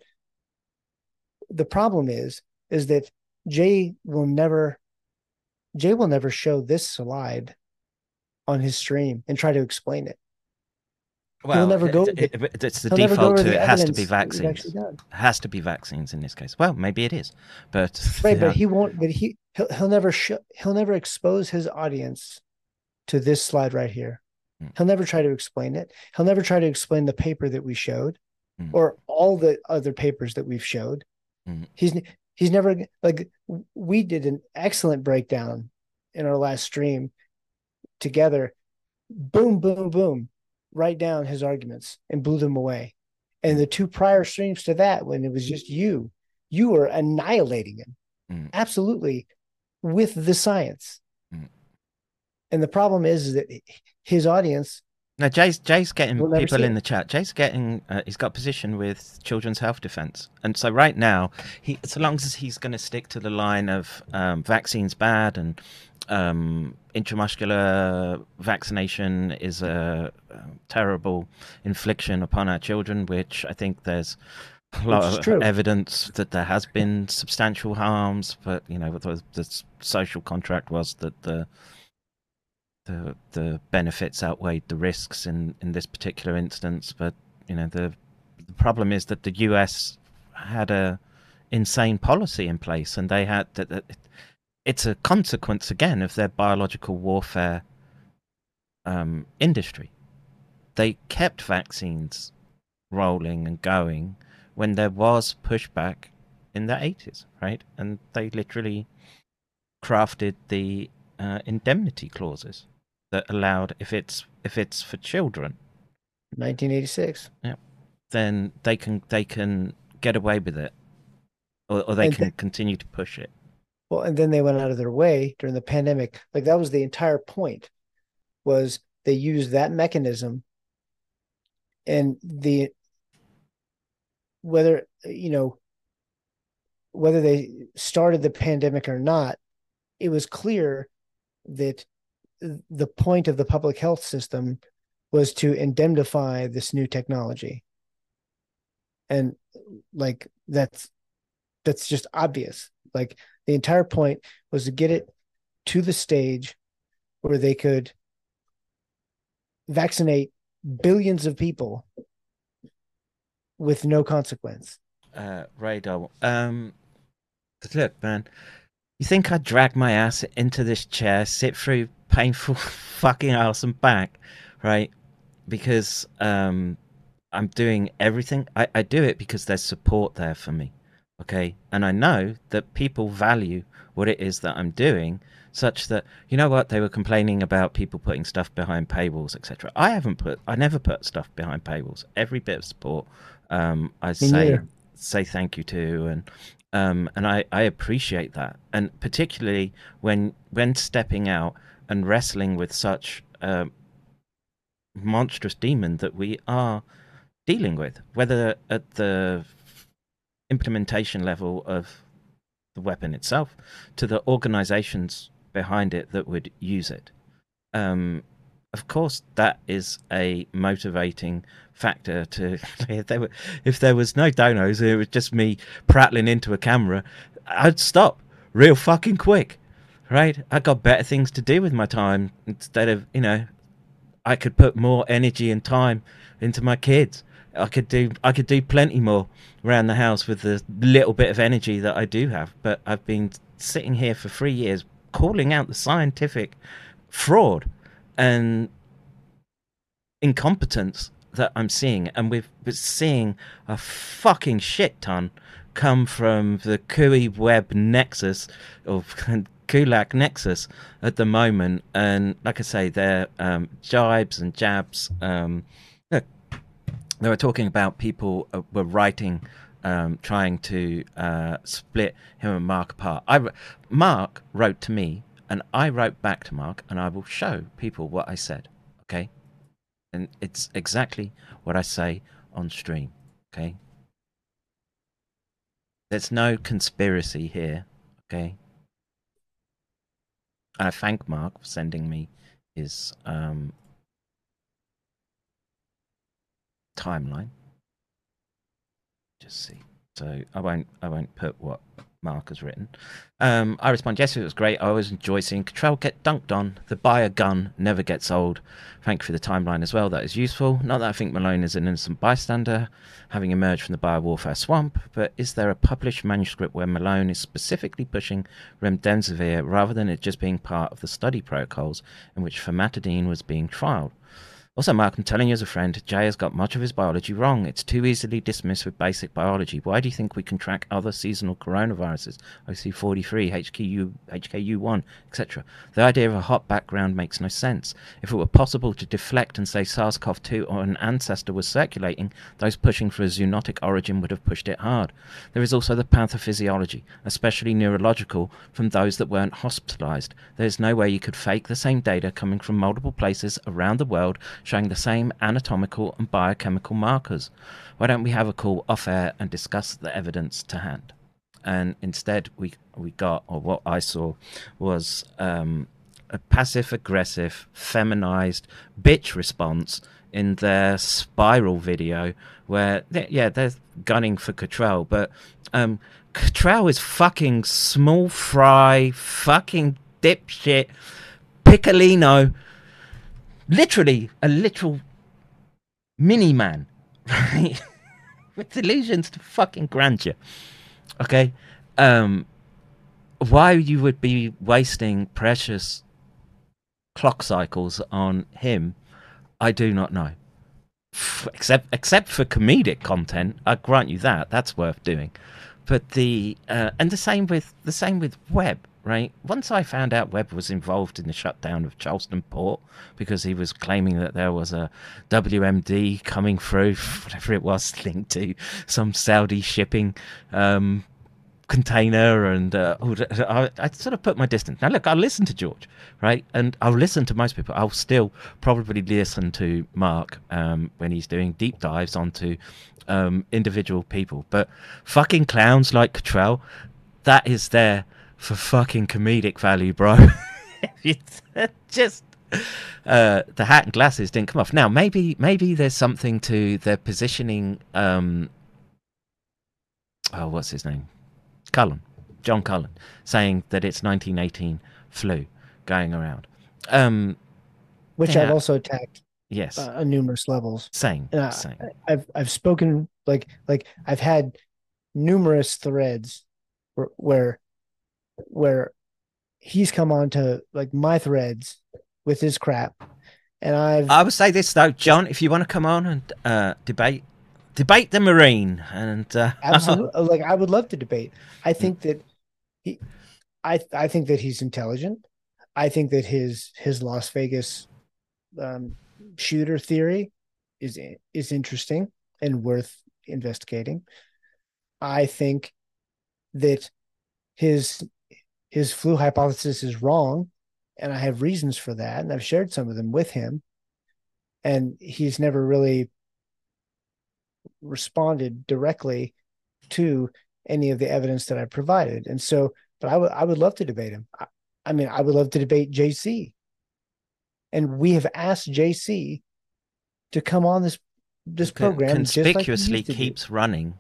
Speaker 6: The problem is, is that Jay will never Jay will never show this slide on his stream and try to explain it.
Speaker 5: Well, he'll never go. It, it, it's the default to it has to be vaccines. It has to be vaccines in this case. Well, maybe it is, but
Speaker 6: right. But he won't. But he he'll, he'll never show. He'll never expose his audience to this slide right here.
Speaker 5: Hmm.
Speaker 6: He'll never try to explain it. He'll never try to explain the paper that we showed,
Speaker 5: mm.
Speaker 6: or all the other papers that we've showed.
Speaker 5: Mm.
Speaker 6: He's he's never like we did an excellent breakdown in our last stream together boom boom boom write down his arguments and blew them away and the two prior streams to that when it was just you you were annihilating him
Speaker 5: mm.
Speaker 6: absolutely with the science
Speaker 5: mm.
Speaker 6: and the problem is, is that his audience
Speaker 5: no, Jay's Jay's getting people in the chat. Jay's getting uh, he's got a position with Children's Health Defence, and so right now he, so long as he's going to stick to the line of um, vaccines bad and um, intramuscular vaccination is a, a, terrible infliction upon our children, which I think there's a lot of true. evidence that there has been substantial harms, but you know the, the social contract was that the the the benefits outweighed the risks in in this particular instance. But you know the the problem is that the U.S. had a insane policy in place, and they had that. It's a consequence again of their biological warfare um, industry. They kept vaccines rolling and going when there was pushback in the 80s, right? And they literally crafted the uh, indemnity clauses that allowed if it's if it's for children
Speaker 6: 1986
Speaker 5: yeah then they can they can get away with it or, or they and can th- continue to push it
Speaker 6: well and then they went out of their way during the pandemic. Like that was the entire point was they used that mechanism and the whether you know whether they started the pandemic or not it was clear that the point of the public health system was to indemnify this new technology. And like that's that's just obvious. Like the entire point was to get it to the stage where they could vaccinate billions of people with no consequence.
Speaker 5: Uh, Radar, um, look, man, you think I'd drag my ass into this chair, sit through painful fucking ass and back, right? Because um, I'm doing everything. I, I do it because there's support there for me, okay? And I know that people value what it is that I'm doing, such that you know what they were complaining about people putting stuff behind paywalls, etc. I haven't put, I never put stuff behind paywalls. Every bit of support um, I say say thank you to, and um, and I, I appreciate that, and particularly when when stepping out and wrestling with such a monstrous demon that we are dealing with, whether at the implementation level of the weapon itself to the organizations behind it that would use it. Um, of course, that is a motivating factor to if there were if there was no donos it was just me prattling into a camera, I'd stop real fucking quick. Right? I got better things to do with my time instead of, you know, I could put more energy and time into my kids. I could do I could do plenty more around the house with the little bit of energy that I do have. But I've been sitting here for three years calling out the scientific fraud and incompetence that I'm seeing, and we've been seeing a fucking shit ton come from the Couey Webb Nexus or Kulak Nexus at the moment, and like I say, they're um, jibes and jabs. Um, they were talking about people uh, were writing, um, trying to uh, split him and Mark apart. I, Mark wrote to me, and I wrote back to Mark, and I will show people what I said. Okay and it's exactly what I say on stream. Okay. There's no conspiracy here. Okay. And I thank Mark for sending me his um, timeline. Just see. So I won't I won't put what Mark has written. Um, I respond, yes, it was great. I always enjoy seeing Control get dunked on. The buyer gun never gets old. Thank you for the timeline as well. That is useful. Not that I think Malone is an innocent bystander, having emerged from the biowarfare swamp, but is there a published manuscript where Malone is specifically pushing remdesivir rather than it just being part of the study protocols in which famotidine was being trialed? Also, Mark, I'm telling you as a friend, Jay has got much of his biology wrong. It's too easily dismissed with basic biology. Why do you think we can track other seasonal coronaviruses, OC43, HKU, HKU1, etc.? The idea of a hot background makes no sense. If it were possible to deflect and say SARS-CoV-2 or an ancestor was circulating, those pushing for a zoonotic origin would have pushed it hard. There is also the pathophysiology, especially neurological, from those that weren't hospitalized. There is no way you could fake the same data coming from multiple places around the world showing the same anatomical and biochemical markers. Why don't we have a call off air and discuss the evidence to hand? and instead we we got, or what I saw, was um, a passive aggressive, feminized bitch response in their spiral video, where they, yeah they're gunning for Cottrell, but um, Cottrell is fucking small fry, fucking dipshit, Piccolino, literally a literal mini man, right? With allusions to fucking grandeur. Okay? Um, why you would be wasting precious clock cycles on him, I do not know. Except, except for comedic content, I grant you that. That's worth doing. But the uh, and the same with the same with Webb right? Once I found out Webb was involved in the shutdown of Charleston Port because he was claiming that there was a WMD coming through, whatever it was, linked to some Saudi shipping um, container, and uh, I, I, sort of put my distance. Now, look, I'll listen to George, right? And I'll listen to most people. I'll still probably listen to Mark um, when he's doing deep dives onto um, individual people. But fucking clowns like Cottrell, that is there for fucking comedic value, bro. just uh, the hat and glasses didn't come off. Now maybe maybe there's something to their positioning. Um, oh, what's his name? Cullen, John Cullen, saying that it's 1918 flu going around. Um,
Speaker 6: Which yeah. I've also attacked.
Speaker 5: Yes,
Speaker 6: uh, on numerous levels.
Speaker 5: Same,
Speaker 6: uh,
Speaker 5: same.
Speaker 6: I've I've spoken like like I've had numerous threads where, where where he's come on to like my threads with his crap. And I've
Speaker 5: I would say this though, John, if you want to come on and uh, debate debate the Marine and uh...
Speaker 6: absolutely like I would love to debate. I think that he I I think that he's intelligent. I think that his his Las Vegas um, shooter theory is is interesting and worth investigating. I think that his his flu hypothesis is wrong and i have reasons for that and i've shared some of them with him and he's never really responded directly to any of the evidence that i provided. And so but i would i would love to debate him. I, I mean i would love to debate jc and we have asked jc to come on this this program
Speaker 5: conspicuously
Speaker 6: like
Speaker 5: keeps running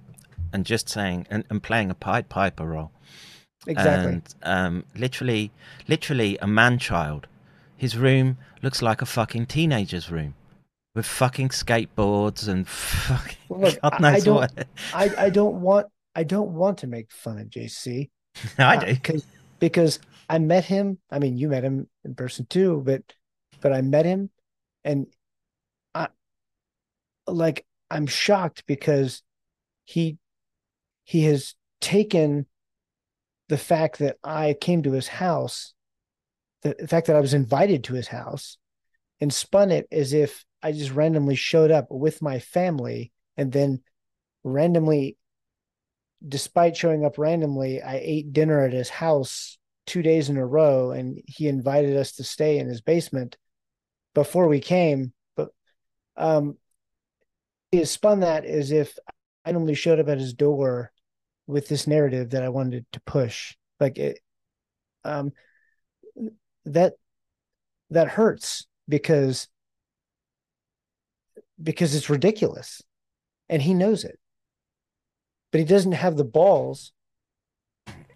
Speaker 5: and just saying and, and playing a pied piper role
Speaker 6: Exactly.
Speaker 5: And um, literally, literally a man child. His room looks like a fucking teenager's room with fucking skateboards and fucking
Speaker 6: Look, God knows I, I don't, what. I, I don't want I don't want to make fun of JC.
Speaker 5: I do
Speaker 6: because because I met him. I mean, you met him in person too, but but I met him, and I like I'm shocked because he he has taken the fact that I came to his house, the, fact that I was invited to his house, and spun it as if I just randomly showed up with my family and then randomly, despite showing up randomly, I ate dinner at his house two days in a row and he invited us to stay in his basement before we came. But um, he spun that as if I randomly showed up at his door with this narrative that I wanted to push. Like it, um, that that hurts because because it's ridiculous, and he knows it, but he doesn't have the balls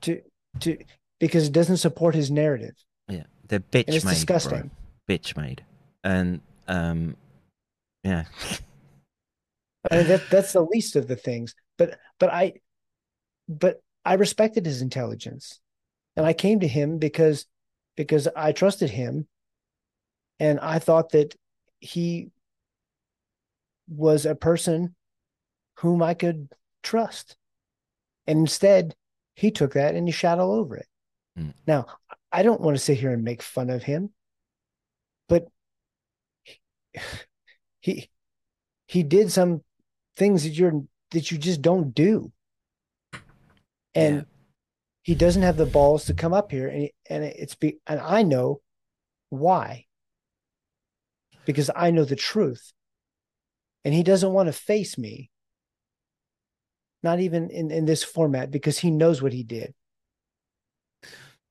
Speaker 6: to to because it doesn't support his narrative.
Speaker 5: Yeah, the bitch
Speaker 6: and it's
Speaker 5: made,
Speaker 6: disgusting.
Speaker 5: Bro. Bitch made, and um, yeah.
Speaker 6: I mean, that that's the least of the things. But but I but I respected his intelligence. And I came to him because because I trusted him and I thought that he was a person whom I could trust. And instead, he took that and he shot all over it. Mm. Now, I don't want to sit here and make fun of him, but he he did some things that you're that you just don't do and yeah. he doesn't have the balls to come up here and and it's be and I know why because I know the truth and he doesn't want to face me not even in, in this format because he knows what he did.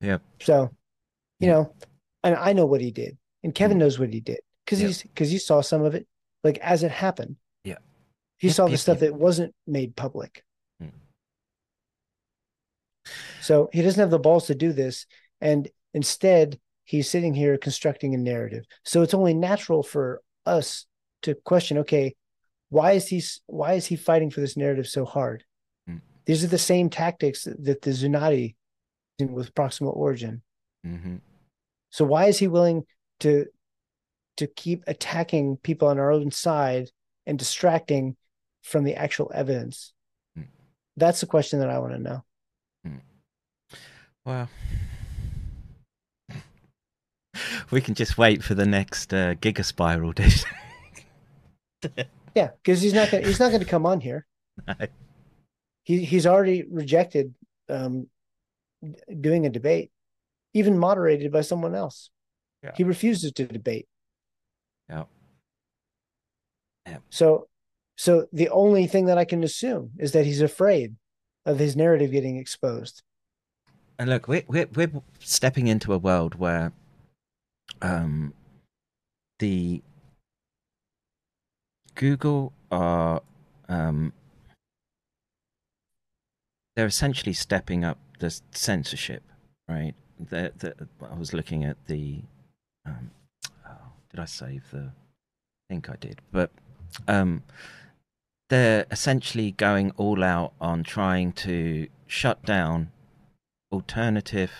Speaker 5: Yeah.
Speaker 6: So, you know, and I know what he did, and Kevin mm-hmm. knows what he did because
Speaker 5: Yeah.
Speaker 6: he's because he saw some of it like as it happened.
Speaker 5: Yeah.
Speaker 6: He
Speaker 5: Yeah,
Speaker 6: saw the
Speaker 5: yeah,
Speaker 6: stuff
Speaker 5: yeah.
Speaker 6: that wasn't made public. So he doesn't have the balls to do this, and instead he's sitting here constructing a narrative. So it's only natural for us to question: Okay, why is he why is he fighting for this narrative so hard?
Speaker 5: Hmm.
Speaker 6: These are the same tactics that the Zunati with proximal origin.
Speaker 5: Mm-hmm.
Speaker 6: So why is he willing to to keep attacking people on our own side and distracting from the actual evidence?
Speaker 5: Hmm.
Speaker 6: That's the question that I want to know.
Speaker 5: Well, we can just wait for the next uh, Giga Spiral, dude.
Speaker 6: Yeah, because he's not gonna he's not gonna come on here.
Speaker 5: No.
Speaker 6: He he's already rejected um, doing a debate, even moderated by someone else.
Speaker 5: Yeah.
Speaker 6: He refuses to debate.
Speaker 5: Yeah.
Speaker 6: So, so the only thing that I can assume is that he's afraid of his narrative getting exposed.
Speaker 5: And look, we're, we're we're stepping into a world where, um, the Google are, um, they're essentially stepping up the censorship, right? I was looking at the, um, oh, did I save the? I think I did, but um, they're essentially going all out on trying to shut down alternative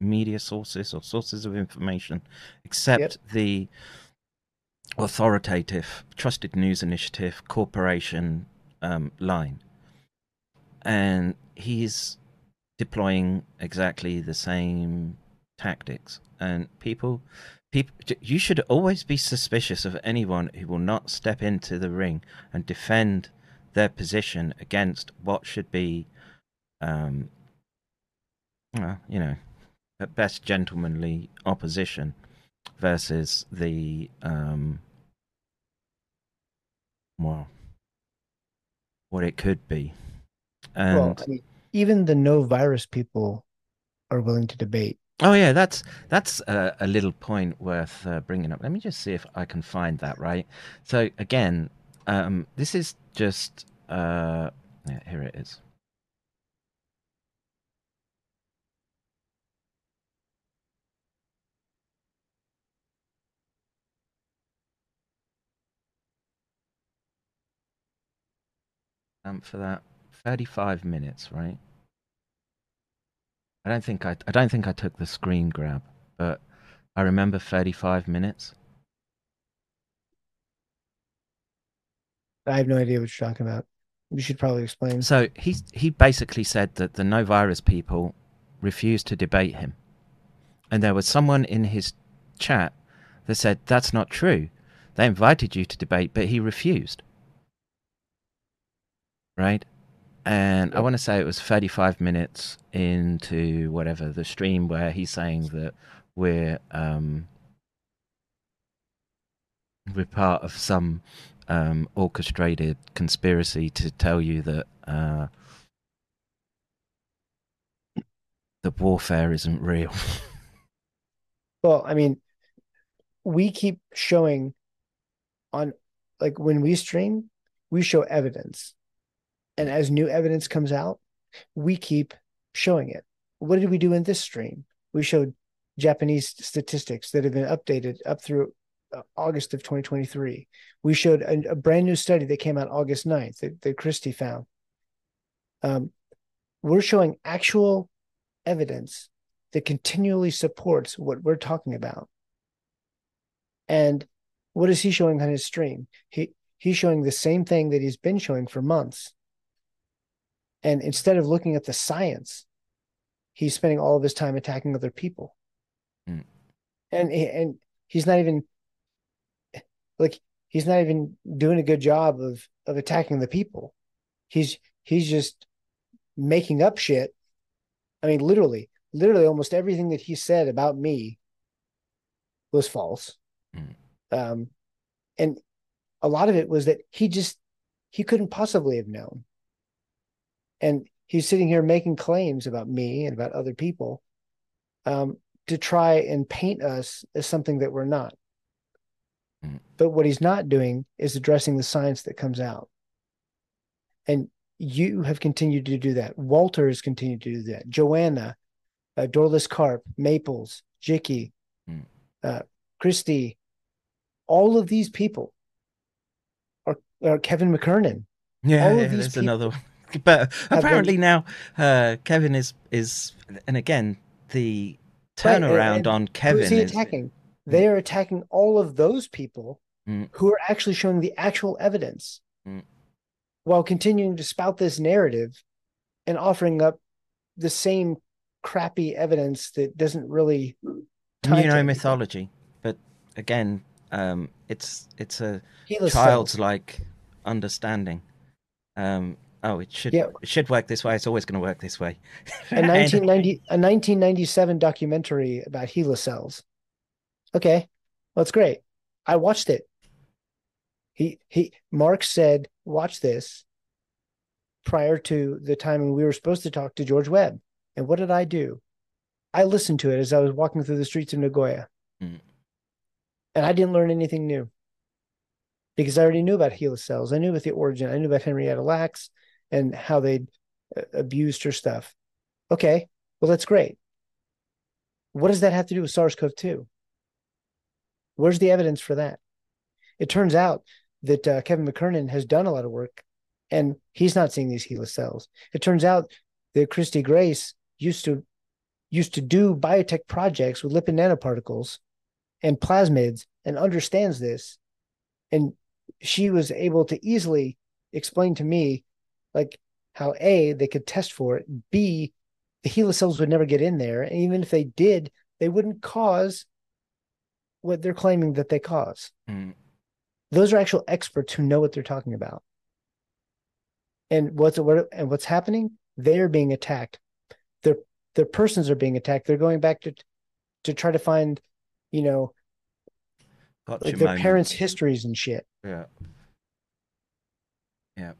Speaker 5: media sources or sources of information, except the authoritative Trusted News Initiative corporation um, line. And he's deploying exactly the same tactics. And people, people, you should always be suspicious of anyone who will not step into the ring and defend their position against what should be um, well, you know, at best gentlemanly opposition versus the um well what it could be. And
Speaker 6: well, I mean, even the no virus people are willing to debate.
Speaker 5: oh yeah, that's that's a, a little point worth uh, bringing up. Let me just see if I can find that right. So again, um this is just uh yeah, here it is. Um, for that 35 minutes, right? I don't think I I don't think I took the screen grab, but I remember 35 minutes.
Speaker 6: I have no idea what you're talking about. You should probably explain.
Speaker 5: So he he basically said that the no virus people refused to debate him, and there was someone in his chat that said that's not true. They invited you to debate, but he refused. Right, and I want to say it was 35 minutes into whatever the stream where he's saying that we're um we're part of some um, orchestrated conspiracy to tell you that uh, the warfare isn't real.
Speaker 6: Well, I mean, we keep showing on like when we stream, we show evidence. And as new evidence comes out, we keep showing it. What did we do in this stream? We showed Japanese statistics that have been updated up through uh, August of 2023. We showed a, a brand new study that came out August 9th that, that Christie found. Um, we're showing actual evidence that continually supports what we're talking about. And what is he showing on his stream? He he's showing the same thing that he's been showing for months. And instead of looking at the science, he's spending all of his time attacking other people.
Speaker 5: Mm.
Speaker 6: And and he's not even like he's not even doing a good job of of attacking the people. He's he's just making up shit. I mean, literally, literally, almost everything that he said about me was false.
Speaker 5: Mm.
Speaker 6: Um, and a lot of it was that he just he couldn't possibly have known. And he's sitting here making claims about me and about other people um, to try and paint us as something that we're not.
Speaker 5: Mm.
Speaker 6: But what he's not doing is addressing the science that comes out. And you have continued to do that. Walter has continued to do that. Joanna, uh, Doorless Carp, Maples, Jikky,
Speaker 5: Mm.
Speaker 6: uh, Christy, all of these people are, are Kevin McKernan.
Speaker 5: Yeah,
Speaker 6: all
Speaker 5: yeah
Speaker 6: these
Speaker 5: there's
Speaker 6: people
Speaker 5: another one. But apparently now uh, Kevin is is and again the
Speaker 6: and-
Speaker 5: turnaround on Kevin
Speaker 6: is he
Speaker 5: is
Speaker 6: attacking? They are attacking all of those people
Speaker 5: Mm.
Speaker 6: who are actually showing the actual evidence
Speaker 5: Mm.
Speaker 6: while continuing to spout this narrative and offering up the same crappy evidence that doesn't really
Speaker 5: you know mythology. But again, um, it's it's a child's like understanding. Um, oh, it should
Speaker 6: Yeah.
Speaker 5: it should work this way. It's always going to work this way.
Speaker 6: a 1990 a 1997 documentary about HeLa cells. Okay, well, it's great. I watched it. He he Mark said, "Watch this." Prior to the time when we were supposed to talk to George Webb, and what did I do? I listened to it as I was walking through the streets of Nagoya,
Speaker 5: Mm.
Speaker 6: and I didn't learn anything new because I already knew about HeLa cells. I knew about the origin. I knew about Henrietta Lacks and how they uh, abused her stuff. Okay, well, that's great. What does that have to do with SARS CoV 2? Where's the evidence for that? It turns out that uh, Kevin McKernan has done a lot of work and he's not seeing these HeLa cells. It turns out that Christy Grace used to used to do biotech projects with lipid nanoparticles and plasmids and understands this. And she was able to easily explain to me like how A, they could test for it, B, the HeLa cells would never get in there. And even if they did, they wouldn't cause what they're claiming that they cause.
Speaker 5: Mm.
Speaker 6: Those are actual experts who know what they're talking about. And what's what and what's happening? They're being attacked. Their their persons are being attacked. They're going back to to try to find, you know, like their
Speaker 5: moment.
Speaker 6: parents' histories and shit.
Speaker 5: Yeah. Yeah.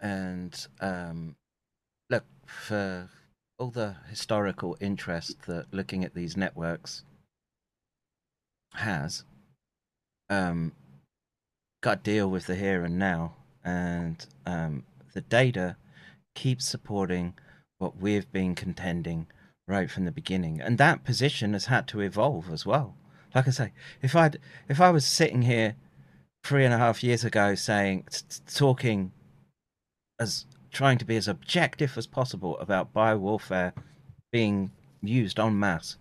Speaker 5: And um, look for all the historical interest that looking at these networks has. Um, got to deal with the here and now, and um, the data keeps supporting what we've been contending right from the beginning, and that position has had to evolve as well. Like I say, if I if I was sitting here three and a half years ago saying talking as trying to be as objective as possible about biowarfare being used en masse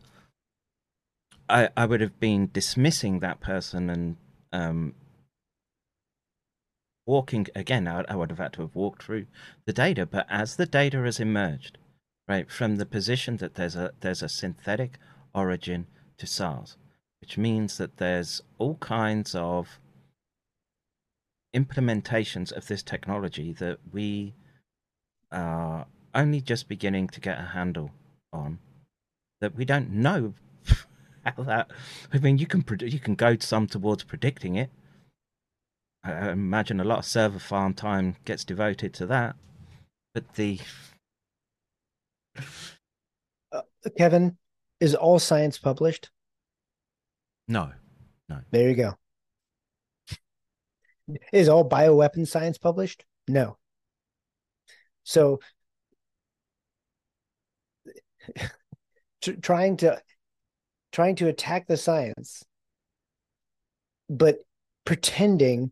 Speaker 5: I, I would have been dismissing that person and um, walking again. I, I would have had to have walked through the data, but as the data has emerged, right from the position that there's a there's a synthetic origin to SARS, which means that there's all kinds of implementations of this technology that we are only just beginning to get a handle on that we don't know how that i mean you can predict you can go some towards predicting it I I imagine a lot of server farm time gets devoted to that but the
Speaker 6: Uh, Kevin, is all science published?
Speaker 5: no no
Speaker 6: There you go. Is all bioweapon science published? No. So tr- trying to trying to attack the science but pretending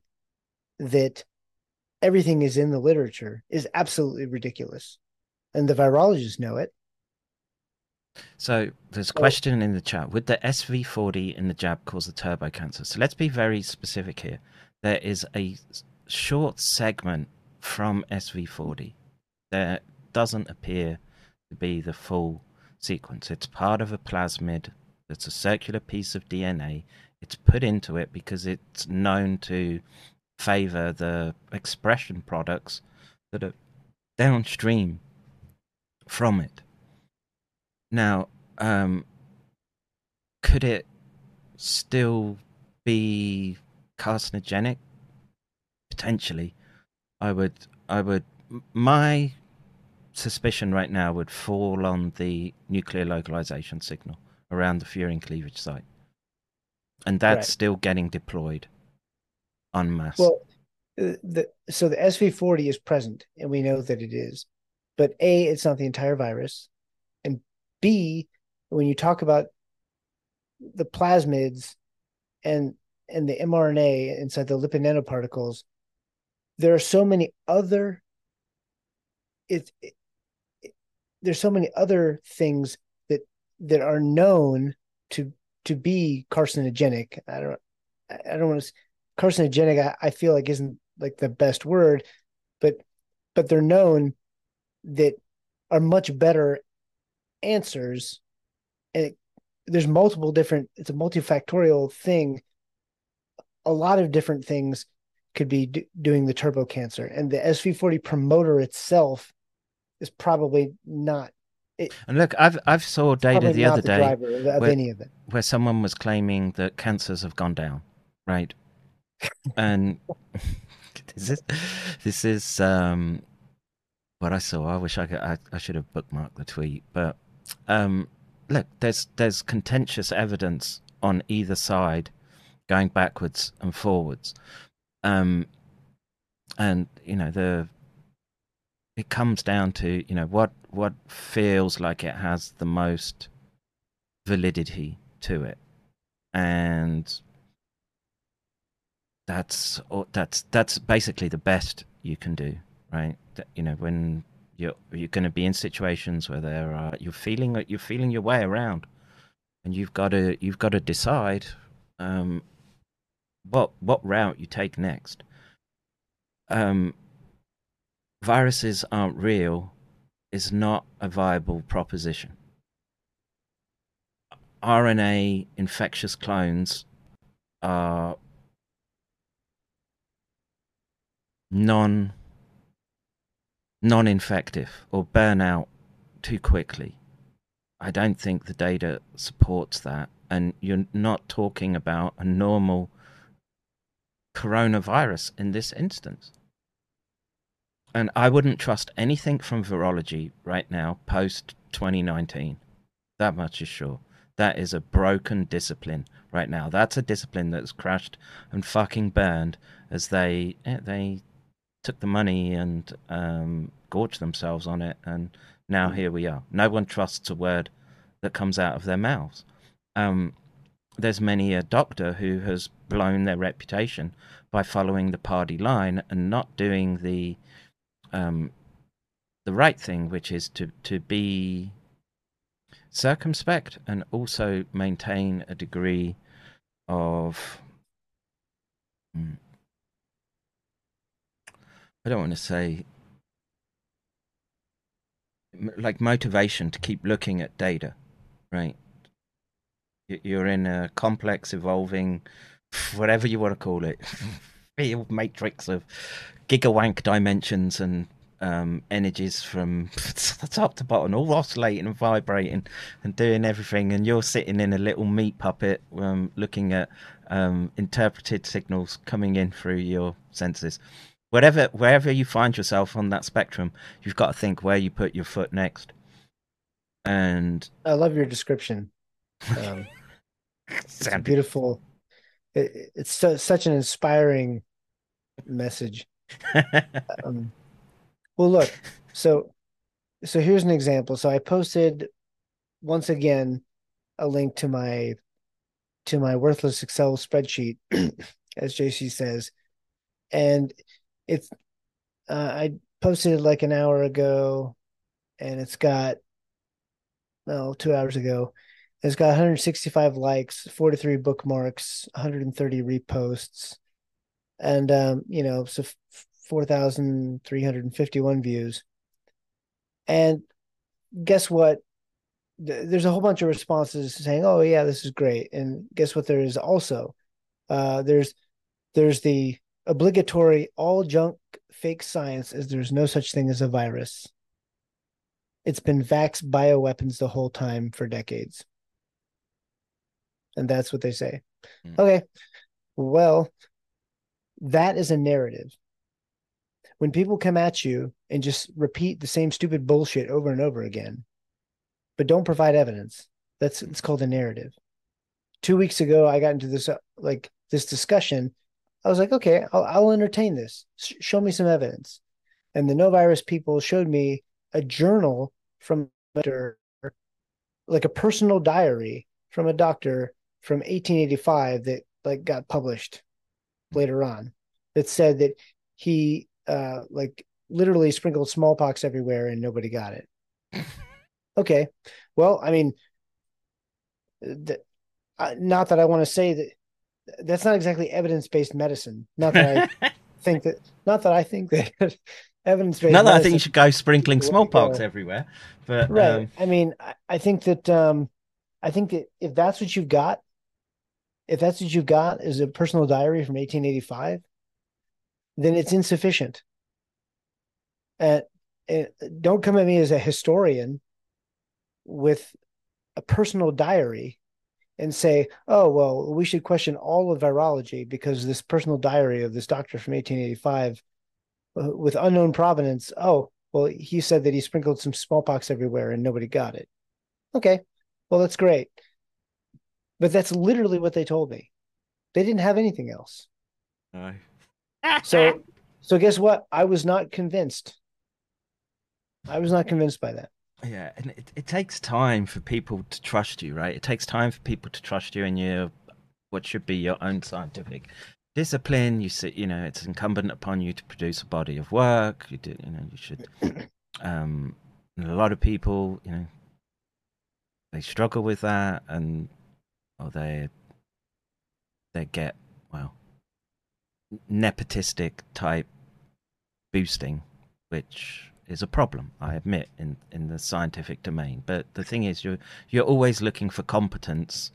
Speaker 6: that everything is in the literature is absolutely ridiculous. And the virologists know it.
Speaker 5: So there's a question in the chat. Would the SV40 in the jab cause the turbo cancer? So let's be very specific here. There is a short segment from SV40 that doesn't appear to be the full sequence. It's part of a plasmid. It's a circular piece of DNA. It's put into it because it's known to favor the expression products that are downstream from it. Now, um, could it still be carcinogenic? Potentially, I would. I would my suspicion right now would fall on the nuclear localization signal around the furin cleavage site, and that's
Speaker 6: Right.
Speaker 5: still getting deployed en masse.
Speaker 6: Well, the so the SV40 is present, and we know that it is. But A, it's not the entire virus, and B, when you talk about the plasmids and and the mRNA inside the lipid nanoparticles, there are so many other. It, it, it- there's so many other things that that are known to to be carcinogenic. I don't I don't want to carcinogenic I, I feel like isn't like the best word but but they're known that are much better answers and it, there's multiple different it's a multifactorial thing a lot of different things could be do, doing the turbo cancer and the sv40 promoter itself is probably not it,
Speaker 5: And look, I've I've saw data the other
Speaker 6: the
Speaker 5: day
Speaker 6: of- of
Speaker 5: where,
Speaker 6: any of it.
Speaker 5: where someone was claiming that cancers have gone down, right? and this is this is um, what I saw. I wish I could. I, I should have bookmarked the tweet, but um, look, there's there's contentious evidence on either side, going backwards and forwards, um, and you know the it comes down to you know what what feels like it has the most validity to it. And that's that's that's basically the best you can do right? That- you know when you're you're going to be in situations where there are you're feeling you're feeling your way around. And you've got to you've got to decide um what what route you take next um viruses aren't real is not a viable proposition. RNA infectious clones are non non-infective or burn out too quickly. I don't think the data supports that and you're not talking about a normal coronavirus in this instance. And I wouldn't trust anything from virology right now, post 2019. That much is sure. That is a broken discipline right now. That's a discipline that's crashed and fucking burned as they eh, they took the money and um, gorged themselves on it, and now here we are. No one trusts a word that comes out of their mouths. Um, there's many a doctor who has blown their reputation by following the party line and not doing the um, the right thing, which is to to be circumspect and also maintain a degree of mm, I don't want to say like motivation to keep looking at data, right? You're in a complex, evolving, whatever you want to call it, field matrix of gigawank dimensions and um, energies from top to bottom, all oscillating and vibrating and doing everything. And you're sitting in a little meat puppet, um, looking at um, interpreted signals coming in through your senses. Whatever, wherever you find yourself on that spectrum, you've got to think where you put your foot next. And
Speaker 6: I love your description. Um, it's beautiful. It, it's so, such an inspiring message. um, well, look. So, so here's an example. So I posted once again a link to my to my worthless Excel spreadsheet, as JC says, and it's uh, I posted it like an hour ago, and it's got no two hours ago. It's got 165 likes, 43 bookmarks, 130 reposts, and um, you know, so 4,351 views. And guess what? There's a whole bunch of responses saying, "Oh yeah, this is great." And guess what? There is also uh, there's there's the obligatory all junk fake science as there's no such thing as a virus. It's been vax bioweapons the whole time for decades. And that's what they say. Okay. Well, that is a narrative. when people come at you and just repeat the same stupid bullshit over and over again, but don't provide evidence, that's it's called a narrative. Two weeks ago, I got into this uh, like this discussion. I was like, okay, I'll, I'll entertain this. Sh- show me some evidence. And the no virus people showed me a journal from doctor, like a personal diary from a doctor from 1885 that like got published later on that said that he uh like literally sprinkled smallpox everywhere and nobody got it. Okay. Well i mean th- uh, not that i want to say that that's not exactly evidence-based medicine. Not that i think that not that i think that evidence-based
Speaker 5: Not that I think you should go sprinkling smallpox everywhere, but
Speaker 6: right.
Speaker 5: um,
Speaker 6: i mean I, I think that um i think that if that's what you've got if that's what you've got is a personal diary from 1885 then it's insufficient. And, don't come at me as a historian with a personal diary and say oh well we should question all of virology because this personal diary of this doctor from 1885 uh, with unknown provenance oh well he said that he sprinkled some smallpox everywhere and nobody got it. Okay well that's great but that's literally what they told me they didn't have anything else
Speaker 5: no.
Speaker 6: so so guess what i was not convinced i was not convinced by that
Speaker 5: Yeah, and it, it takes time for people to trust you, right? It takes time for people to trust you in your what should be your own scientific discipline. You see, you know, it's incumbent upon you to produce a body of work. You do, you know, you should. Um, and a lot of people, you know, they struggle with that, and or they they get well nepotistic type boosting, which is a problem, I admit, in, in the scientific domain. But the thing is, you're you're always looking for competence,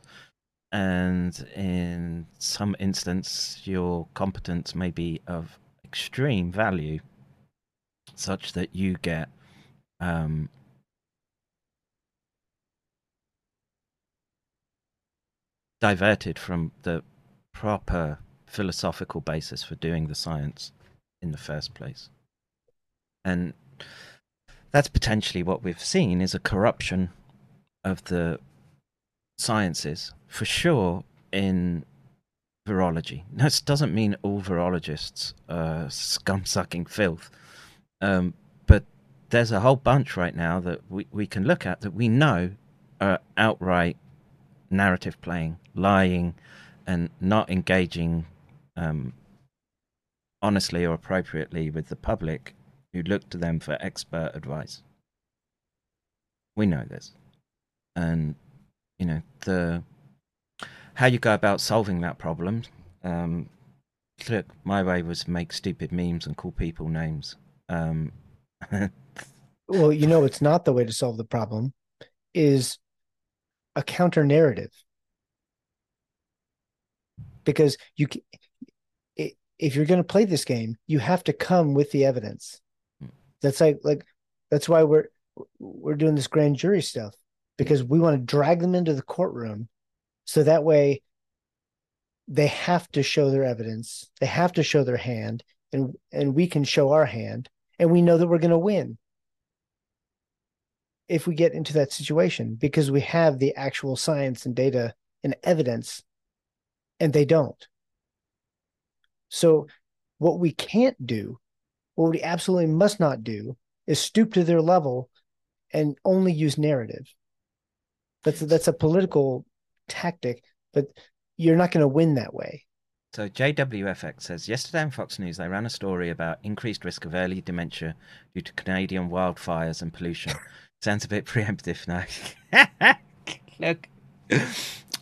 Speaker 5: and in some instance, your competence may be of extreme value, such that you get um, diverted from the proper philosophical basis for doing the science in the first place. And that's potentially what we've seen is a corruption of the sciences for sure in virology. Now, This doesn't mean all virologists are scum sucking filth, um, but there's a whole bunch right now that we, we can look at that we know are outright narrative playing, lying, and not engaging um, honestly or appropriately with the public who look to them for expert advice. We know this. And, you know, the how you go about solving that problem. Um, look, my way was make stupid memes and call people names. Um,
Speaker 6: well you know it's not the way to solve the problem is a counter narrative because you if you're going to play this game you have to come with the evidence. Hmm. That's like like that's why we're we're doing this grand jury stuff because we want to drag them into the courtroom so that way they have to show their evidence they have to show their hand and and we can show our hand and we know that we're going to win. If we get into that situation because we have the actual science and data and evidence and they don't so what we can't do what we absolutely must not do is stoop to their level and only use narrative that's that's a political tactic but you're not going to win that way
Speaker 5: So JWFX says yesterday on Fox News they ran a story about increased risk of early dementia due to Canadian wildfires and pollution. Sounds a bit preemptive now. Look,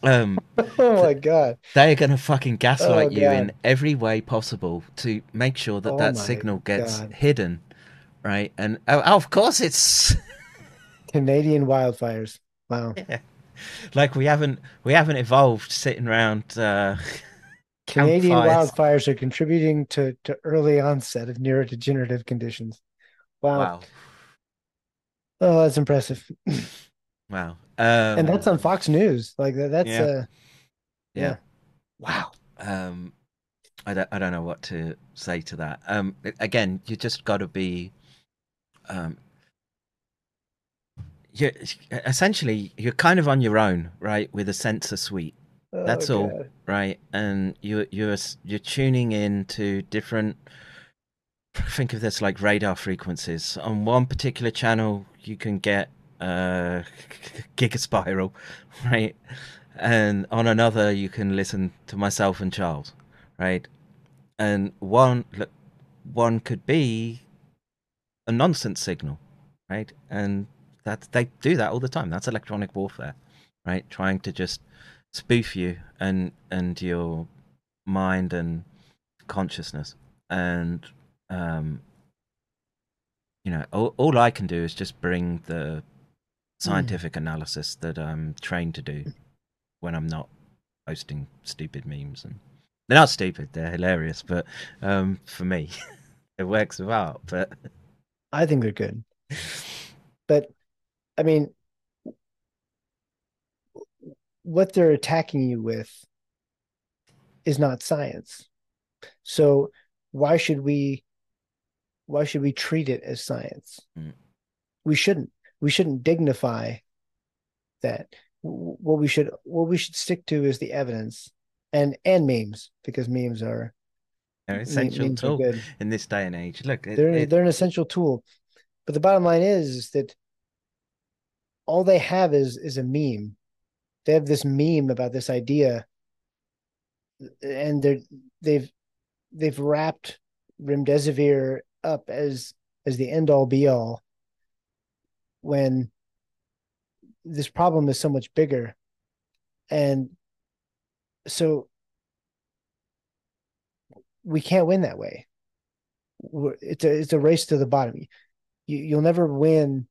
Speaker 5: um,
Speaker 6: oh my god
Speaker 5: they are going to fucking gaslight
Speaker 6: Oh,
Speaker 5: you in every way possible to make sure that
Speaker 6: Oh,
Speaker 5: that signal gets
Speaker 6: God.
Speaker 5: hidden, right? And oh, of course it's
Speaker 6: canadian wildfires wow Yeah.
Speaker 5: like we haven't we haven't evolved sitting around. Uh,
Speaker 6: Canadian
Speaker 5: campfires.
Speaker 6: wildfires are contributing to, to early onset of neurodegenerative conditions. Wow.
Speaker 5: Wow,
Speaker 6: Oh, that's impressive.
Speaker 5: wow, um,
Speaker 6: and that's on Fox News. Like that's
Speaker 5: yeah.
Speaker 6: uh
Speaker 5: yeah.
Speaker 6: wow.
Speaker 5: Um, I don't, I don't know what to say to that. Um, again, you just got to be, um, you essentially you're kind of on your own, right, with a sensor suite.
Speaker 6: Oh,
Speaker 5: That's all,
Speaker 6: God.
Speaker 5: right? And you you're you're tuning in to different. Think of this like radar frequencies. On one particular channel, you can get uh, gigaspiral, right? And on another, you can listen to myself and Charles, right? And one look, one could be a nonsense signal, right? And that they do that all the time. That's electronic warfare, right? Trying to just spoof you and and your mind and consciousness and um you know all, all i can do is just bring the scientific analysis that i'm trained to do when i'm not posting stupid memes and they're not stupid they're hilarious but um for me it works of art but
Speaker 6: I think they're good. But I mean, what they're attacking you with is not science. So why should we why should we treat it as science?
Speaker 5: Mm.
Speaker 6: We shouldn't. We shouldn't dignify that. What we should what we should stick to is the evidence and and memes because memes are
Speaker 5: they're essential
Speaker 6: memes
Speaker 5: tool in this day and age look it,
Speaker 6: they're
Speaker 5: it-
Speaker 6: they're an essential tool. But the bottom line is, is that all they have is is a meme. They have this meme about this idea, and they're they've they've wrapped remdesivir up as as the end all be all. When this problem is so much bigger, and so we can't win that way we're- it's a it's a race to the bottom. You you'll never win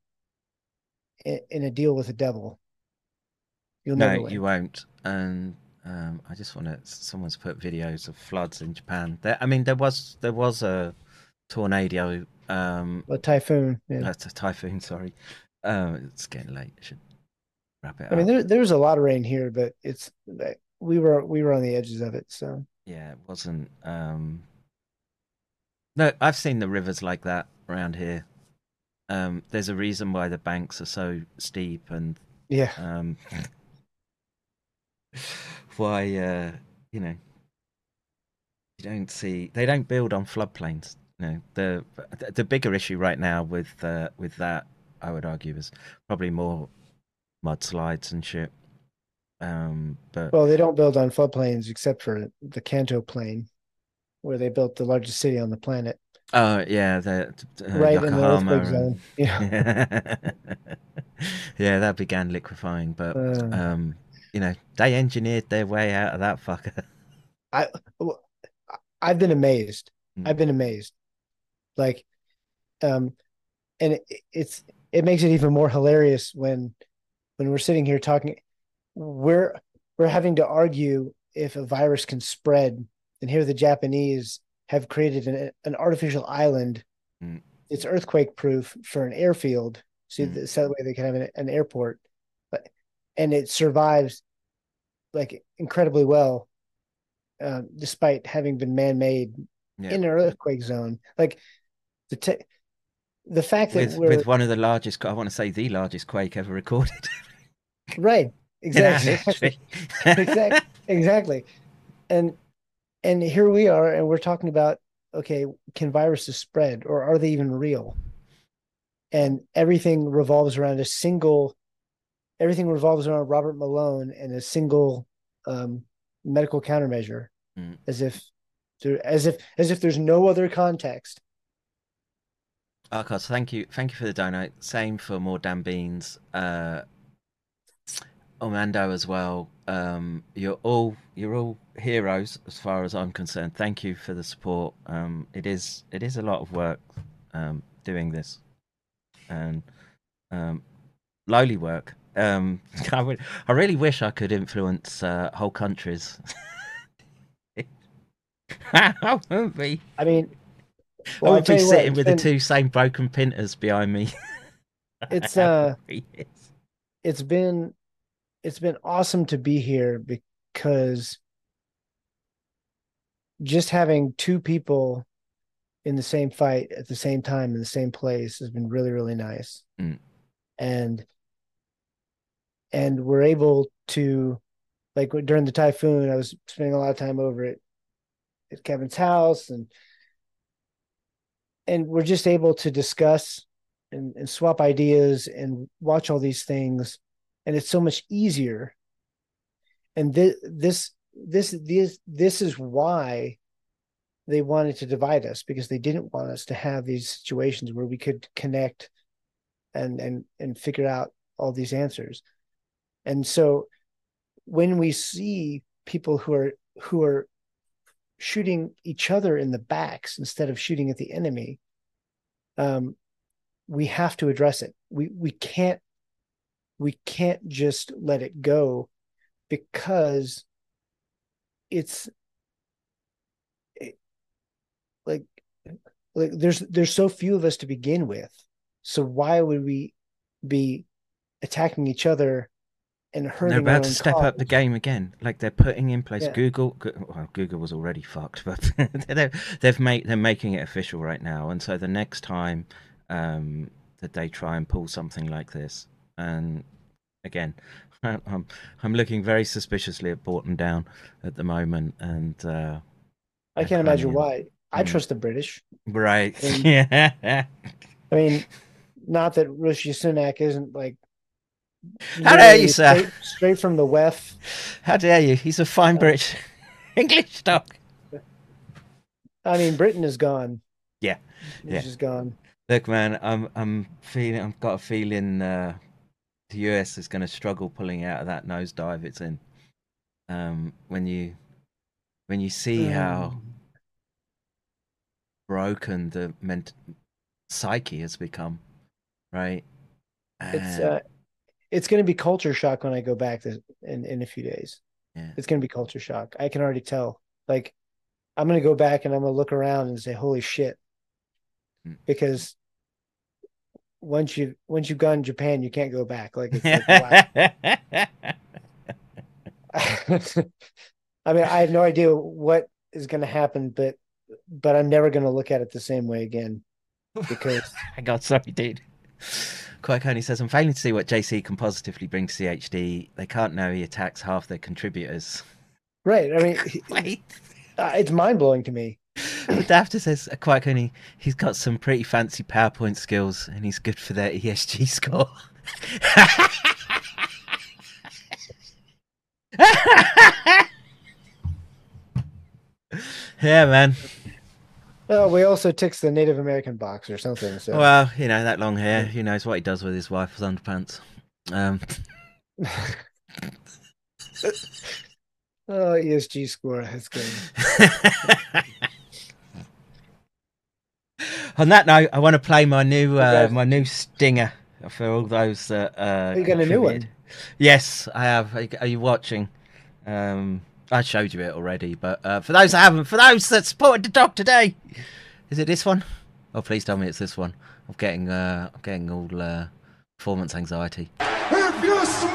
Speaker 6: in, in a deal with the devil. You'll
Speaker 5: no,
Speaker 6: never win.
Speaker 5: you won't. And um, I just want to. Someone's put videos of floods in Japan. There, I mean, there was there was a tornado. Um,
Speaker 6: A typhoon. Yeah.
Speaker 5: that's a typhoon. Sorry, um, it's getting late. I should wrap it
Speaker 6: I mean,
Speaker 5: up.
Speaker 6: there there's a lot of rain here, but it's like, we were we were on the edges of it. So
Speaker 5: Yeah, it wasn't. Um... No, I've seen the rivers like that around here. Um, there's a reason why the banks are so steep, and
Speaker 6: yeah,
Speaker 5: um, why uh, you know you don't see they don't build on floodplains. You know, the the bigger issue right now with uh, with that, I would argue, is probably more mudslides and shit. Um, but
Speaker 6: well, they don't build on floodplains except for the Kanto plain, where they built the largest city on the planet,
Speaker 5: Oh yeah, the uh,
Speaker 6: right in the
Speaker 5: Yokohama
Speaker 6: earthquake zone. Yeah,
Speaker 5: yeah, that began liquefying, but
Speaker 6: Uh.
Speaker 5: um, you know, they engineered their way out of that fucker.
Speaker 6: I well, I've been amazed.
Speaker 5: Mm.
Speaker 6: I've been amazed. Like, um, and it, it's it makes it even more hilarious when when we're sitting here talking. We're we're having to argue if a virus can spread, and here the Japanese have created an an artificial island.
Speaker 5: Mm.
Speaker 6: It's earthquake proof for an airfield, so,
Speaker 5: Mm.
Speaker 6: that, so that way they can have an, an airport, but and it survives like incredibly well um, despite having been man-made
Speaker 5: Yeah.
Speaker 6: in an earthquake zone. Like the te- the fact that
Speaker 5: with with one of the largest, I want to say the largest quake ever recorded.
Speaker 6: right, exactly, exactly, exactly, and and here we are, and we're talking about okay, can viruses spread, or are they even real? And everything revolves around a single. Everything revolves around Robert Malone and a single um, medical countermeasure,
Speaker 5: Mm.
Speaker 6: as if there, as if as if there's no other context.
Speaker 5: Arcos, thank you, thank you for the donate. Same for more damn beans. Uh, Orlando as well. Um, you're all you're all heroes as far as I'm concerned. Thank you for the support. Um, it is it is a lot of work um, doing this, and um, lowly work. Um, I would, I really wish I could influence uh, whole countries. I
Speaker 6: mean, well, I'll
Speaker 5: would be
Speaker 6: you what,
Speaker 5: sitting with
Speaker 6: been-
Speaker 5: the two same broken printers behind me.
Speaker 6: it's uh it's been it's been awesome to be here because just having two people in the same fight at the same time in the same place has been really really nice
Speaker 5: Mm.
Speaker 6: and and we're able to like during the typhoon i was spending a lot of time over at, at kevin's house and and we're just able to discuss and, and swap ideas and watch all these things and it's so much easier. And this this this this this is why they wanted to divide us because they didn't want us to have these situations where we could connect and and and figure out all these answers. And so when we see people who are who are shooting each other in the backs instead of shooting at the enemy um we have to address it. We we can't we can't just let it go because it's it, like like there's there's so few of us to begin with. So why would we be attacking each other and hurting
Speaker 5: They're about to step
Speaker 6: cause?
Speaker 5: up the game again. Like they're putting in place
Speaker 6: Yeah.
Speaker 5: Google. Well, Google was already fucked, but they're, they've made they're making it official right now. And so the next time um, that they try and pull something like this, and again, I'm I'm looking very suspiciously at Porton Down at the moment, and uh,
Speaker 6: i can't imagine why i
Speaker 5: mm.
Speaker 6: trust the british
Speaker 5: right,
Speaker 6: And-
Speaker 5: yeah.
Speaker 6: i mean not that rishi sunak isn't like
Speaker 5: How dare you, sir?
Speaker 6: straight, from the wef
Speaker 5: How dare you? He's a fine British English dog.
Speaker 6: i mean britain is gone
Speaker 5: Yeah,
Speaker 6: it's
Speaker 5: yeah.
Speaker 6: just gone
Speaker 5: Look, man, I'm I'm feeling I've got a feeling uh, the US is going to struggle pulling out of that nosedive it's in. Um, when you when you see how
Speaker 6: Um,
Speaker 5: broken the ment- psyche has become, right?
Speaker 6: it's uh it's going to be culture shock when i go back this, in in a few days
Speaker 5: Yeah.
Speaker 6: it's going to be culture shock i can already tell like i'm going to go back and i'm going to look around and say holy shit
Speaker 5: Mm.
Speaker 6: because once you once you've gone to japan you can't go back like it's like, wow. i mean i have no idea what is going to happen but but i'm never going to look at it the same way again because
Speaker 5: I got sorry, dude. Quite Coney says, I'm failing to see what JC can positively bring to CHD. They can't know he attacks half their contributors.
Speaker 6: right i mean
Speaker 5: Wait.
Speaker 6: uh, it's mind-blowing to me
Speaker 5: Dafter says, Quite Coney, he's got some pretty fancy PowerPoint skills and he's good for their ESG score. yeah, man.
Speaker 6: Oh we also ticks the native american box or something so
Speaker 5: Well, you know, that long hair, who knows what he does with his wife's underpants. Um,
Speaker 6: oh esg score that's good
Speaker 5: On that note, I want to play my new uh,
Speaker 6: Okay.
Speaker 5: my new stinger for all those that. Uh,
Speaker 6: you got a new one?
Speaker 5: Yes, I have. Are you, are you watching? Um, I showed you it already, but uh, for those that haven't, for those that supported the dog today, is it this one? Oh, please tell me it's this one. I'm getting uh, I'm getting all uh, performance anxiety.
Speaker 7: If you smell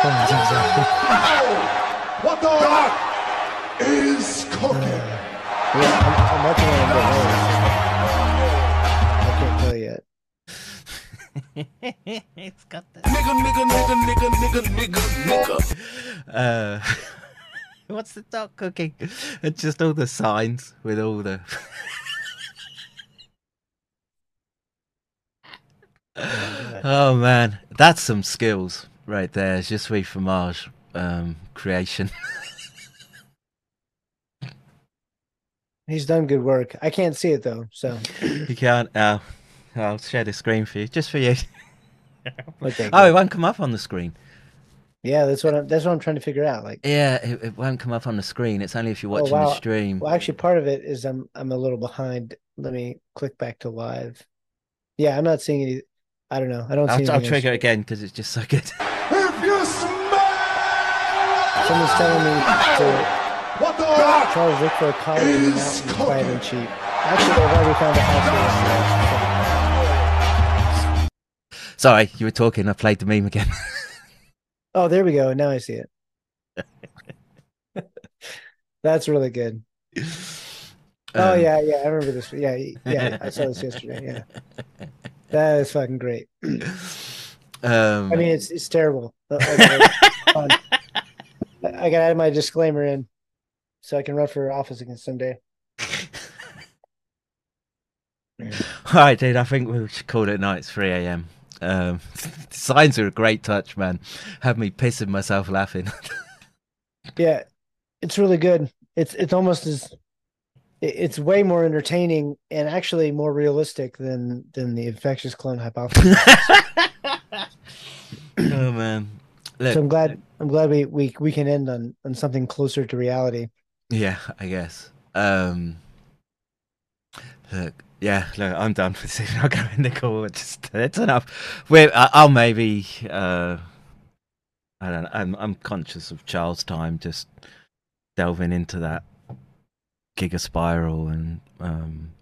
Speaker 7: what the fuck is cooking.
Speaker 6: yeah i'm, I'm
Speaker 5: it's got the.
Speaker 7: Nigga, nigga, nigga, nigga, nigga, nigga, nigga.
Speaker 5: Uh, what's the dog cooking? It's just all the signs with all the. oh man, that's some skills right there. It's just we fromage um, creation.
Speaker 6: he's done good work i can't see it though so
Speaker 5: you can't. Uh, I'll share the screen for you, just for you.
Speaker 6: okay
Speaker 5: Oh, it won't come up on the screen.
Speaker 6: yeah that's what i'm that's what i'm trying to figure out like
Speaker 5: Yeah, it, it won't come up on the screen. It's only if you're
Speaker 6: Oh,
Speaker 5: watching the stream.
Speaker 6: Well, actually, part of it is I'm I'm a little behind. Let me click back to live. Yeah, I'm not seeing any. I don't know. I don't see.
Speaker 5: I'll, I'll trigger again because it's just so good.
Speaker 7: If you smell
Speaker 6: Someone's telling me to
Speaker 7: what the fuck
Speaker 6: Charles look for a college in the
Speaker 7: is
Speaker 6: mountains, quiet and cheap. Actually, I've already found a house
Speaker 5: Sorry, you were talking. I played the meme again.
Speaker 6: Oh, there we go. Now I see it. That's really good. oh
Speaker 5: Um,
Speaker 6: yeah, yeah, I remember this. Yeah, yeah, I saw this yesterday. Yeah, that is fucking great.
Speaker 5: Um,
Speaker 6: I mean, it's it's terrible. I gotta add my disclaimer in, so I can run for office again someday.
Speaker 5: All right, dude. I think we should call it night. It's 3 a.m. Um, signs are a great touch, man. Have me pissing myself laughing.
Speaker 6: Yeah, it's really good. It's it's almost as it's way more entertaining and actually more realistic than than the infectious clone hypothesis.
Speaker 5: oh man. Look,
Speaker 6: so I'm glad I'm glad we, we we can end on on something closer to reality.
Speaker 5: Yeah, I guess. Um, look, yeah, look, I'm done with this. I'll go in the call. Just it's enough. We, I, I'll maybe. Uh, I don't. know, I'm I'm conscious of Charles' time, just delving into that Giga Spiral and um,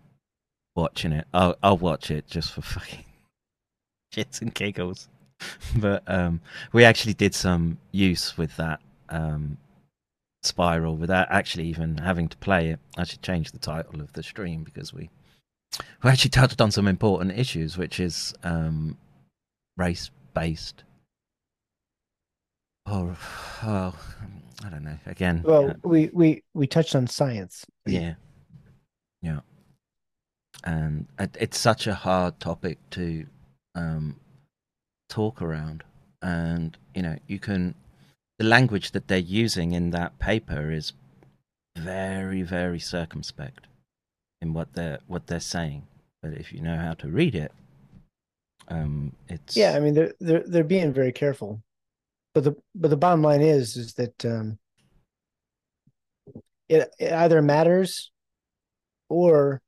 Speaker 5: watching it. I'll I'll watch it just for fucking shits and giggles. but um, we actually did some use with that um, spiral without actually even having to play it. I should change the title of the stream because we we actually touched on some important issues, which is um, race based. Or, oh, I don't know. Again,
Speaker 6: Well,
Speaker 5: uh,
Speaker 6: we we we touched on science.
Speaker 5: yeah, yeah, and it, it's such a hard topic to um, talk around, and you know, you can the language that they're using in that paper is very, very circumspect in what they're what they're saying. But if you know how to read it, um, it's
Speaker 6: Yeah, I mean they're they're they're being very careful. But the but the bottom line is is that um it, it either matters or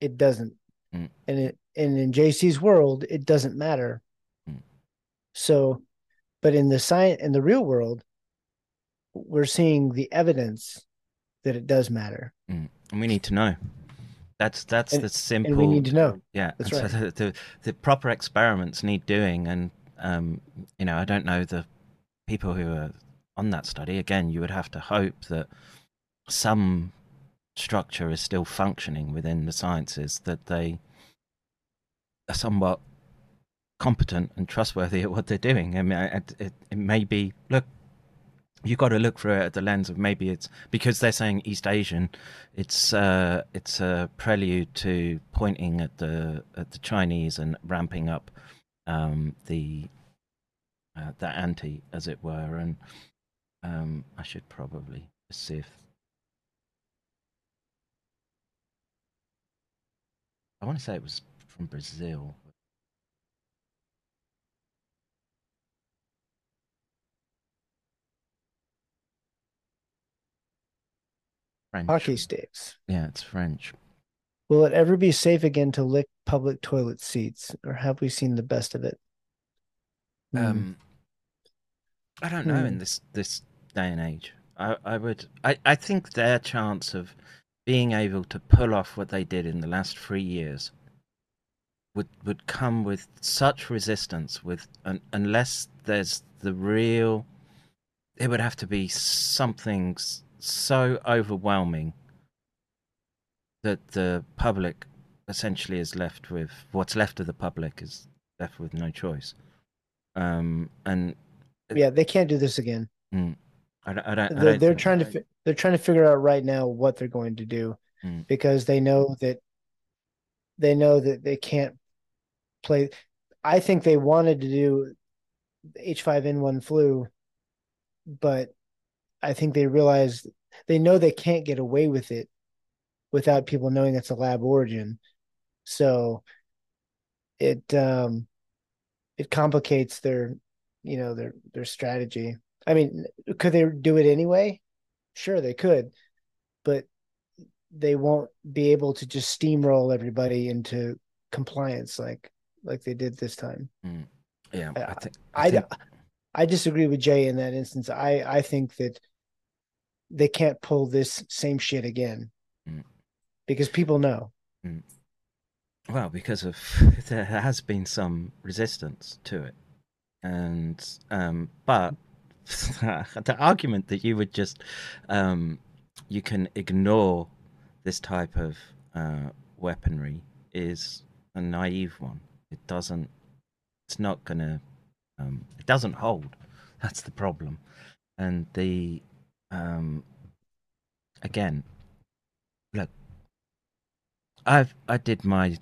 Speaker 6: it doesn't.
Speaker 5: Mm.
Speaker 6: And it and in JC's world it doesn't matter.
Speaker 5: Mm.
Speaker 6: So but in the science in the real world we're seeing the evidence that it does matter.
Speaker 5: Mm. and we need to know. That's that's
Speaker 6: And-
Speaker 5: the simple.
Speaker 6: And we need to know.
Speaker 5: Yeah,
Speaker 6: That's
Speaker 5: so
Speaker 6: right.
Speaker 5: the, the the proper experiments need doing, and um, you know, I don't know the people who are on that study. Again, you would have to hope that some structure is still functioning within the sciences, that they are somewhat competent and trustworthy at what they're doing. I mean, it, it, it may be look. You've got to look through it at the lens of maybe it's because they're saying East Asian. It's uh, it's a prelude to pointing at the at the Chinese and ramping up um, the uh, the ante, as it were. And um, I should probably see if I want to say it was from Brazil. French.
Speaker 6: Hockey sticks.
Speaker 5: Yeah, it's French.
Speaker 6: Will it ever be safe again to lick public toilet seats, or have we seen the best of it? Hmm.
Speaker 5: Um, I don't know in
Speaker 6: Hmm.
Speaker 5: this this day and age. I I would I I think their chance of being able to pull off what they did in the last three years would would come with such resistance with un, unless there's the real it would have to be something so overwhelming that the public essentially is left with what's left of the public is left with no choice um and
Speaker 6: yeah, they can't do this again.
Speaker 5: mm, I, don't- I don't,
Speaker 6: They're,
Speaker 5: don't
Speaker 6: they're trying to they're trying to figure out right now what they're going to do
Speaker 5: Mm.
Speaker 6: because they know that they know that they can't play. I think they wanted to do H5N1 flu, but I think they realize they know they can't get away with it without people knowing it's a lab origin. So it um it complicates their you know their their strategy. I mean, could they do it anyway? Sure, they could, but they won't be able to just steamroll everybody into compliance like like they did this time.
Speaker 5: Mm. yeah
Speaker 6: I-
Speaker 5: I think
Speaker 6: I,
Speaker 5: think-
Speaker 6: I disagree with Jay in that instance. I I think that they can't pull this same shit again
Speaker 5: Mm.
Speaker 6: because people know.
Speaker 5: Well, because of there has been some resistance to it, and um, but the argument that you would just um, you can ignore this type of uh, weaponry is a naive one. It doesn't. It's not gonna. Um, it doesn't hold. That's the problem. And the um, again, look, I've I did my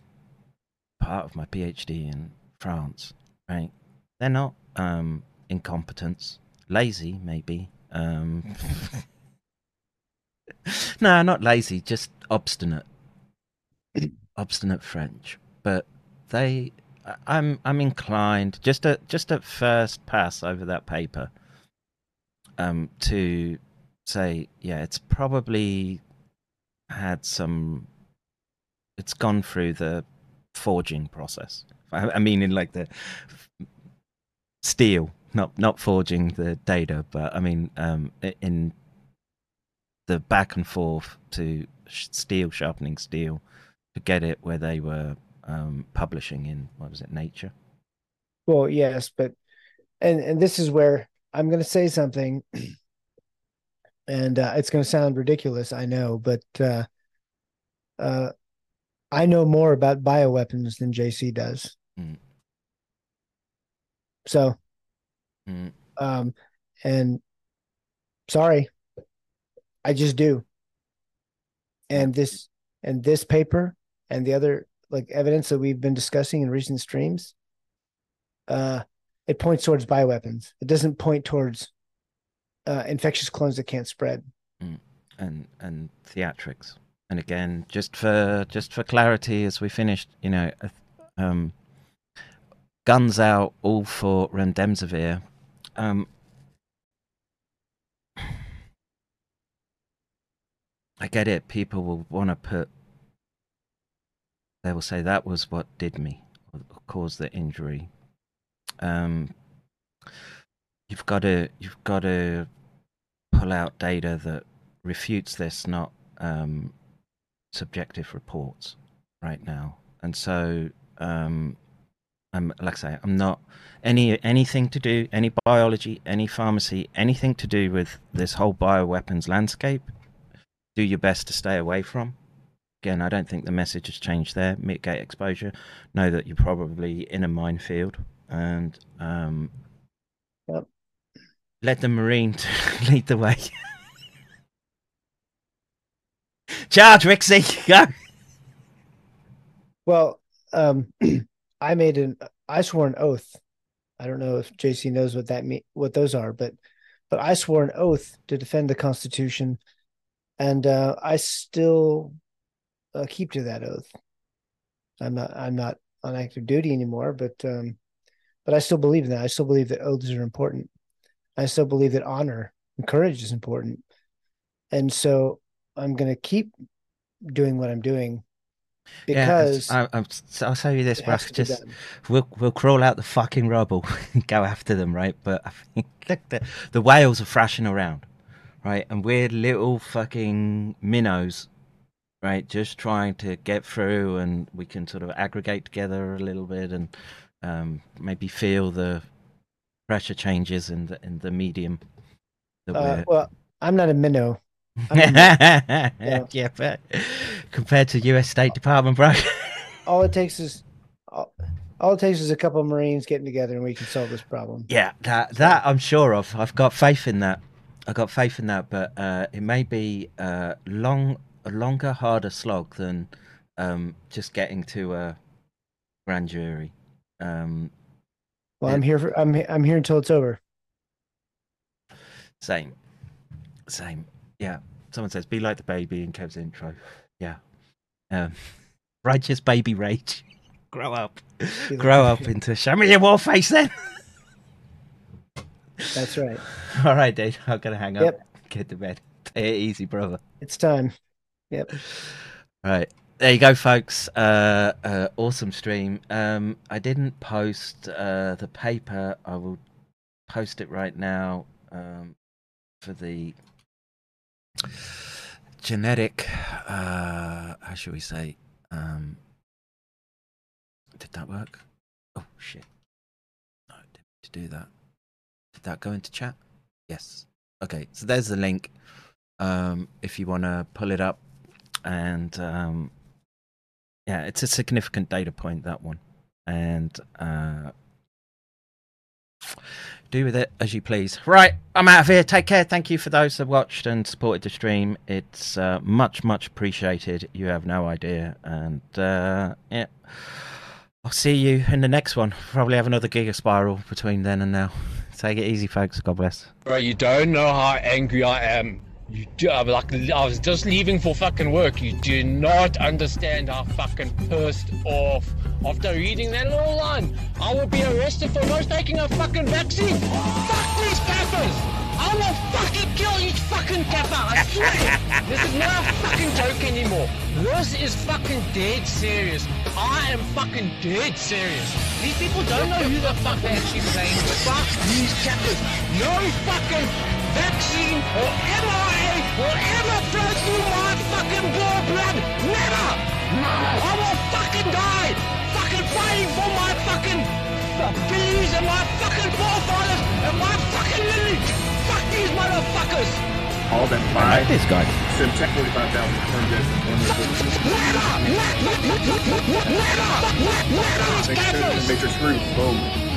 Speaker 5: part of my PhD in France, right? They're not um, incompetence, lazy maybe. Um, no, not lazy, just obstinate, obstinate French. But they, I'm I'm inclined just at just at first pass over that paper, um, to say yeah, it's probably had some. It's gone through the forging process. I, I mean, in like the steel, not not forging the data, but I mean, um, in the back and forth to steel sharpening steel to get it where they were um, publishing in what was it, Nature?
Speaker 6: Well, yes, but and and this is where I'm going to say something, and uh, it's going to sound ridiculous, I know, but uh, uh, I know more about bioweapons than JC does.
Speaker 5: Mm.
Speaker 6: So,
Speaker 5: Mm.
Speaker 6: um, and sorry, I just do. And this and this paper and the other like evidence that we've been discussing in recent streams, uh, it points towards bioweapons. It doesn't point towards uh, infectious clones that can't spread.
Speaker 5: Mm. And and theatrics. And again, just for just for clarity, as we finished, you know, um, guns out, all for remdesivir. Um, I get it. People will want to put. They will say that was what did me, or caused the injury. Um, you've got to you've got to pull out data that refutes this, not um, subjective reports right now. And so, um, I'm like I say, I'm not any anything to do any biology, any pharmacy, anything to do with this whole bioweapons landscape. Do your best to stay away from. Again, I don't think the message has changed there. Mitigate exposure. Know that you're probably in a minefield, and um,
Speaker 6: Yep.
Speaker 5: let the marine lead the way. Charge, Rixie, go.
Speaker 6: Well, um, I made an I swore an oath. I don't know if JC knows what that mean what those are, but but I swore an oath to defend the Constitution, and uh, I still uh, keep to that oath. I'm not I'm not on active duty anymore, but um, but I still believe in that. I still believe that oaths are important. I still believe that honor and courage is important, and so I'm going to keep doing what I'm doing because
Speaker 5: yeah, I, I, I'll tell you this,
Speaker 6: it
Speaker 5: bro.
Speaker 6: has to be
Speaker 5: Just we'll we'll crawl out the fucking rubble and go after them, right? But I think look, the the whales are thrashing around, right? And we're little fucking minnows, right? Just trying to get through, and we can sort of aggregate together a little bit, and um, maybe feel the pressure changes in the in the medium
Speaker 6: uh, well, I'm not a minnow. I'm
Speaker 5: yeah. but compared to U.S. State Department, bro.
Speaker 6: all it takes is all, all it takes is a couple of Marines getting together, and we can solve this problem.
Speaker 5: yeah, that that I'm sure of. I've got faith in that. I've got faith in that, but uh, it may be uh, long, a longer, harder slog than um, just getting to a grand jury. Um,
Speaker 6: Well, I'm here for I'm I'm here until it's over.
Speaker 5: Same. Same. Yeah. Someone says, be like the baby in Kev's intro. Yeah. Um, righteous baby rage. Grow up. Grow up into show me your war face then.
Speaker 6: That's right.
Speaker 5: All right, dude. I'm going to hang up.
Speaker 6: Yep.
Speaker 5: Get to bed. Take it easy, brother.
Speaker 6: It's time. Yep.
Speaker 5: Right. There you go, folks. Uh, uh, awesome stream. Um, I didn't post uh, the paper. I will post it right now um, for the genetic. Uh, how should we say? Um, did that work? Oh shit! No, I didn't to do that. Did that go into chat? Yes. Okay. So there's the link. um, if you want to pull it up. And um, yeah, it's a significant data point, that one. And uh, do with it as you please. Right, I'm out of here. Take care. Thank you for those that watched and supported the stream. It's uh, much, much appreciated. You have no idea. And uh, yeah, I'll see you in the next one. Probably have another Giga Spiral between then and now. Take it easy, folks. God bless.
Speaker 10: Bro, you don't know how angry I am. You do, I'm like I was just leaving for fucking work. You do not understand how fucking pissed off. After reading that little line, I will be arrested for not taking a fucking vaccine. Fuck these cappers! I will fucking kill each fucking kappa. I swear. this is not a fucking joke anymore. This is fucking dead serious. I am fucking dead serious. These people don't know who the fuck they're actually playing. Fuck these cappers. No fucking vaccine or mRNA will ever flow through my fucking blood. Never. I will fucking die. Fucking fighting for my fucking beliefs and my fucking forefathers and my fucking lineage. Fuck these motherfuckers!
Speaker 11: All them
Speaker 5: I
Speaker 11: five.
Speaker 5: like this guy.
Speaker 11: Sim check 45,000 turned in. Matrix, Matrix Group, boom.